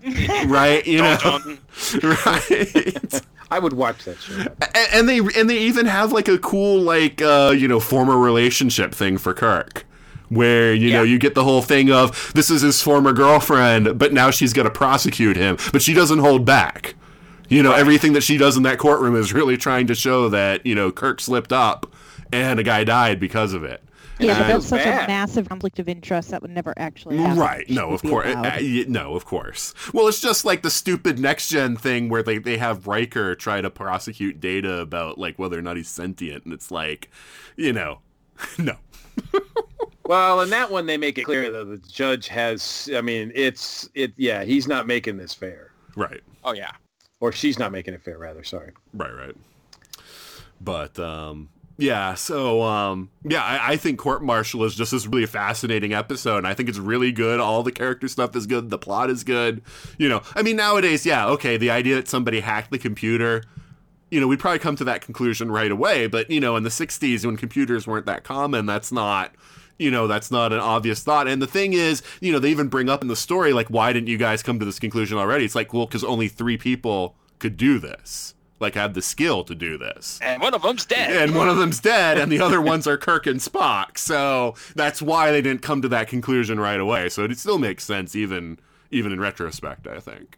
[LAUGHS] right? You know, [LAUGHS] right? I would watch that show. And, and they and they even have like a cool like uh, you know former relationship thing for Kirk where you know you get the whole thing of this is his former girlfriend but now she's going to prosecute him but she doesn't hold back you know everything that she does in that courtroom is really trying to show that you know kirk slipped up and a guy died because of it Yeah, but that's such bad. a massive conflict of interest that would never actually happen. Right. No, of course. Uh, no, of course. Well, it's just like the stupid next gen thing where they, they have Riker try to prosecute Data about like whether or not he's sentient, and it's like, you know, [LAUGHS] no. Well, in that one, they make it clear that the judge has. I mean, it's it. Yeah, he's not making this fair, Right. Oh yeah. Or she's not making it fair. Rather, sorry. Right. Right. But um, yeah. So um, yeah, I, I think Court Martial is just this really fascinating episode. And I think it's really good. All the character stuff is good. The plot is good. You know, I mean, nowadays, yeah, okay, the idea that somebody hacked the computer. You know, we'd probably come to that conclusion right away. But you know, in the '60s, when computers weren't that common, that's not. You know, that's not an obvious thought. And the thing is, you know, they even bring up in the story, like, why didn't you guys come to this conclusion already? It's like, well, because only three people could do this, like, had the skill to do this And one of them's dead. and one of them's dead, and the other ones are Kirk and Spock. So that's why they didn't come to that conclusion right away. So it still makes sense, even even in retrospect. I think.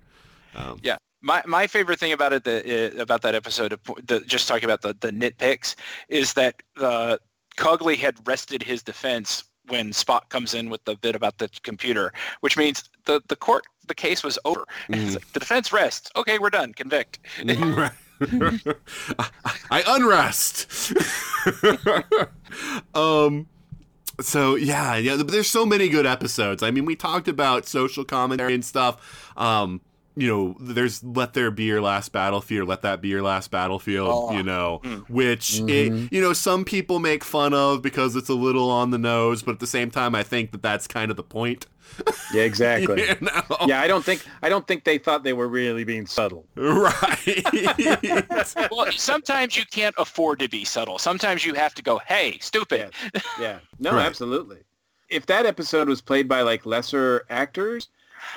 Yeah. My, my favorite thing about it, the, uh, about that episode, the, just talking about the, the nitpicks, is that uh, Cogley had rested his defense when Spock comes in with the bit about the computer, which means the, the court, the case was over. It's like, the defense rests. Okay, we're done. Convict. [LAUGHS] Right. I unrest. [LAUGHS] um so yeah, yeah, but there's so many good episodes. I mean, we talked about social commentary and stuff. Um, you know, there's "Let There Be Your Last Battlefield," "Let That Be Your Last Battlefield," Oh. you know, hmm. which it, mm-hmm. you know some people make fun of because it's a little on the nose, but at the same time, I think that that's kind of the point. Yeah, exactly. [LAUGHS] You know? Yeah, I don't think I don't think they thought they were really being subtle. right. [LAUGHS] well, sometimes you can't afford to be subtle. Sometimes you have to go, hey, stupid. Yeah, no, [LAUGHS] Right. absolutely. If that episode was played by like lesser actors,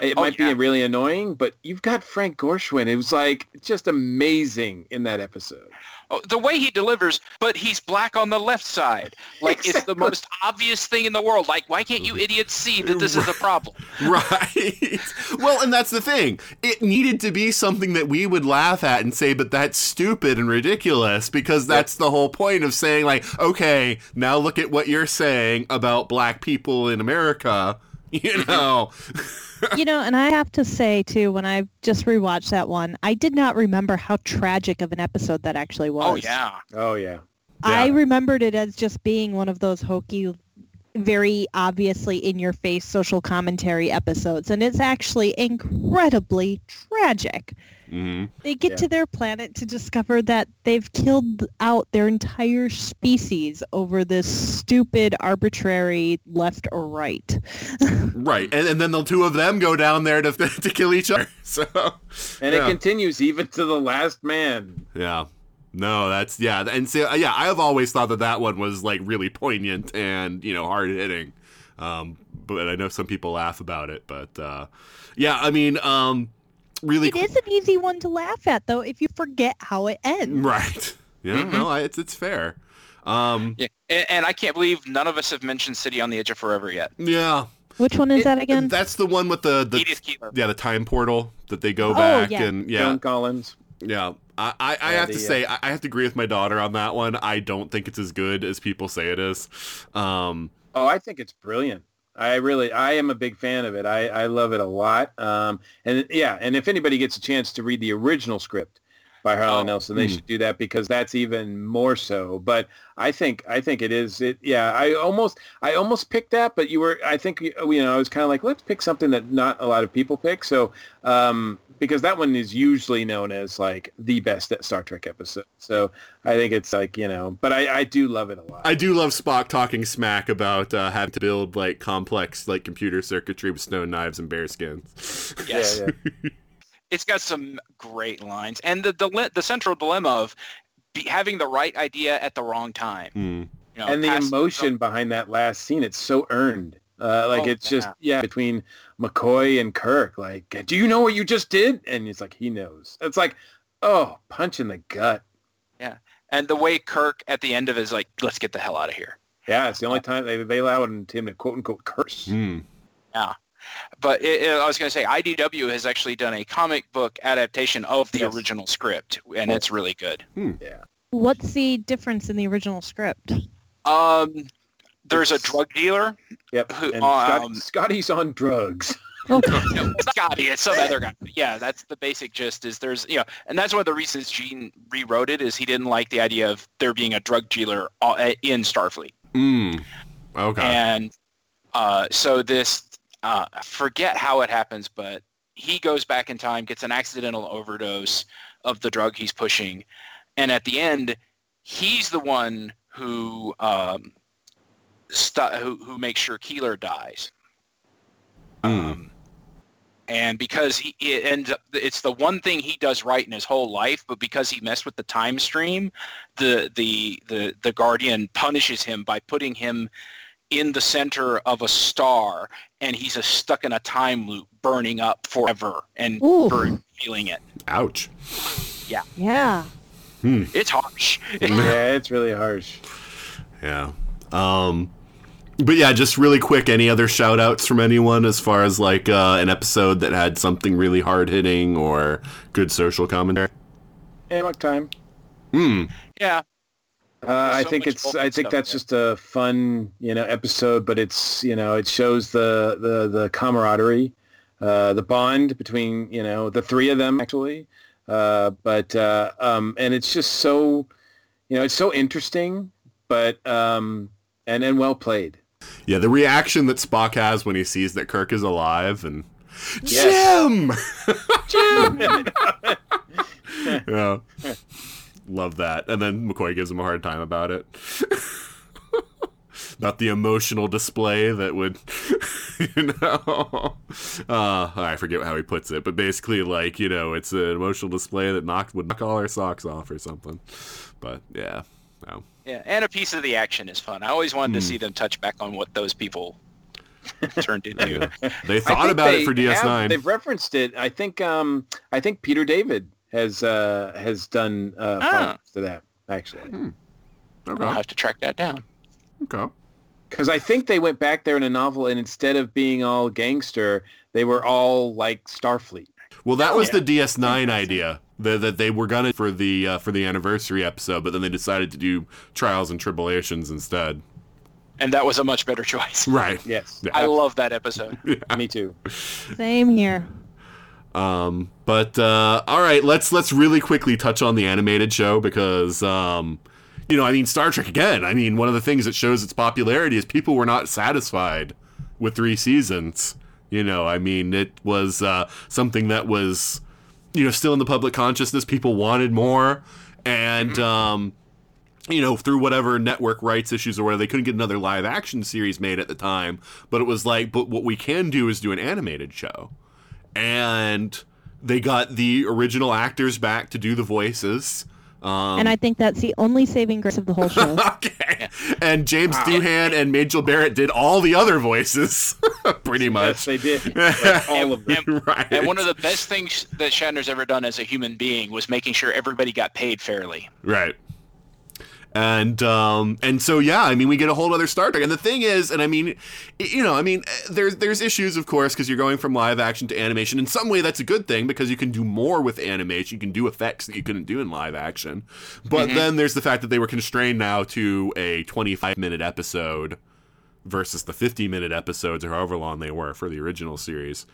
it Oh, might yeah. be really annoying. But you've got Frank Gorshin. It was like just amazing in that episode. Oh, the way he delivers, but he's black on the left side. Like, it's the most obvious thing in the world. Like, why can't you idiots see that this is a problem? Right. Well, and that's the thing. It needed to be something that we would laugh at and say, but that's stupid and ridiculous because that's the whole point of saying, like, okay, now look at what you're saying about black people in America. You mm-hmm. know, [LAUGHS] you know, and I have to say too, when I just rewatched that one, I did not remember how tragic of an episode that actually oh, was. Oh, yeah. Oh yeah. I remembered it as just being one of those hokey, very obviously in your face social commentary episodes, and it's actually incredibly tragic. hmm They get Yeah. to their planet to discover that they've killed out their entire species over this stupid, arbitrary left or right. [LAUGHS] right. And, and then the two of them go down there to, [LAUGHS] to kill each other. [LAUGHS] So, And yeah. it continues even to the last man. Yeah. No, that's yeah, and so yeah, I have always thought that that one was like really poignant and you know hard hitting, um, but I know some people laugh about it. But uh, yeah, I mean, um, really, It is an easy one to laugh at, though, if you forget how it ends. right? [LAUGHS] Yeah, no, I, it's it's fair. Um, Yeah. And, and I can't believe none of us have mentioned City on the Edge of Forever yet. yeah, Which one is that again? That's the one with the the Edith Keeler. yeah the time portal that they go Oh, back yeah. and yeah Joan Collins. Yeah, I, I, I have the, to uh, say I I have to agree with my daughter on that one. I don't think it's as good as people say it is. Um, Oh, I think it's brilliant. I really, I am a big fan of it. I, I love it a lot. Um, and yeah, and if anybody gets a chance to read the original script by Harlan Oh. Ellison, they Hmm. should do that because that's even more so. But I think, I think it is. It, yeah, I almost, I almost picked that, but you were, I think, you know, I was kind of like, let's pick something that not a lot of people pick. So, um, because that one is usually known as like the best Star Trek episode. So I think it's like, you know, but I, I do love it a lot. I do love Spock talking smack about uh, having to build like complex like computer circuitry with stone knives and bear skins. Yes. Yeah, yeah. [LAUGHS] it's got some great lines, and the the, the central dilemma of be, having the right idea at the wrong time. Hmm. You know, and the pass- emotion behind that last scene it's so earned uh, like Oh, it's just yeah. yeah between mccoy and kirk like do you know what you just did and it's like he knows it's like oh punch in the gut Yeah, and the way Kirk at the end of it is like, let's get the hell out of here. yeah it's the only time they, they allowed him to quote unquote curse Hmm. But it, it- I was going to say, IDW has actually done a comic book adaptation of the Yes. original script, and it's really good. yeah What's the difference in the original script? Um, there's a drug dealer. yep Who- and um, Scotty, scotty's on drugs [LAUGHS] [LAUGHS] No, Scotty, it's some other guy. Yeah, that's the basic gist. Is there's you know, and that's one of the reasons Gene rewrote it is he didn't like the idea of there being a drug dealer uh, in Starfleet, Hmm. Okay. and uh, so this uh, I forget how it happens, but he goes back in time, gets an accidental overdose of the drug he's pushing, and at the end, he's the one who um, stu- who who makes sure Keeler dies. Hmm. Um, and because he it ends up, it's the one thing he does right in his whole life, but because he messed with the time stream, the the the the Guardian punishes him by putting him in the center of a star, and he's a, stuck in a time loop, burning up forever and burn, feeling it. Ouch. Yeah. Yeah. It's harsh. [LAUGHS] yeah it's really harsh Yeah. Um but yeah, just really quick, any other shout outs from anyone as far as like uh, an episode that had something really hard hitting or good social commentary? Amok time Hmm. yeah, Uh, I so think it's. I think that's there. just a fun, you know, episode. But it's, you know, it shows the the the camaraderie, uh, the bond between, you know, the three of them actually. Uh, but uh, um, and it's just so, you know, it's so interesting, but um, and and well played. Yeah, the reaction that Spock has when he sees that Kirk is alive and Yes. Jim. [LAUGHS] [LAUGHS] yeah. Love that. And then McCoy gives him a hard time about it. [LAUGHS] Not the emotional display that would, [LAUGHS] you know. Uh, I forget how he puts it, but basically, like, you know, it's an emotional display that knocked would knock all our socks off or something. But yeah, no. yeah, and a piece of the action is fun. I always wanted to see them touch back on what those people [LAUGHS] turned into. They thought about they it for DS9. have- they've referenced it. I think. Um, I think Peter David has uh, has done uh, Ah. to that actually. I'll okay. have to track that down. Okay. Because I think they went back there in a novel, and instead of being all gangster, they were all like Starfleet. Well, that Oh, was yeah. the DS9 idea that, that they were gonna for the uh, for the anniversary episode, but then they decided to do Trials and Tribble-ations instead. And that was a much better choice. Right. Yes, Yeah. I love that episode. [LAUGHS] me too. Same here. Um, but uh, all right, let's let's really quickly touch on the animated show because um, you know, I mean, Star Trek again. I mean, one of the things that shows its popularity is people were not satisfied with three seasons. You know, I mean, it was uh, something that was you know still in the public consciousness. People wanted more, and um, you know, through whatever network rights issues or whatever, they couldn't get another live action series made at the time. But it was like, but what we can do is do an animated show and they got the original actors back to do the voices. Um, and I think that's the only saving grace of the whole show. [LAUGHS] okay, and James Doohan and Majel Barrett did all the other voices, [LAUGHS] pretty Yes, much. they did. [LAUGHS] Like, all of them. And, right. and one of the best things that Shatner's ever done as a human being was making sure everybody got paid fairly. Right. And um, and so yeah, I mean, we get a whole other Star Trek. And the thing is, and I mean, you know, I mean, there's there's issues, of course, because you're going from live action to animation. In some way, that's a good thing because you can do more with animation. You can do effects that you couldn't do in live action. But Mhm. then there's the fact that they were constrained now to a 25 minute episode versus the 50 minute episodes or however long they were for the original series.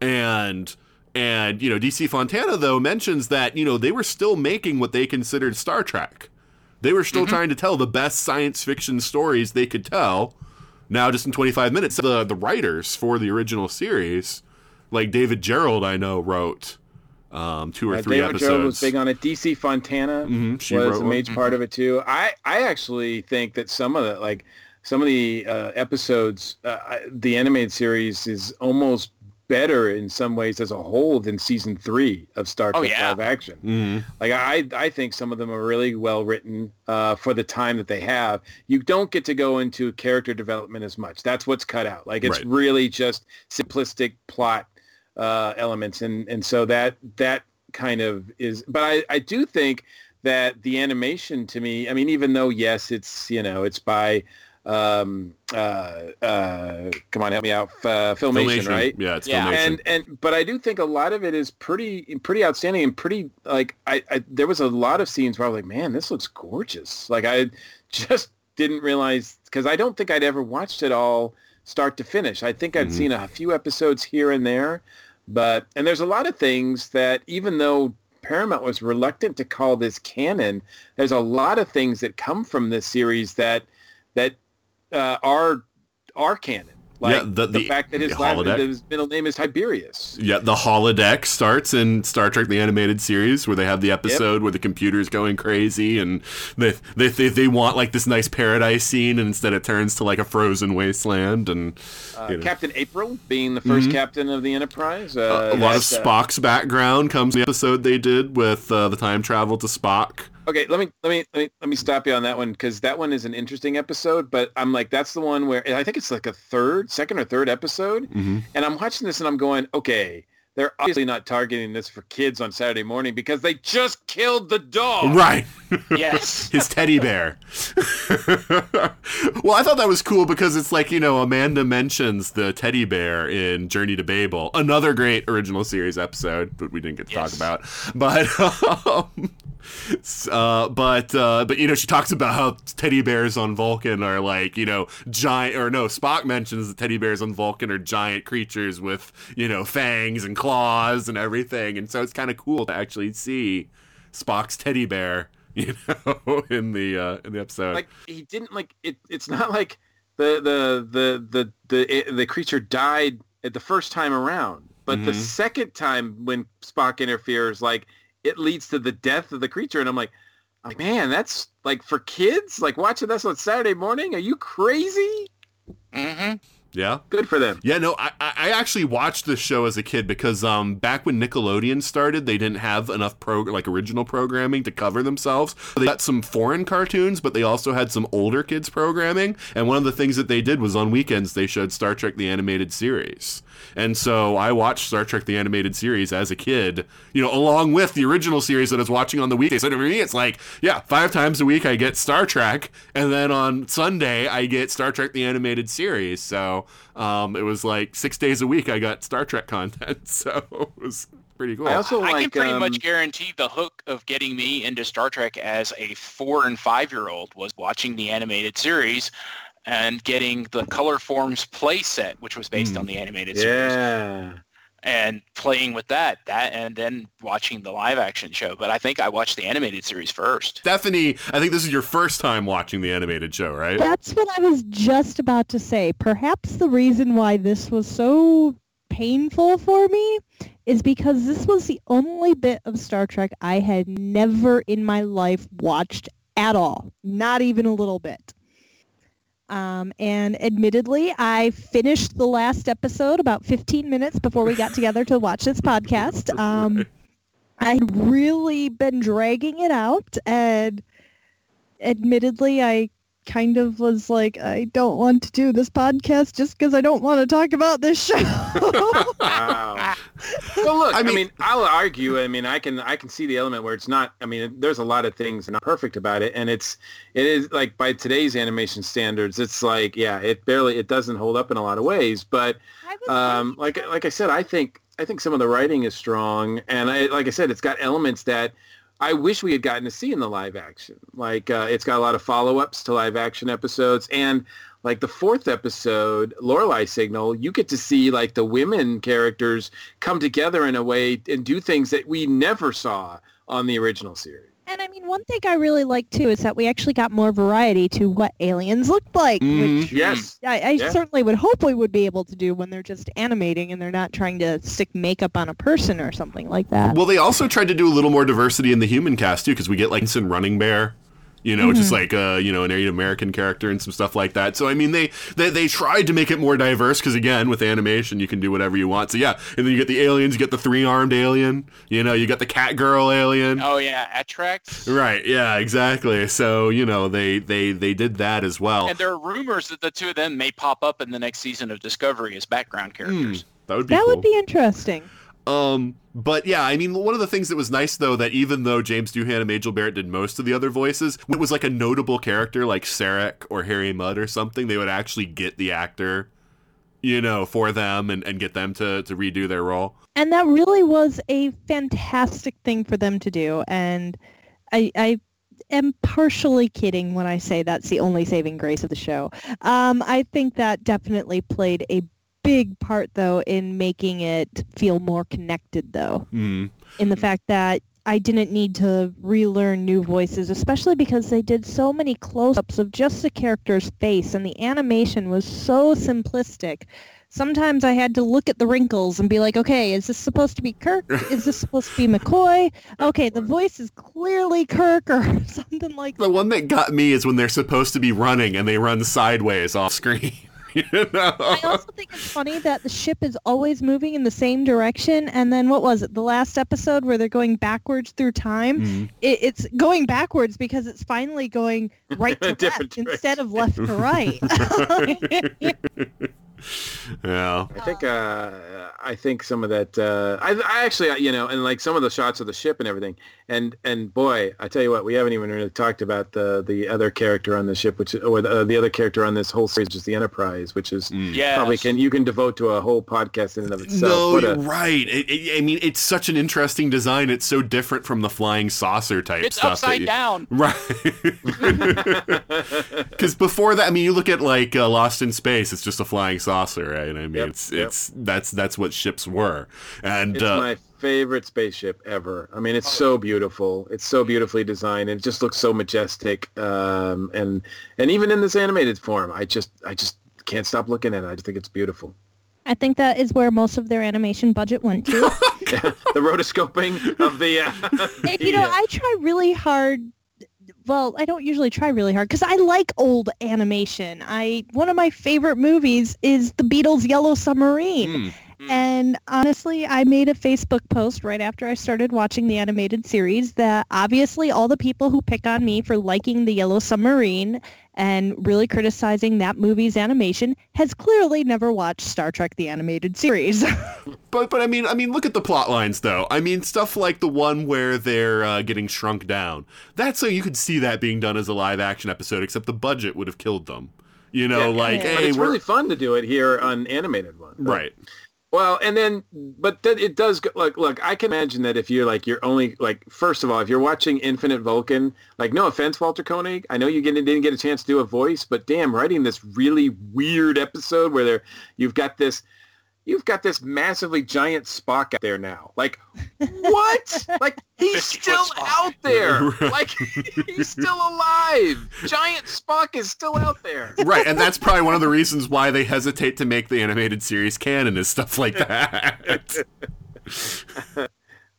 And and you know, DC Fontana though mentions that, you know, they were still making what they considered Star Trek. They were still trying to tell the best science fiction stories they could tell. Now just in 25 minutes the the writers for the original series like David Gerrold I know wrote um, two or Uh, three David episodes. Gerrold was big on it. DC Fontana Mhm, she was wrote a one. major part of it too. I I actually think that some of the like some of the uh, episodes, uh, the animated series is almost better in some ways as a whole than season three of Star Oh, Trek yeah. live action. Mhm. Like I, I think some of them are really well written uh, for the time that they have. You don't get to go into character development as much. That's what's cut out. Like it's Right. really just simplistic plot uh, elements, and and so that that kind of is. But I, I do think that the animation to me, I mean, even though yes, it's you know it's by um uh uh come on help me out uh, filmation, right Yeah, it's Yeah. filmation. and and but I do think a lot of it is pretty pretty outstanding and pretty like I, I there was a lot of scenes where I was like, man, this looks gorgeous. Like I [LAUGHS] just didn't realize because I don't think I'd ever watched it all start to finish. I think I'd Mhm. seen a few episodes here and there, but and there's a lot of things that even though Paramount was reluctant to call this canon, there's a lot of things that come from this series that that uh, are are canon. Like Yeah, the- the, the- fact that his, last, his middle name is Tiberius. Yeah, the holodeck starts in Star Trek: The Animated Series, where they have the episode where the computer's going crazy, and they, they they they want like this nice paradise scene, and instead it turns to like a frozen wasteland, and Uh, you know. Captain April being the 1st Mhm. captain of the Enterprise. a, Uh, a lot of uh, Spock's background comes in the episode they did with uh, the time travel to Spock. Okay, let me let me let me let me stop you on that one because that one is an interesting episode. But I'm like, that's the one where I think it's like a third, second or third episode, hmm and I'm watching this and I'm going, okay, they're obviously not targeting this for kids on Saturday morning because they just killed the dog. Right. Yes. [LAUGHS] His teddy bear. [LAUGHS] well, I thought that was cool because it's like, you know, Amanda mentions the teddy bear in Journey to Babel, another great original series episode that we didn't get to Yes. talk about. But [LAUGHS] um, uh, but uh, but you know, she talks about how teddy bears on Vulcan are like, you know, giant or no, Spock mentions that teddy bears on Vulcan are giant creatures with, you know, fangs and claws and everything. And so it's kind of cool to actually see Spock's teddy bear, [LAUGHS] you know, in the uh, in the episode. Like he didn't like it. It's not like the the the the the the creature died at the first time around, but the Mhm. second time when Spock interferes, like it leads to the death of the creature, and I'm like, I'm like, man, that's like for kids, like watching this on Saturday morning. Are you crazy? Mm-hmm. Yeah. Good for them. Yeah, no, I, I actually watched this show as a kid because um back when Nickelodeon started, they didn't have enough pro like original programming to cover themselves. They got some foreign cartoons, but they also had some older kids programming. And one of the things that they did was on weekends they showed Star Trek the animated series. And so I watched Star Trek the animated series as a kid, you know, along with the original series that I was watching on the weekdays. So for me, it's like, yeah, five times a week I get Star Trek, and then on Sunday I get Star Trek the animated series. So um, it was like six days a week I got Star Trek content. [LAUGHS] So it was pretty cool. I also I like. can pretty um, much guarantee the hook of getting me into Star Trek as a four and five year old was watching the animated series and getting the Colorforms play set, which was based Mm. on the animated series, yeah. and playing with that, that, and then watching the live action show. But I think I watched the animated series first. Stephanie, I think this is your first time watching the animated show, right? That's what I was just about to say. Perhaps the reason why this was so painful for me is because this was the only bit of Star Trek I had never in my life watched at all. Not even a little bit. Um, and admittedly, I finished the last episode about 15 minutes before we got together to watch this podcast. Um, I'd really been dragging it out, and admittedly, I kind of was like, I don't want to do this podcast just because I don't want to talk about this show. [LAUGHS] Wow. Well, look, I I mean- mean, I'll argue. I mean, I can I can see the element where it's not. I mean, there's a lot of things not perfect about it, and it's it is like by today's animation standards, it's like yeah, it barely it doesn't hold up in a lot of ways. But um, like like I said, I think I think some of the writing is strong, and I, like I said, it's got elements that I wish we had gotten to see in the live action. Like uh, it's got a lot of follow ups to live action episodes, and like the fourth episode, Lorelei Signal, you get to see like the women characters come together in a way and do things that we never saw on the original series. And I mean, one thing I really like too is that we actually got more variety to what aliens looked like, Mhm. which Yes. I, I Yeah. certainly would hope we would be able to do when they're just animating and they're not trying to stick makeup on a person or something like that. Well, they also tried to do a little more diversity in the human cast too, because we get like Sin Running Bear, you know, which is like uh, you know an Native American character and some stuff like that. So I mean, they they, they tried to make it more diverse because again, with animation, you can do whatever you want. So yeah, and then you get the aliens, you get the three armed alien, you know, you got the cat girl alien. Oh yeah, Atrax. Right. Yeah. Exactly. So you know they they they did that as well. And there are rumors that the two of them may pop up in the next season of Discovery as background characters. Hmm, that would be that cool. would be interesting. Um, but yeah, I mean, one of the things that was nice though that even though James Doohan and Majel Barrett did most of the other voices, it was like a notable character like Sarek or Harry Mudd or something, they would actually get the actor, you know, for them and, and get them to to redo their role. And that really was a fantastic thing for them to do. And I, I am partially kidding when I say that's the only saving grace of the show. Um, I think that definitely played a big part, though, in making it feel more connected, though, Mm. in the fact that I didn't need to relearn new voices, especially because they did so many close-ups of just the character's face, and the animation was so simplistic. Sometimes I had to look at the wrinkles and be like, okay, is this supposed to be Kirk? Is this supposed to be McCoy? Okay, the voice is clearly Kirk or [LAUGHS] something like that. The one that got me is when they're supposed to be running and they run sideways off screen. [LAUGHS] you know? I also think it's funny that the ship is always moving in the same direction, and then what was it? The last episode where they're going backwards through time. Mhm. It, it's going backwards because it's finally going [LAUGHS] right to Different left instead of left to right. [LAUGHS] yeah. I think uh, I think some of that. Uh, I, I actually, you know, and like some of the shots of the ship and everything. And and boy, I tell you what, we haven't even really talked about the the other character on the ship, which or the, uh, the other character on this whole series, which is the Enterprise, which is Yeah. probably can you can devote to a whole podcast in and of itself. No, What you're a- right. It, it- I mean, it's such an interesting design. It's so different from the flying saucer type It's stuff. that upside you- down. [LAUGHS] Right. [LAUGHS] Because before that, I mean, you look at like uh, Lost in Space. It's just a flying saucer, right? I mean, Yep, it's yep. it's that's that's what ships were. And It's uh, my favorite spaceship ever. I mean, it's so beautiful. It's so beautifully designed. and It just looks so majestic. Um, and and even in this animated form, I just I just can't stop looking at it. I just think it's beautiful. I think that is where most of their animation budget went to. [LAUGHS] the rotoscoping of the. Uh, [LAUGHS] And, you know, uh, I try really hard. Well, I don't usually try really hard because I like old animation. I one of my favorite movies is the Beatles' Yellow Submarine. Hmm, And honestly, I made a Facebook post right after I started watching the animated series that obviously all the people who pick on me for liking the Yellow Submarine and really criticizing that movie's animation has clearly never watched Star Trek the animated series. [LAUGHS] but but I mean, I mean, look at the plot lines though. I mean, stuff like the one where they're uh, getting shrunk down. That's so you could see that being done as a live action episode, except the budget would have killed them. You know, Yeah. like But but hey, it's we're really fun to do it here on animated one. But- right. Well, and then, but then it does go, look, look, I can imagine that if you're like, you're only like, first of all, if you're watching Infinite Vulcan, like, no offense, Walter Koenig, I know you get, didn't get a chance to do a voice, but damn, writing this really weird episode where there, you've got this, you've got this massively giant Spock out there now. Like, [LAUGHS] what? like, he's still out there. [LAUGHS] Like, he's still alive. Giant Spock is still out there. [LAUGHS] right, and that's probably one of the reasons why they hesitate to make the animated series canon is stuff like that.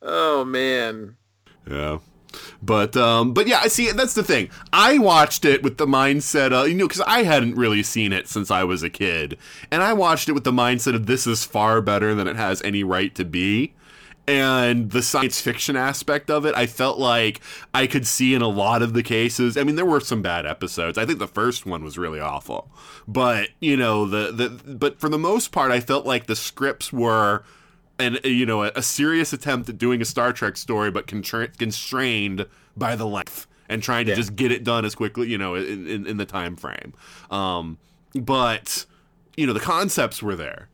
Oh, man. yeah. But um but yeah, I see that's the thing. I watched it with the mindset of you know cuz I hadn't really seen it since I was a kid. And I watched it with the mindset of this is far better than it has any right to be. And the science fiction aspect of it, I felt like I could see in a lot of the cases. I mean, there were some bad episodes. I think the first one was really awful. But, you know, the the but for the most part I felt like the scripts were and you know a, a serious attempt at doing a Star Trek story, but contra- constrained by the length and trying to Yeah. just get it done as quickly, you know, in, in, in the time frame. Um, but you know the concepts were there.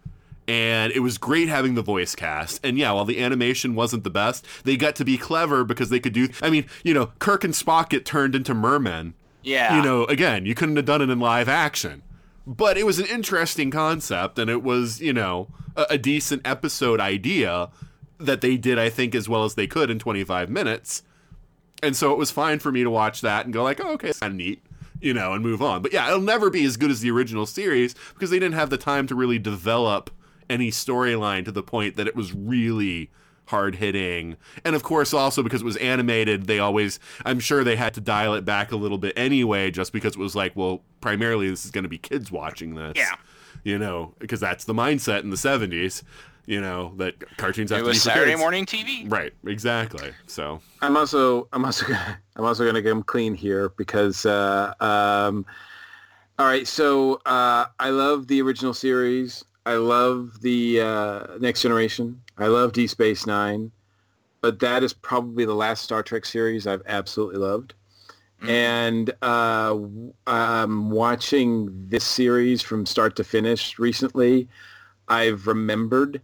And it was great having the voice cast. And yeah, while the animation wasn't the best, they got to be clever because they could do. I mean, you know, Kirk and Spock get turned into mermen. Yeah. You know, again, you couldn't have done it in live action. But it was an interesting concept, and it was, you know, a, a decent episode idea that they did, I think, as well as they could in 25 minutes. And so it was fine for me to watch that and go like, oh, okay, kind of neat, you know, and move on. But yeah, it'll never be as good as the original series because they didn't have the time to really develop any storyline to the point that it was really hard hitting. And of course, also because it was animated, they always, I'm sure they had to dial it back a little bit anyway, just because it was like, well, primarily this is going to be kids watching this. Yeah. You know, because that's the mindset in the 70s, you know, that cartoons have it to was be Saturday kids. morning TV. Right, exactly. So, I'm also I'm also gonna, I'm also going to come clean here because uh, um, all right. So uh, I love the original series. I love the uh, Next Generation. I love D Space Nine, but that is probably the last Star Trek series I've absolutely loved. And uh, um, watching this series from start to finish recently, I've remembered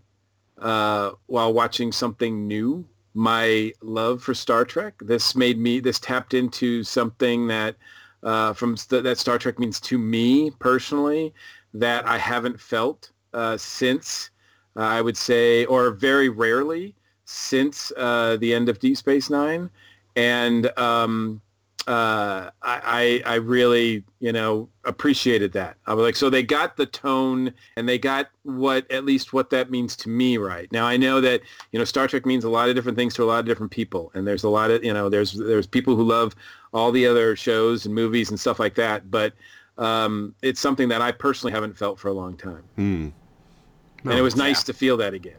uh, while watching something new my love for Star Trek. This made me, this tapped into something that uh, from st- that Star Trek means to me personally that I haven't felt uh, since uh, I would say, or very rarely since uh, the end of Deep Space Nine, and um, uh, I, I really you know appreciated that. I was like, so they got the tone and they got what at least what that means to me right. Now. I know that you know Star Trek means a lot of different things to a lot of different people, and there's a lot of you know there's there's people who love all the other shows and movies and stuff like that, but um, it's something that I personally haven't felt for a long time, hmm. and it was nice to feel that again.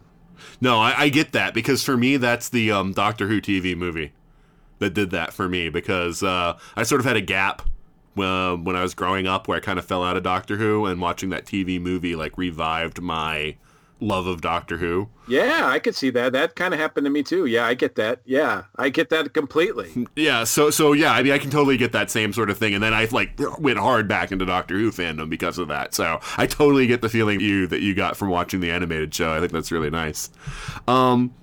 No, I, I get that because for me, that's the um, Doctor Who TV movie that did that for me because uh, I sort of had a gap uh, when I was growing up where I kind of fell out of Doctor Who and watching that TV movie like revived my love of Doctor Who. Yeah, I could see that. That kind of happened to me too. Yeah, I get that. Yeah, I get that completely. [LAUGHS] Yeah, so so yeah, I mean I can totally get that same sort of thing, and then I like went hard back into Doctor Who fandom because of that. So I totally get the feeling you that you got from watching the animated show. I think that's really nice. Um,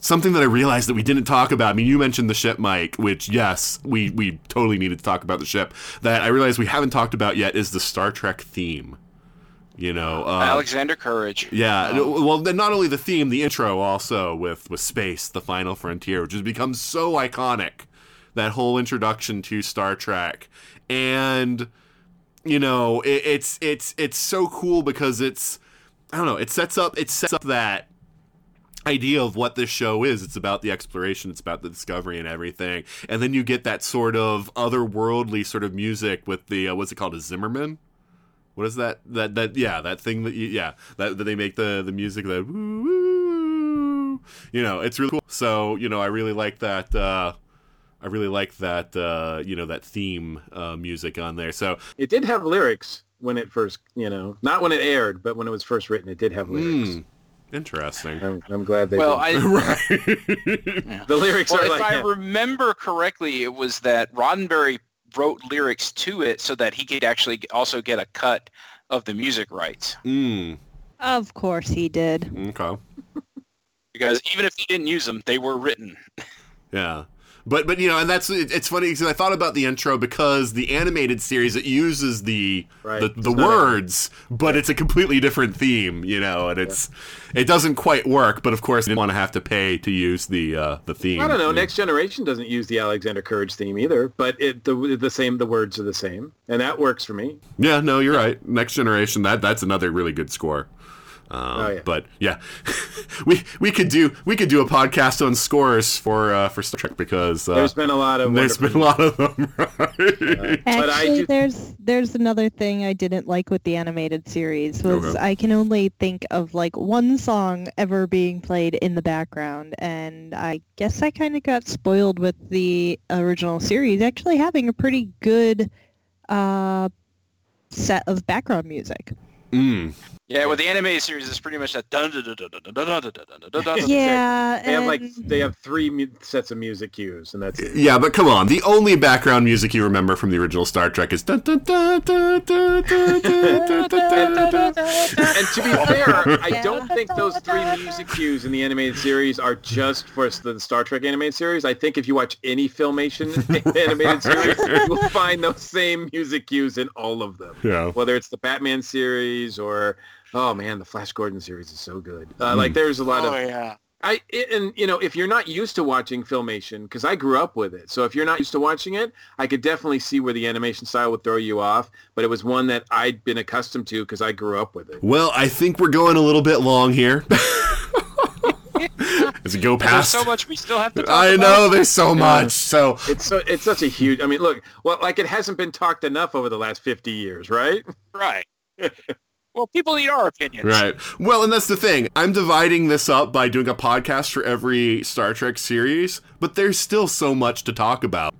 something that I realized that we didn't talk about. I mean, you mentioned the ship, Mike, which yes, we we totally needed to talk about the ship. That I realized we haven't talked about yet is the Star Trek theme. You know, uh, Alexander Courage. yeah. Well, then not only the theme, the intro also with with space, the final frontier, which has become so iconic. That whole introduction to Star Trek, and you know, it, it's it's it's so cool because it's I don't know, it sets up it sets up that idea of what this show is. It's about the exploration, it's about the discovery and everything. And then you get that sort of otherworldly sort of music with the uh, what's it called, a Zimmerman? What is that? That that yeah, that thing that you, yeah, that, that they make the the music that woo, woo, you know, it's really cool. So, you know, I really like that uh I really like that uh, you know, that theme uh music on there. So, It did have lyrics when it first, you know, not when it aired, but when it was first written, it did have lyrics. hmm, interesting. I'm, I'm glad they. Well, did. I, [LAUGHS] right. [LAUGHS] the lyrics well, are if like. I yeah. remember correctly, it was that Roddenberry wrote lyrics to it so that he could actually also get a cut of the music rights. mm, Of course he did. okay. [LAUGHS] Because even if he didn't use them, they were written. Yeah. But but you know, and that's it, it's funny because I thought about the intro because the animated series it uses the Right. the, the words, but it's a completely different theme, you know, and it's it doesn't quite work. But of course, I didn't want to have to pay to use the uh, the theme. I don't know. Next Generation doesn't use the Alexander Courage theme either, but it the the same. The words are the same, and that works for me. Yeah, no, you're right. Next generation. That that's another really good score. Um, Oh, yeah. But yeah, [LAUGHS] we we could do we could do a podcast on scores for uh, for Star Trek because uh, There's been a lot of. there's been a lot of them. [LAUGHS] Right? But I Actually, do- there's there's another thing I didn't like with the animated series was Okay. I can only think of like one song ever being played in the background, and I guess I kind of got spoiled with the original series actually having a pretty good uh, set of background music. Mm. Yeah, well, the anime series is pretty much that. Yeah, they have like they have three sets of music cues, and that's it. Yeah, but come on, the only background music you remember from the original Star Trek is. And to be fair, I don't think those three music cues in the animated series are just for the Star Trek animated series. I think if you watch any filmation animated series, you will find those same music cues in all of them. Yeah. Whether it's the Batman series or oh man, the Flash Gordon series is so good. Uh, Like there's a lot Oh of yeah. I it- and you know if you're not used to watching filmation because I grew up with it, so if you're not used to watching it, I could definitely see where the animation style would throw you off. But it was one that I'd been accustomed to because I grew up with it. Well, I think we're going a little bit long here. [LAUGHS] As we go There's past. so much we still have to talk I about. know there's so much. So It's so it's such a huge. I mean, look, well, like it hasn't been talked enough over the last fifty years, right? Right. [LAUGHS] well, people need our opinions. Right. Well, and that's the thing. I'm dividing this up by doing a podcast for every Star Trek series, but there's still so much to talk about.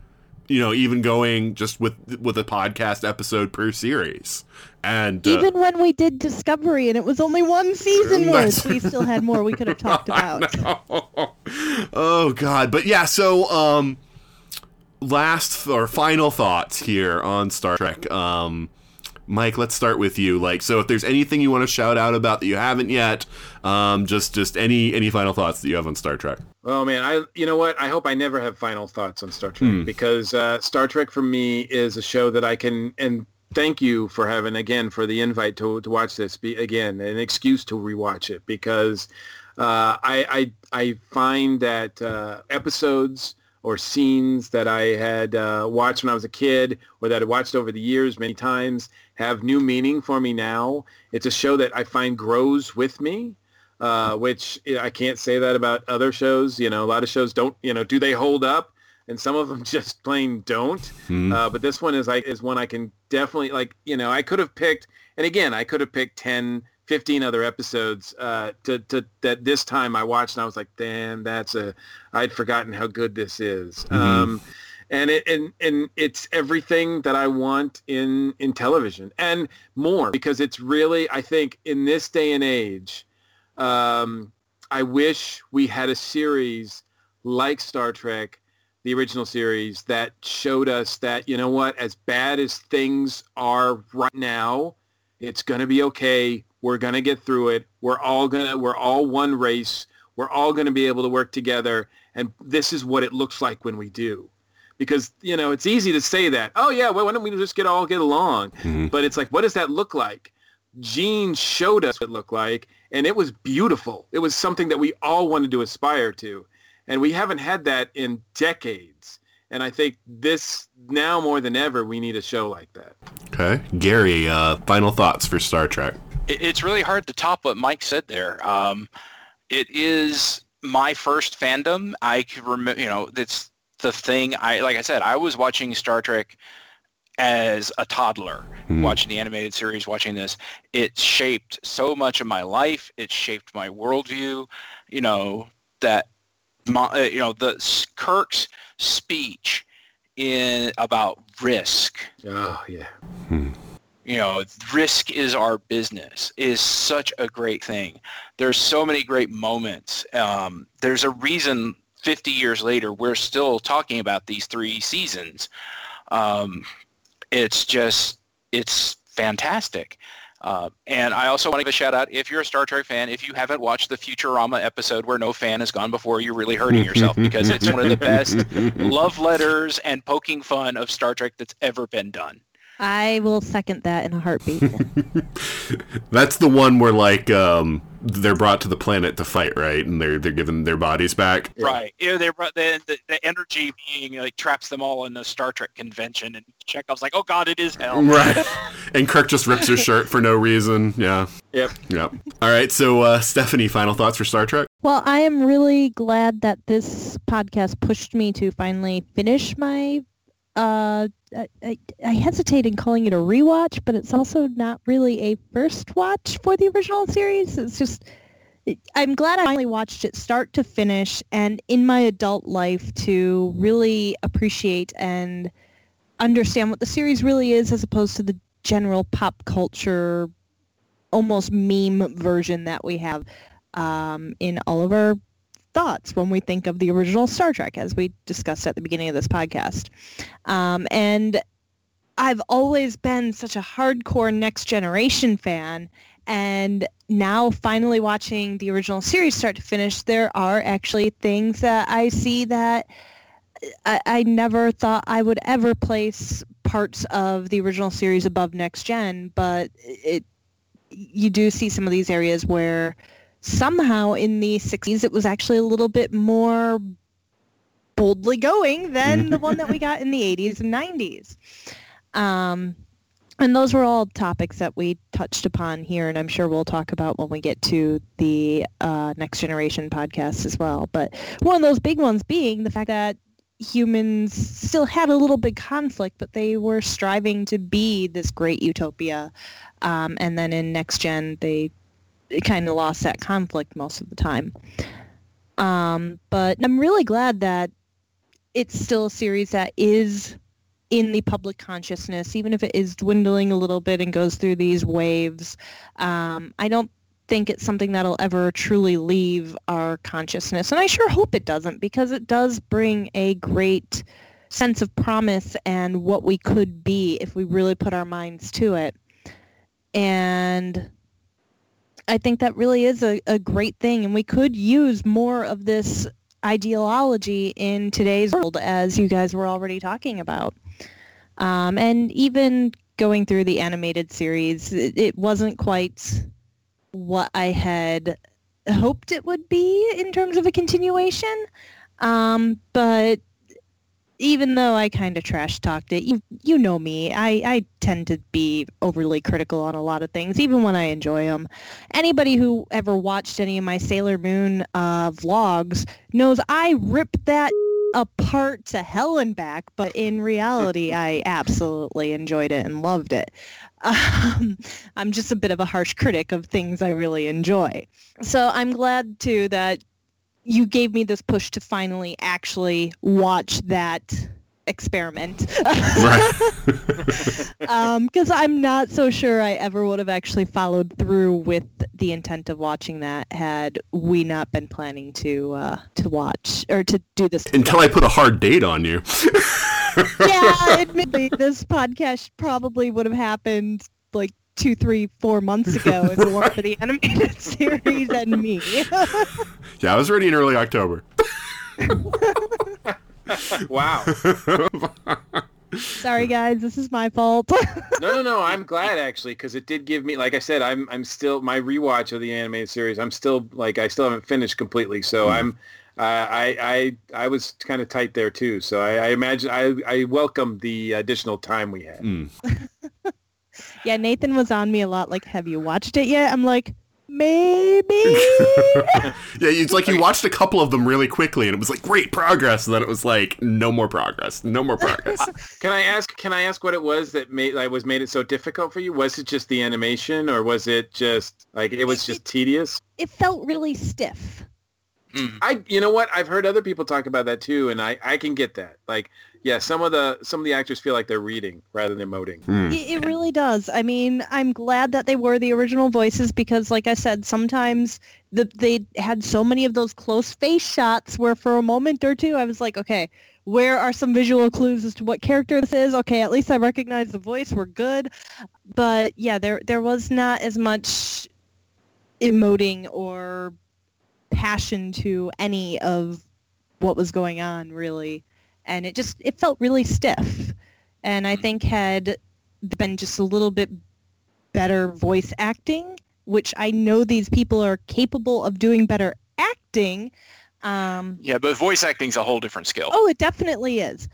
You know, even going just with with a podcast episode per series. And uh, Even when we did Discovery and it was only one season [LAUGHS] That's- worth, we still had more we could have [LAUGHS] talked about. oh god, but yeah, so um last or final thoughts here on Star Trek. Um Mike, let's start with you. Like, so if there's anything you want to shout out about that you haven't yet, um, just just any any final thoughts that you have on Star Trek. Oh man, I you know what? I hope I never have final thoughts on Star Trek because uh, Star Trek for me is a show that I can and thank you for having again for the invite to to watch this. Be again an excuse to rewatch it because uh, I, I I find that uh, episodes or scenes that I had uh, watched when I was a kid or that I watched over the years many times have new meaning for me now. It's a show that I find grows with me uh, which I can't say that about other shows. You know, a lot of shows don't. You know, do they hold up? And some of them [LAUGHS] just plain don't. Uh, but this one is like is one I can definitely like. You know, I could have picked, and again, I could have picked 10, 15 other episodes uh, to, to that this time I watched and I was like, damn, that's a I'd forgotten how good this is. Um, and it and and it's everything that I want in in television and more because it's really I think in this day and age um, I wish we had a series like Star Trek, the original series, that showed us that, you know what, as bad as things are right now, it's to be okay. We're to get through it. We're all to, we're all one race. We're all to be able to work together. And this is what it looks like when we do. Because, you know, it's easy to say that, oh, yeah, well, why don't we just get all get along? But it's like, what does that look like? Gene showed us what it looked like, and it was beautiful. It was something that we all wanted to aspire to. And we haven't had that in decades. And I think this, now more than ever, we need a show like that. Okay, Gary, uh, final thoughts for Star Trek. It's really hard to top what Mike said there. Um, it is my first fandom. I can remember, you know, it's the thing. I like I said, I was watching Star Trek as a toddler, watching the animated series, watching this. It shaped so much of my life. It shaped my worldview. You know that, my, uh, you know, the Kirk's speech in about risk Oh, yeah. you know, risk is our business is such a great thing. There's so many great moments. Um, there's a reason 50 years later we're still talking about these three seasons. Um, it's just, it's fantastic. Uh, and I also want to give a shout out if you're a Star Trek fan, if you haven't watched the Futurama episode where no fan has gone before, you're really hurting yourself because it's one of the best [LAUGHS] love letters and poking fun of Star Trek that's ever been done. I will second that in a heartbeat. [LAUGHS] That's the one where like um, they're brought to the planet to fight, right? And they're they're given their bodies back. Right. Yeah, they brought the, the the energy being like traps them all in the Star Trek convention, and Chekov's like, "Oh God, it is hell." [LAUGHS] Right. [LAUGHS] and Kirk just rips his shirt for no reason. Yeah. Yep. Yep. All right. So uh, Stephanie, final thoughts for Star Trek? Well, I am really glad that this podcast pushed me to finally finish my. Uh, I, hesitate in calling it a rewatch, but it's also not really a first watch for the original series. It's just, it, I'm glad I finally watched it start to finish, and in my adult life to really appreciate and understand what the series really is, as opposed to the general pop culture almost meme version that we have um, in all of our thoughts when we think of the original Star Trek, as we discussed at the beginning of this podcast. Um, and I've always been such a hardcore Next Generation fan, and now finally watching the original series start to finish, there are actually things that I see that I, I never thought I would ever place parts of the original series above Next Gen, but it you do see some of these areas where somehow in the 60s it was actually a little bit more boldly going than the one that we got in the [LAUGHS] 80s and 90s. Um, and those were all topics that we touched upon here, and I'm sure we'll talk about when we get to the uh, Next Generation podcast as well. But one of those big ones being the fact that humans still had a little big conflict, but they were striving to be this great utopia. Um, and then in Next Gen, they kind of lost that conflict most of the time. Um, but I'm really glad that it's still a series that is in the public consciousness, even if it is dwindling a little bit and goes through these waves. Um, I don't think it's something that'll ever truly leave our consciousness. And I sure hope it doesn't because it does bring a great sense of promise and what we could be if we really put our minds to it. And I think that really is a, a great thing. And we could use more of this ideology in today's world, as you guys were already talking about. Um, and even going through the animated series, it, it wasn't quite what I had hoped it would be in terms of a continuation. Um, but even though I kind of trash talked it, you you know me. I, I tend to be overly critical on a lot of things, even when I enjoy them. Anybody who ever watched any of my Sailor Moon uh, vlogs knows I rip that [LAUGHS] apart to hell and back, but in reality, I absolutely enjoyed it and loved it. [LAUGHS] Um, I'm just a bit of a harsh critic of things I really enjoy. So I'm glad too that you gave me this push to finally actually watch that experiment. Because [LAUGHS] [LAUGHS] um, I'm not so sure I ever would have actually followed through with the intent of watching that had we not been planning to uh, to watch or to do this. Until I put a hard date on you. yeah, [LAUGHS] admittedly, this podcast probably would have happened like two, three, four months ago [LAUGHS] if it weren't for the animated [LAUGHS] series and me. [LAUGHS] yeah, I was ready in early October. wow. Sorry, guys, this is my fault. no, no, no. I'm glad actually because it did give me, like I said, I'm, I'm still my rewatch of the animated series. I'm still like I still haven't finished completely, so mm. I'm. Uh, I, I I was kind of tight there too, so I, I imagine I I welcome the additional time we had. Mm. Yeah, Nathan was on me a lot. Like, have you watched it yet? I'm like, maybe. [LAUGHS] yeah, it's like you [LAUGHS] watched a couple of them really quickly, and it was like great progress, and then it was like no more progress, no more progress. [LAUGHS] can I ask? Can I ask what it was that made like was made it so difficult for you? Was it just the animation, or was it just like it was just it, tedious? It felt really stiff. Mm. I, you know what? I've heard other people talk about that too, and I, I can get that. Like, yeah, some of the some of the actors feel like they're reading rather than emoting. Mm. It, it really does. I mean, I'm glad that they were the original voices because, like I said, sometimes the, they had so many of those close face shots where, for a moment or two, I was like, okay, where are some visual clues as to what character this is? Okay, at least I recognize the voice. We're good. But yeah, there there was not as much emoting or passion to any of what was going on really and it just it felt really stiff. And i mm-hmm. think had been just a little bit better voice acting which i know these people are capable of doing better acting um, yeah but voice acting's a whole different skill. Oh it definitely is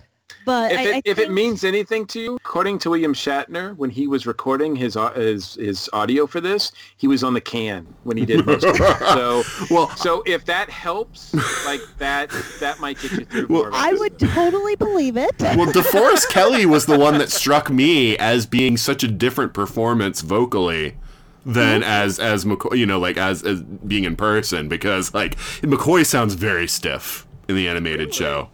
but if, I, it, I if think... it means anything to you, according to William Shatner, when he was recording his his his audio for this, he was on the can when he did most of it. So [LAUGHS] well, so if that helps, like that, that might get you through. Well, I would totally believe it. [LAUGHS] Well, DeForest Kelley was the one that struck me as being such a different performance vocally than mm-hmm. as as McCoy, you know, like as as being in person because like McCoy sounds very stiff in the animated really? show.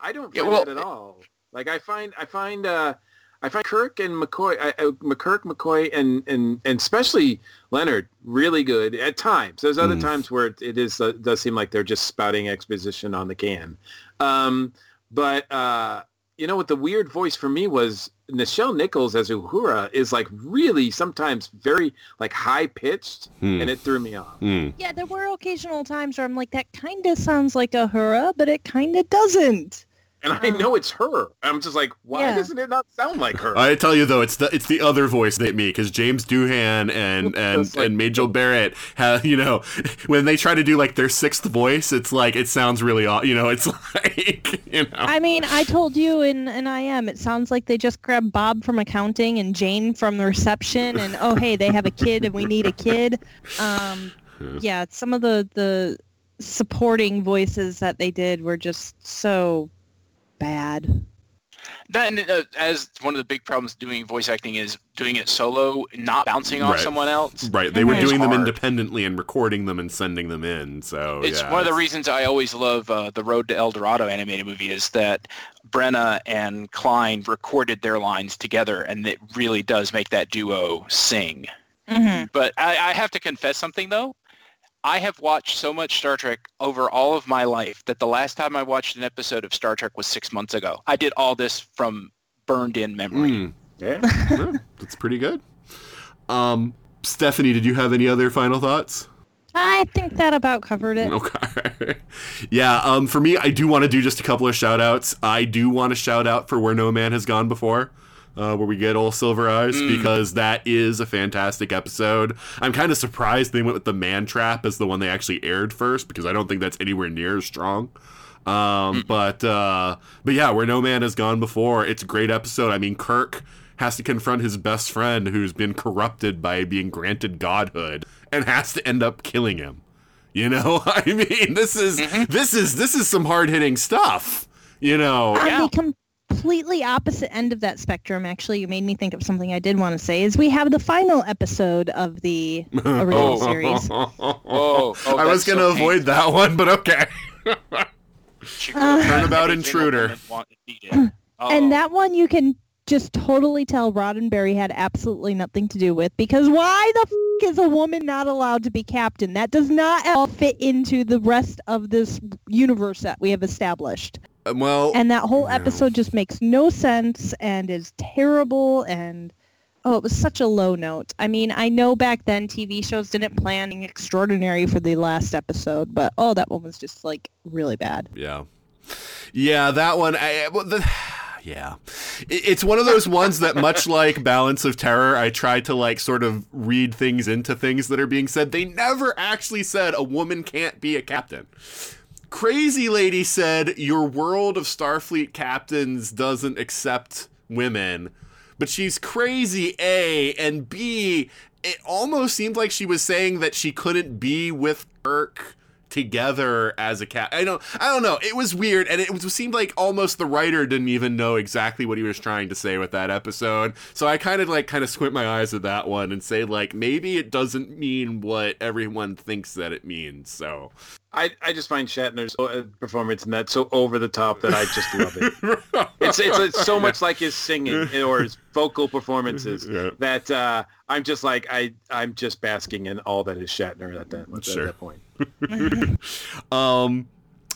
I don't find yeah, well, that at all. Like I find I find uh I find Kirk and McCoy, I, I, McKirk, McCoy, and and and especially Leonard really good at times. There's other Mm. times where it, it is uh, does seem like they're just spouting exposition on the can. Um, but uh, you know what the weird voice for me was Nichelle Nichols as Uhura is like really sometimes very like high pitched, Hmm. and it threw me off. Hmm. Yeah, there were occasional times where I'm like, that kind of sounds like Uhura, but it kind of doesn't. And I know it's her. I'm just like, why Yeah. doesn't it not sound like her? I tell you though, it's the it's the other voice that me because James Doohan and [LAUGHS] and like- and Majel Barrett have you know [LAUGHS] when they try to do like their sixth voice, it's like it sounds really odd. you know it's [LAUGHS] like you know I mean, I told you in an IM, it sounds like they just grabbed Bob from accounting and Jane from the reception, and oh hey, they have a kid and we need a kid. Um, yeah, some of the the supporting voices that they did were just so bad. That and, uh, as one of the big problems doing voice acting is doing it solo, not bouncing off Right. someone else. right they were doing them independently and recording them and sending them in. So It's yeah, one of the reasons I always love uh, the Road to El Dorado animated movie is that Branagh and Kline recorded their lines together, and it really does make that duo sing. Mm-hmm. But I, I have to confess something though. I have watched so much Star Trek over all of my life that the last time I watched an episode of Star Trek was six months ago. I did all this from burned in memory. Mm. Yeah. [LAUGHS] Yeah, that's pretty good. Um, Stephanie, did you have any other final thoughts? I think that about covered it. Okay. [LAUGHS] yeah, um, for me, I do want to do just a couple of shout outs. I do want to shout out for Where No Man Has Gone Before, uh, where we get old Silver Eyes, because that is a fantastic episode. I'm kind of surprised they went with the Man Trap as the one they actually aired first, because I don't think that's anywhere near as strong. Um, but uh, but yeah, Where No Man Has Gone Before, it's a great episode. I mean, Kirk has to confront his best friend who's been corrupted by being granted godhood and has to end up killing him. You know, [LAUGHS] I mean, this is this is this is some hard hitting stuff. You know, On Yeah. the completely opposite end of that spectrum, actually, you made me think of something I did want to say. Is we have the final episode of the [LAUGHS] oh. original series. [LAUGHS] Oh, oh, I was gonna avoid that one, but okay. She could've done [LAUGHS] Turnabout intruder. woman want- needed. Oh. And that one you can just totally tell Roddenberry had absolutely nothing to do with because why the f- is a woman not allowed to be captain? That does not all fit into the rest of this universe that we have established. Um, well, And that whole Yeah. episode just makes no sense and is terrible and oh, it was such a low note. I mean, I know back then TV shows didn't plan extraordinary for the last episode, but oh, that one was just like really bad. Yeah. Yeah, that one. I, well, the, [SIGHS] yeah, It- it's one of those ones that, much [LAUGHS] like Balance of Terror, I try to like sort of read things into things that are being said. They never actually said a woman can't be a captain. Crazy Lady said your world of Starfleet captains doesn't accept women, but she's crazy, A, and B, it almost seemed like she was saying that she couldn't be with Kirk together as a cat. I don't I don't know. It was weird and it seemed like almost the writer didn't even know exactly what he was trying to say with that episode. So I kind of like kind of squint my eyes at that one and say like maybe it doesn't mean what everyone thinks that it means. So I, I just find Shatner's uh, performance in that so over the top that I just love it. [LAUGHS] It's, it's it's so much like his singing or his vocal performances Yeah. that uh, I'm just like I I'm just basking in all that is Shatner at that, at Sure. that point. [LAUGHS] Um,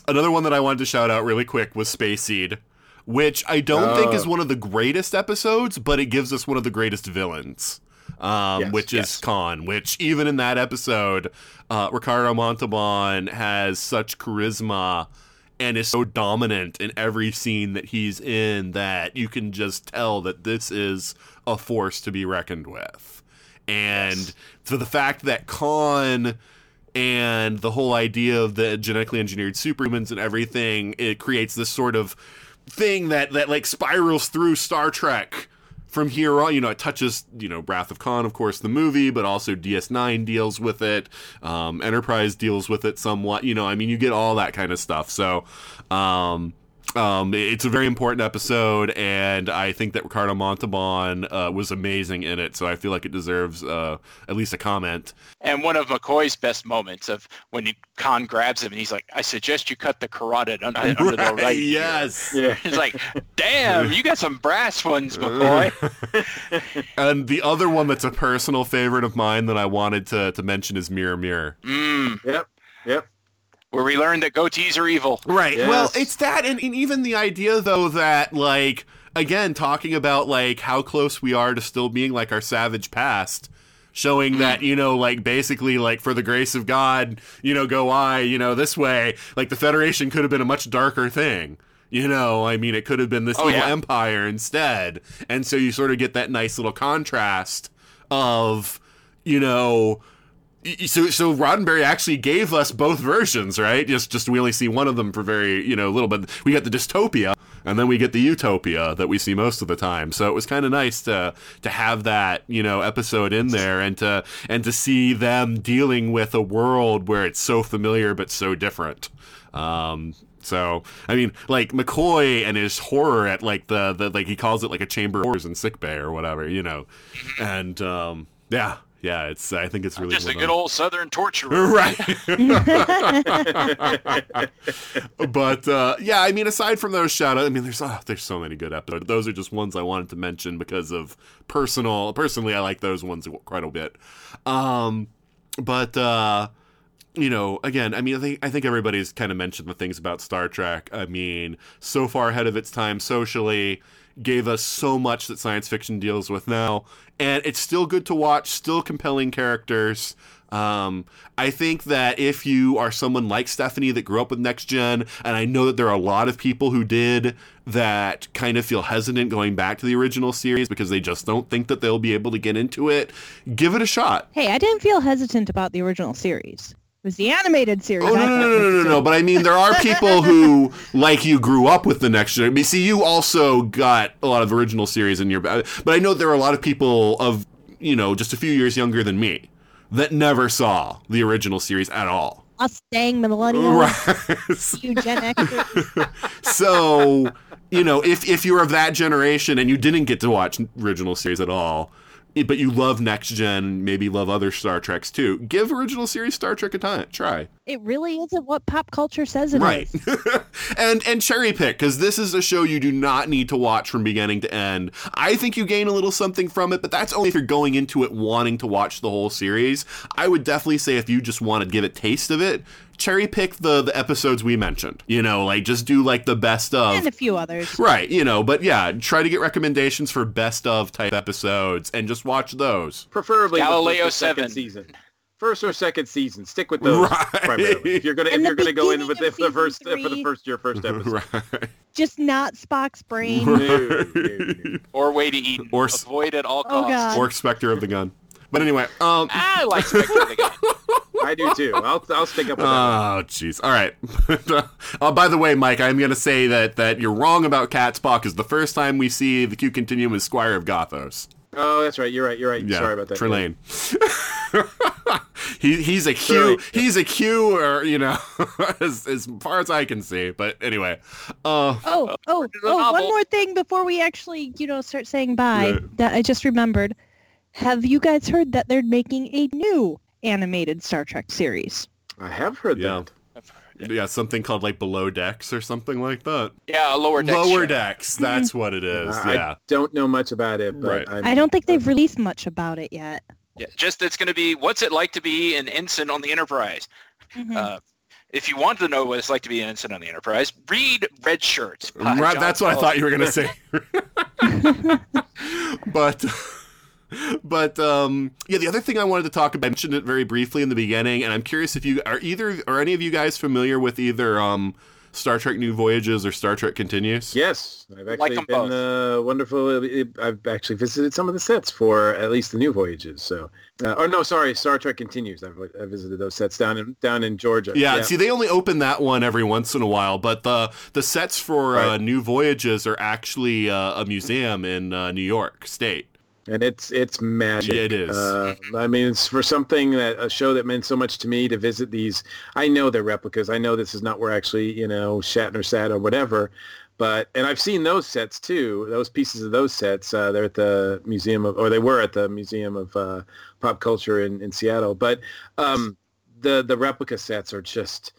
another one that I wanted to shout out really quick was Space Seed, which I don't think Oh. is one of the greatest episodes, but it gives us one of the greatest villains. Um, Yes, which yes. is Khan, which even in that episode, uh, Ricardo Montalban has such charisma and is so dominant in every scene that he's in that you can just tell that this is a force to be reckoned with. And for the fact that Khan and the whole idea of the genetically engineered superhumans and everything, it creates this sort of thing that that like spirals through Star Trek from here on. You know, it touches you know Wrath of Khan, of course, the movie, but also DS9 deals with it. Um, Enterprise deals with it somewhat. You know, I mean, you get all that kind of stuff. So. Um, Um, it's a very important episode, and I think that Ricardo Montalban uh, was amazing in it. So I feel like it deserves uh, at least a comment. And one of McCoy's best moments of when he, Khan grabs him and he's like, "I suggest you cut the carotid under, under the right." ear." yes. [LAUGHS] Yeah. He's like, "Damn, you got some brass ones, McCoy." [LAUGHS] And the other one that's a personal favorite of mine that I wanted to, to mention is Mirror Mirror. Mm, Yep. Yep. Where we learned that goatees are evil. Right. Yes. Well, it's that, and, and even the idea though that like again talking about like how close we are to still being like our savage past. Showing hmm. that, you know, like basically, like for the grace of God, you know, go I, you know, this way. Like the Federation could have been a much darker thing. You know, I mean, it could have been this Oh, evil yeah. empire instead. And so you sort of get that nice little contrast of, you know, y- so so Roddenberry actually gave us both versions, right? Just just we only see one of them for very you know little, bit. we get the dystopia and then we get the utopia that we see most of the time. So it was kind of nice to to have that you know episode in there and to and to see them dealing with a world where it's so familiar but so different. Um, so I mean, like McCoy and his horror at like the, the like he calls it like a chamber of horrors in sick bay or whatever, you know, and um, yeah, yeah, it's I think it's really Just a good old Southern torturer. [LAUGHS] Right. [LAUGHS] but uh, yeah, I mean, aside from those shout outs, I mean, there's oh, there's so many good episodes. Those are just ones I wanted to mention because of personal. Personally, I like those ones quite a bit. Um, but uh, you know, again, I mean, I think I think everybody's kind of mentioned the things about Star Trek. I mean, so far ahead of its time socially, gave us so much that science fiction deals with now, and it's still good to watch. Still compelling characters. Um, I think that if you are someone like Stephanie that grew up with Next Gen, and I know that there are a lot of people who did that kind of feel hesitant going back to the original series because they just don't think that they'll be able to get into it, give it a shot. Hey, I didn't feel hesitant about the original series. It was the animated series. Oh I no no no no no no! But I mean, there are people [LAUGHS] who, like you, grew up with the next gen. I mean, see, you also got a lot of original series in your. But I know there are a lot of people of you know just a few years younger than me that never saw the original series at all. Us dang millennials, Right. [LAUGHS] you Gen Xers. [LAUGHS] so you know, if if you're of that generation and you didn't get to watch original series at all. But you love next gen, maybe love other Star Treks too. Give original series Star Trek a time, try. It really isn't what pop culture says it is. right [LAUGHS] and and cherry pick because this is a show you do not need to watch from beginning to end i think you gain a little something from it but that's only if you're going into it wanting to watch the whole series i would definitely say if you just want to give a taste of it cherry pick the the episodes we mentioned you know like just do like the best of And a few others. Right, you know, but yeah, try to get recommendations for best of type episodes and just watch those. Preferably the Galileo first or second 7. season. First or second season. Stick with those Right. primarily. If you're gonna if And the you're gonna go in with of it for the season first for the first your first episode. right. Just not Spock's brain. No, no, no. Or way to eat. Or Or avoid at all Oh, costs. God. Or Spectre of the Gun. But anyway, um I like Spectre of the Gun. [LAUGHS] I do too. [LAUGHS] I'll I'll stick up with that. Oh, jeez. All right. [LAUGHS] uh, by the way, Mike, I'm going to say that that you're wrong about Catspaw. Is the first time we see the Q Continuum is Squire of Gothos. Oh, that's right. You're right. You're right. Yeah, Sorry about that. Trelane. [LAUGHS] he he's a Q. Sorry. He's a Q, or you know, as as far as I can see. But anyway, uh, Oh, oh, the oh, one more thing before we actually, you know, start saying bye Yeah. that I just remembered. Have you guys heard that they're making a new animated Star Trek series? I have heard Yeah. that. yeah, something called like Below Decks or something like that. Yeah, a lower Decks. Lower show. Decks. That's what it is. I yeah. don't know much about it, but Right. I'm, I don't think they've released much about it yet. Yeah, just it's going to be what's it like to be an ensign on the Enterprise. Mhm. Uh, if you want to know what it's like to be an ensign on the Enterprise, read Red Shirts. Right, John that's what I thought you were gonna say. [LAUGHS] [LAUGHS] but [LAUGHS] but um yeah, the other thing I wanted to talk about I mentioned it very briefly in the beginning, and I'm curious if you are either are any of you guys familiar with either um Star Trek New Voyages or Star Trek Continues? Yes, I've Like been uh, wonderful. I've actually visited some of the sets for at least the new voyages. So, uh, or no, sorry, Star Trek continues. I've, I visited those sets down in down in Georgia. Yeah, see, they only open that one every once in a while, but the the sets for uh, New Voyages are actually uh, a museum in uh, New York State. And it's it's magic. It is. Uh, I mean, it's for something that a show that meant so much to me to visit these. I know they're replicas. I know this is not where actually you know Shatner sat or whatever, but and I've seen those sets too. Those pieces of those sets. Uh, they're at the museum of, or they were at the Museum of uh, Pop Culture in, in Seattle. But um, the the replica sets are just.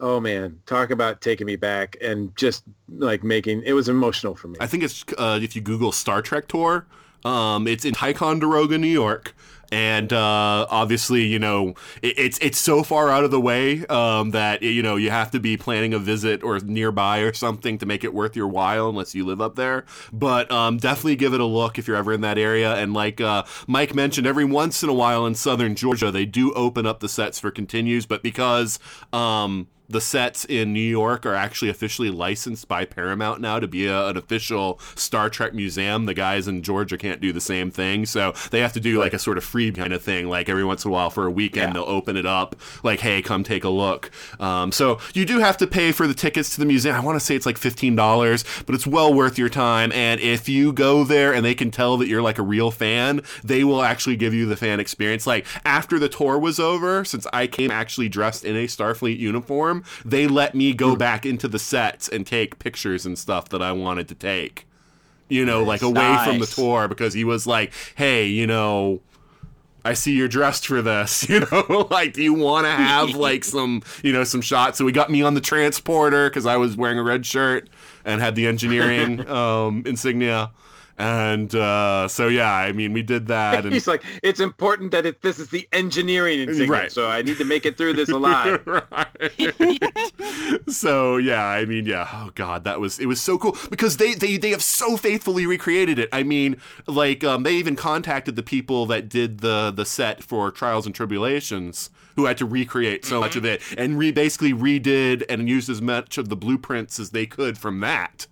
Oh man, talk about taking me back and just like making it was emotional for me. I think it's uh, if you Google Star Trek tour, um, it's in Ticonderoga, New York. And uh, obviously, you know, it, it's it's so far out of the way um, that you know you have to be planning a visit or nearby or something to make it worth your while, unless you live up there. But um, definitely give it a look if you're ever in that area. And like uh, Mike mentioned, every once in a while in Southern Georgia, they do open up the sets for continues, but because um, the sets in New York are actually officially licensed by Paramount now to be a, an official Star Trek museum. The guys in Georgia can't do the same thing, so they have to do like a sort of free kind of thing. Like every once in a while for a weekend, Yeah. they'll open it up, like, "Hey, come take a look." Um, so you do have to pay for the tickets to the museum. I want to say it's like fifteen dollars, but it's well worth your time. And if you go there and they can tell that you're like a real fan, they will actually give you the fan experience. Like after the tour was over, since I came actually dressed in a Starfleet uniform, they let me go back into the sets and take pictures and stuff that I wanted to take. You know, like away from the tour because he was like, "Hey, you know, I see you're dressed for this, [LAUGHS] you know, like do you want to have [LAUGHS] like some, you know, some shots. So he got me on the transporter because I was wearing a red shirt and had the engineering [LAUGHS] um, insignia. And uh, so, yeah, I mean, we did that. [LAUGHS] And He's like, it's important that it, this is the engineering insignia, Right. so I need to make it through this [LAUGHS] alive. [LAUGHS] so yeah, I mean, yeah. Oh god, that was it was so cool because they they they have so faithfully recreated it. I mean, like um, they even contacted the people that did the the set for Trials and Tribble-ations. Who had to recreate so much of it and re- basically redid and used as much of the blueprints as they could from that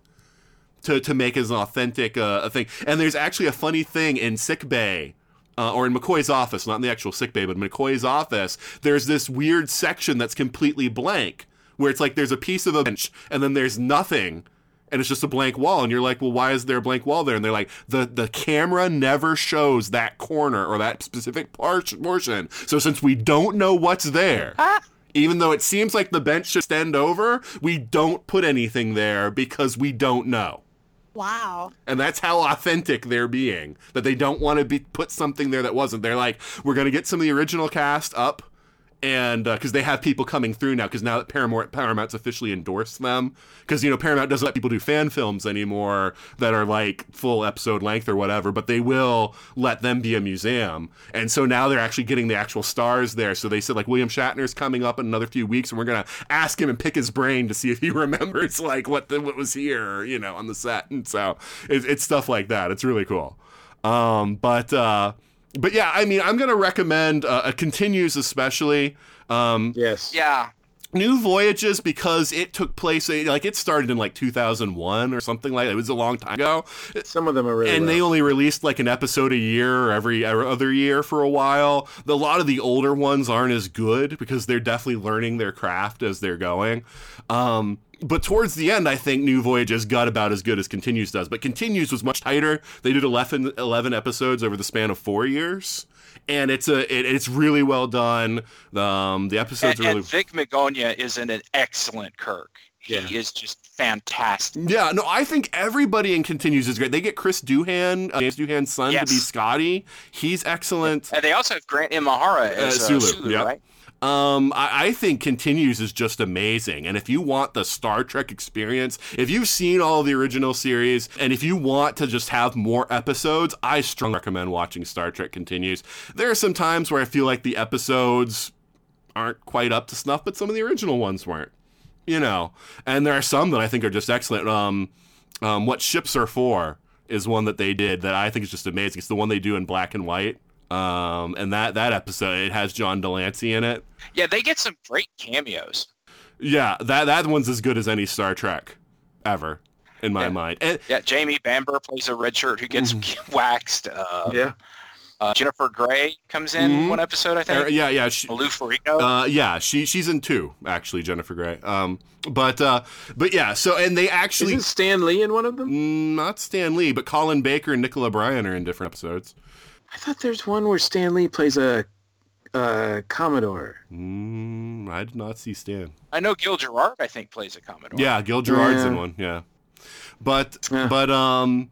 to, to make as an authentic uh, a thing. And there's actually a funny thing in sick bay. Uh, or in McCoy's office, not in the actual sick bay, but in McCoy's office, there's this weird section that's completely blank, where it's like there's a piece of a bench and then there's nothing, and it's just a blank wall, and you're like, well, why is there a blank wall there? And they're like, the the camera never shows that corner or that specific portion, so since we don't know what's there. Even though it seems like the bench should extend over, we don't put anything there because we don't know Wow. and that's how authentic they're being that they don't want to be put something there that wasn't they're like we're going to get some of the original cast up and because they have people coming through now because now that paramount paramount's officially endorsed them. Because you know paramount doesn't let people do fan films anymore that are like full episode length or whatever but they will let them be a museum. And so now they're actually getting the actual stars there. So they said like william shatner's coming up in another few weeks and we're to ask him and pick his brain to see if he [LAUGHS] remembers like what the, what was here you know on the set. And so it, it's stuff like that. It's really cool. Um, but uh, but yeah, I mean, I'm gonna recommend uh, a continues especially. Um, yes. Yeah. New Voyages because it took place eh, like it started in like 2001 or something like that. It was a long time ago. Some of them are really and they only released like an episode a year or every other year for a while. The, a lot of the older ones aren't as good because they're definitely learning their craft as they're going. Um, but towards the end, I think New Voyages got about as good as Continues does. But Continues was much tighter. They did 11, 11 episodes over the span of four years. And it's a it, it's really well done. Um, the episodes And, are and really Vic Mignogna is in an excellent Kirk. He Yeah. is just fantastic. Yeah, no, I think everybody in Continues is great. They get Chris Doohan, uh, James Doohan's son, Yes. to be Scotty. He's excellent. And they also have Grant Imahara as uh, Sulu, Sulu, yep. right? Um, I, I think Continues is just amazing. And if you want the Star Trek experience, if you've seen all the original series, and if you want to just have more episodes, I strongly recommend watching Star Trek Continues. There are some times where I feel like the episodes aren't quite up to snuff, but some of the original ones weren't. You know, and there are some that I think are just excellent. Um, um, what ships are for is one that they did that I think is just amazing. It's the one they do in black and white. Um, and that that episode it has John de Lancie in it. Yeah, they get some great cameos. Yeah, that that one's as good as any Star Trek ever in my Yeah. mind. And Yeah, Jamie Bamber plays a red shirt who gets Mm-hmm. [LAUGHS] waxed. Uh, Yeah. Uh, Jennifer Grey comes in Mhm. one episode, I think. yeah, yeah. She, Lou Ferrigno. Uh, yeah, she she's in two actually, Jennifer Grey. Um, but uh, but yeah. So and they actually Isn't Stan Lee in one of them? Mm, not Stan Lee, but Colin Baker and Nicola Bryant are in different episodes. I thought there's one where Stan Lee plays a, a Commodore. Mm, I did not see Stan. I know Gil Gerard, I think, plays a Commodore. Yeah, Gil Gerard's in one. Yeah, but Yeah. but um,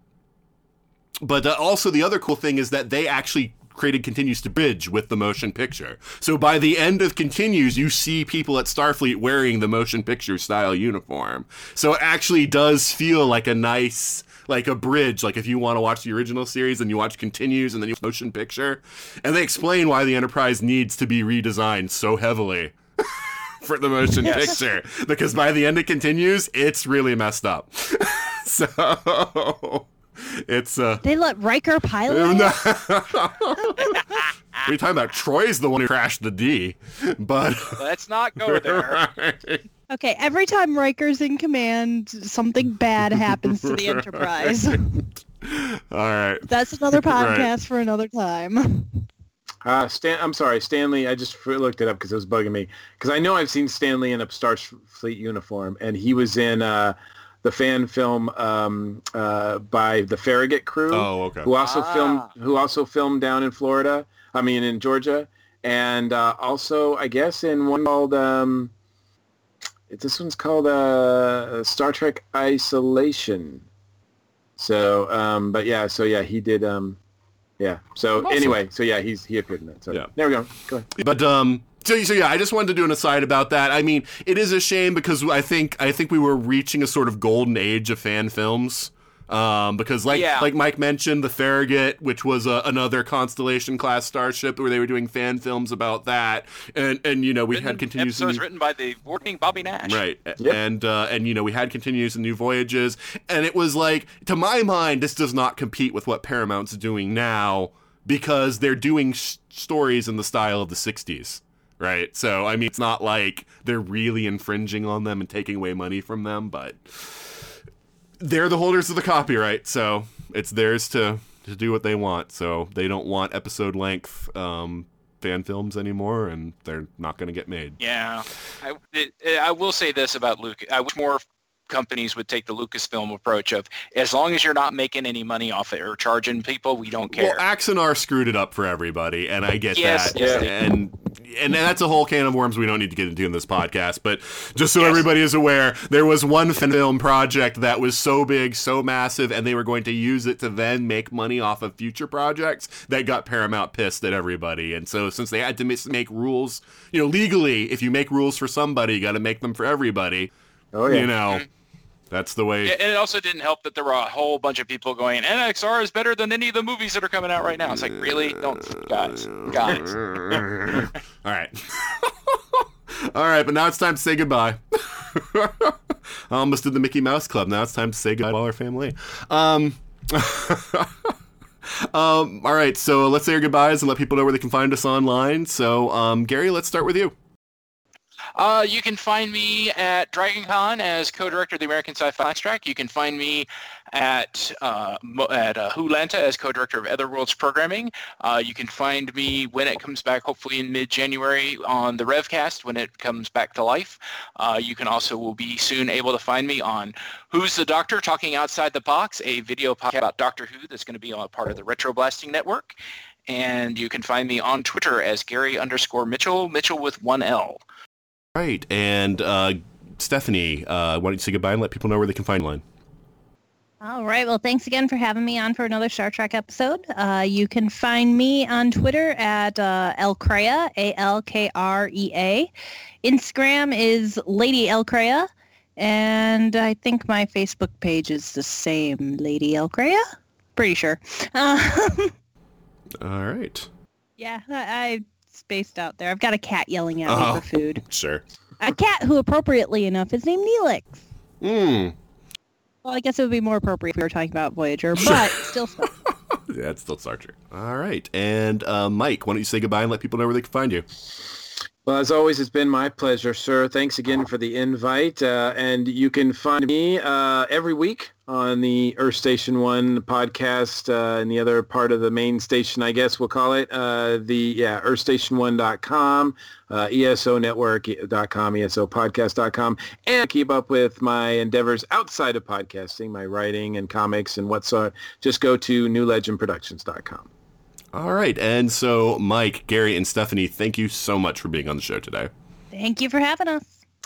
but uh, also the other cool thing is that they actually created continues to bridge with the motion picture. So by the end of continues, you see people at Starfleet wearing the motion picture style uniform. So it actually does feel like a nice. Like a bridge, like if you want to watch the original series and you watch continues and then you watch motion picture, and they explain why the Enterprise needs to be redesigned so heavily [LAUGHS] for the motion Yes. picture because by the end it continues it's really messed up [LAUGHS] so it's uh They let Riker pilot. no. [LAUGHS] it? We're talking about Troi's the one who crashed the D, but Let's not go [LAUGHS] there. Okay, every time Riker's in command, something bad happens to the Enterprise. [LAUGHS] All right. That's another Right. podcast for another time. Uh, Stan, I'm sorry, Stan Lee. I just looked it up because it was bugging me. Because I know I've seen Stan Lee in a Starfleet uniform, and he was in uh, the fan film um, uh, by the Farragut crew, Oh, okay. who also Ah. filmed who also filmed down in Florida. I mean, in Georgia, and uh, also I guess in one called um, this one's called uh, Star Trek Isolation. So, um, but yeah, so yeah, he did. Um, yeah. So Awesome. anyway, so yeah, he's he appeared in that. So Yeah. there we go. Go ahead. But um so, so yeah, I just wanted to do an aside about that. I mean, it is a shame because I think I think we were reaching a sort of golden age of fan films. Um, because like Yeah. like Mike mentioned, the Farragut, which was a, another Constellation class starship, where they were doing fan films about that, and and you know we Written- had continues episodes written by the working Bobby Nash. Right. Yep. And uh, and you know, we had continues and new voyages and it was like to my mind this does not compete with what Paramount's doing now because they're doing sh- stories in the style of the 60s. Right? So I mean it's not like they're really infringing on them and taking away money from them, but they're the holders of the copyright, so it's theirs to to do what they want. So they don't want episode length um fan films anymore and they're not going to get made. Yeah, I, it, I will say this about Luke. I wish more companies would take the Lucasfilm approach of as long as you're not making any money off it or charging people, we don't care. Well, Axanar screwed it up for everybody, and I get Yes, that. yes, they and and that's a whole can of worms we don't need to get into in this podcast. But just so Yes. everybody is aware, there was one film project that was so big, so massive, and they were going to use it to then make money off of future projects that got Paramount pissed at everybody. And so since they had to mis- make rules, you know, legally, if you make rules for somebody, you got to make them for everybody. Oh yeah. You know, that's the way. Yeah, and it also didn't help that there were a whole bunch of people going, NXR is better than any of the movies that are coming out right now. It's like, really? Don't, guys, guys. [LAUGHS] All right. [LAUGHS] All right, but now it's time to say goodbye. [LAUGHS] I almost did the Mickey Mouse Club. Now it's time to say goodbye to all our family. Um, um, all right, so let's say our goodbyes and let people know where they can find us online. So, um, Gary, let's start with you. Uh, you can find me at DragonCon as co-director of the American Sci-Fi Track. You can find me at uh, at uh, Hulanta as co-director of Otherworlds Programming. Uh, you can find me when it comes back, hopefully in mid-January, on the Revcast when it comes back to life. Uh, you can also will be soon able to find me on Who's the Doctor Talking Outside the Box, a video podcast about Doctor Who that's going to be on part of the Retro Blasting Network. And you can find me on Twitter as Gary underscore Mitchell, Mitchell with one L. Right, and uh, Stephanie, uh, why don't you say goodbye and let people know where they can find you? All right. Well, thanks again for having me on for another Star Trek episode. Uh, you can find me on Twitter at uh, Alkrea, A-L-K-R-E-A. Instagram is Lady Alkrea. And I think my Facebook page is the same, Lady Alkrea. Pretty sure. Um, [LAUGHS] All right. yeah, I, I spaced out there. I've got a cat yelling at Oh. me for food. Sure. A cat who, appropriately enough, is named Neelix. Mm. Well, I guess it would be more appropriate if we were talking about Voyager, but [LAUGHS] still. Yeah, it's still Star Trek. All right, and uh, Mike, why don't you say goodbye and let people know where they can find you? Well, as always, it's been my pleasure, sir. Thanks again for the invite. Uh, and you can find me uh, every week on the Earth Station One podcast uh, and the other part of the main station, I guess we'll call it. Uh, the yeah, EarthStation1.com, uh, ESONetwork.com, ESOPodcast.com, and keep up with my endeavors outside of podcasting, my writing and comics and whatsoever. Just go to NewLegendProductions.com. All right. And so, Mike, Gary, and Stephanie, thank you so much for being on the show today. Thank you for having us.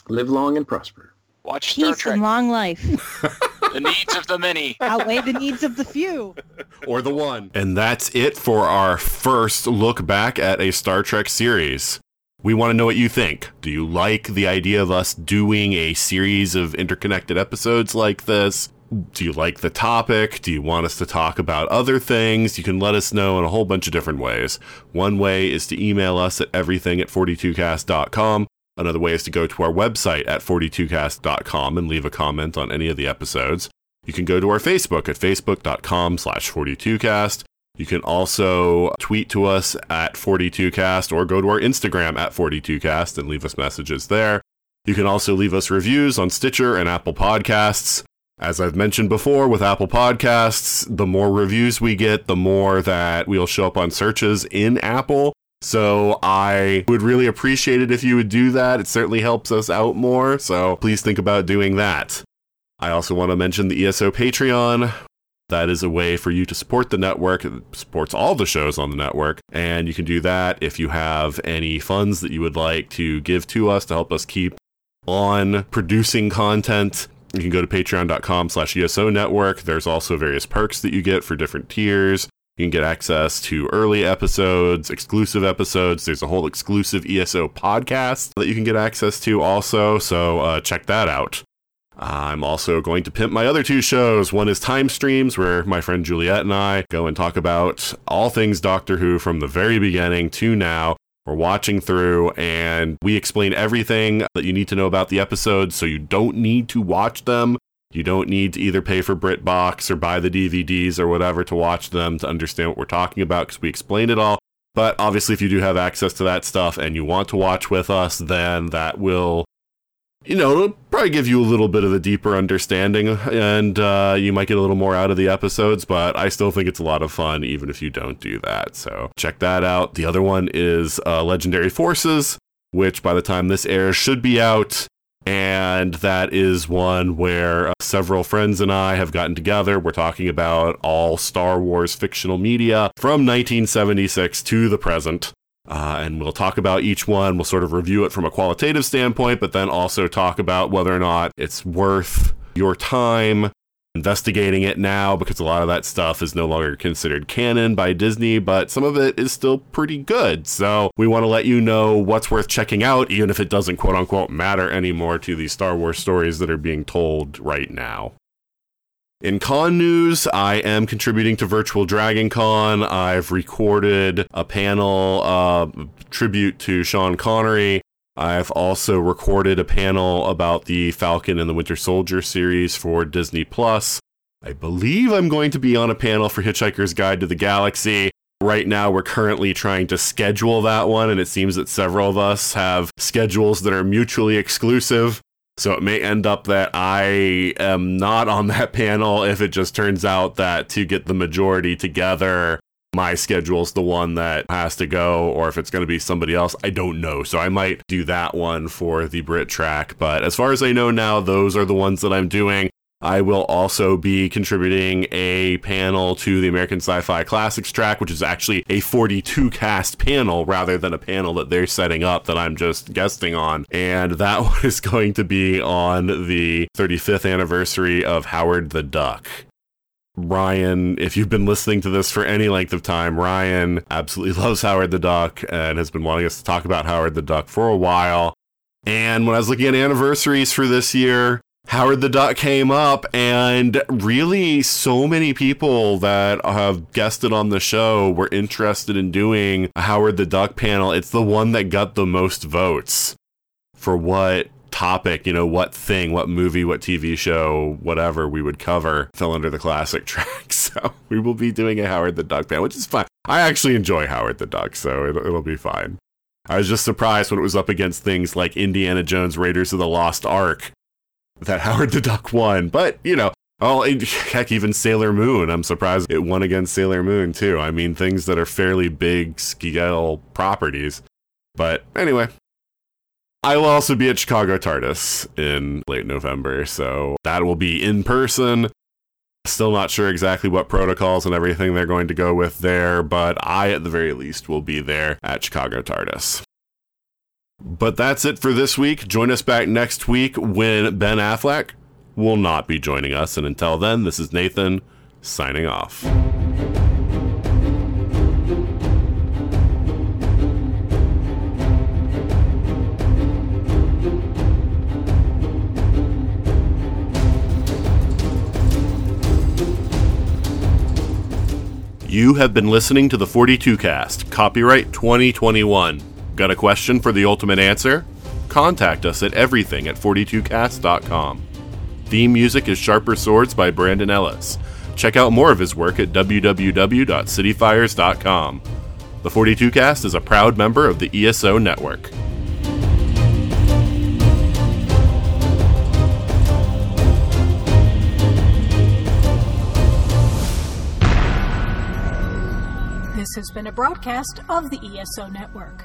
Live long and prosper. Watch Star Peace Trek. and long life [LAUGHS] the needs of the many. outweigh the needs of the few. [LAUGHS] or the one. And that's it for our first look back at a Star Trek series. We want to know what you think. Do you like the idea of us doing a series of interconnected episodes like this? Do you like the topic? Do you want us to talk about other things? You can let us know in a whole bunch of different ways. One way is to email us at everything at 42cast.com. Another way is to go to our website at 42cast.com and leave a comment on any of the episodes. You can go to our Facebook at facebook.com slash 42cast. You can also tweet to us at 42cast or go to our Instagram at 42cast and leave us messages there. You can also leave us reviews on Stitcher and Apple Podcasts. As I've mentioned before with Apple Podcasts, the more reviews we get, the more that we'll show up on searches in Apple. So I would really appreciate it if you would do that. It certainly helps us out more. So please think about doing that. I also want to mention the ESO Patreon. That is a way for you to support the network. It supports all the shows on the network. And you can do that if you have any funds that you would like to give to us to help us keep on producing content. You can go to patreon.com slash ESO network. There's also various perks that you get for different tiers. You can get access to early episodes, exclusive episodes. There's a whole exclusive ESO podcast that you can get access to also. So uh, check that out. I'm also going to pimp my other two shows. One is Time Streams, where my friend Juliet and I go and talk about all things Doctor Who from the very beginning to now. We're watching through and we explain everything that you need to know about the episodes so you don't need to watch them. You don't need to either pay for BritBox or buy the DVDs or whatever to watch them to understand what we're talking about because we explain it all. But obviously, if you do have access to that stuff and you want to watch with us, then that will you know, it'll probably give you a little bit of a deeper understanding and uh, you might get a little more out of the episodes, but I still think it's a lot of fun even if you don't do that. So check that out. The other one is uh, Legendary Forces, which by the time this airs should be out. And that is one where uh, several friends and I have gotten together. We're talking about all Star Wars fictional media from 1976 to the present. Uh, and we'll talk about each one. We'll sort of review it from a qualitative standpoint, but then also talk about whether or not it's worth your time investigating it now because a lot of that stuff is no longer considered canon by Disney, but some of it is still pretty good. So we want to let you know what's worth checking out, even if it doesn't quote unquote matter anymore to the Star Wars stories that are being told right now. In con news, I am contributing to Virtual Dragon Con. I've recorded a panel uh, tribute to Sean Connery. I've also recorded a panel about the Falcon and the Winter Soldier series for Disney Plus. I believe I'm going to be on a panel for Hitchhiker's Guide to the Galaxy. Right now, we're currently trying to schedule that one, and it seems that several of us have schedules that are mutually exclusive. So it may end up that I am not on that [LAUGHS] panel if it just turns out that to get the majority together, my schedule's the one that has to go, or if it's going to be somebody else, I don't know. So I might do that one for the Brit track. But as far as I know now, those are the ones that I'm doing. I will also be contributing a panel to the American Sci Fi Classics track, which is actually a 42 cast panel rather than a panel that they're setting up that I'm just guesting on. And that [LAUGHS] one is going to be on the 35th anniversary of Howard the Duck. Ryan, if you've been listening to this for any length of time, Ryan absolutely [LAUGHS] loves Howard the Duck and has been wanting us to talk about Howard the Duck for a while. And when I was looking at anniversaries for this year, Howard the Duck came up, and really, so many people that have guested on the show were interested in doing a Howard the Duck panel. It's the one that got the most votes for what topic, you know, what thing, what movie, what TV show, whatever we would cover fell under the classic [LAUGHS] track. So we will be doing a Howard the Duck panel, which is fine. I actually enjoy Howard the Duck, so it'll, it'll be fine. I was just surprised when it was up against things like Indiana Jones Raiders of the Lost Ark that [LAUGHS] Howard the Duck won. But, you know, Oh, [LAUGHS] heck, even Sailor Moon. I'm surprised it won against Sailor Moon, too. I mean, things that are fairly big scale properties. But anyway, I will also be at Chicago TARDIS in late November, so that will be in person. Still not sure exactly what protocols and everything they're going to go with there, but I, at the very least, will be there at Chicago TARDIS. But that's it for this week. Join us back next week when Ben Affleck will not be joining us. And until then, this is Nathan signing off. You have been listening to the 42 Cast, copyright 2021. Got a question for the ultimate answer? Contact us at everything at 42cast.com. Theme music is Sharper Swords by Brandon Ellis. Check out more of his work at www.cityfires.com. The 42 Cast is a proud member of the ESO network. This has been a broadcast of the ESO network.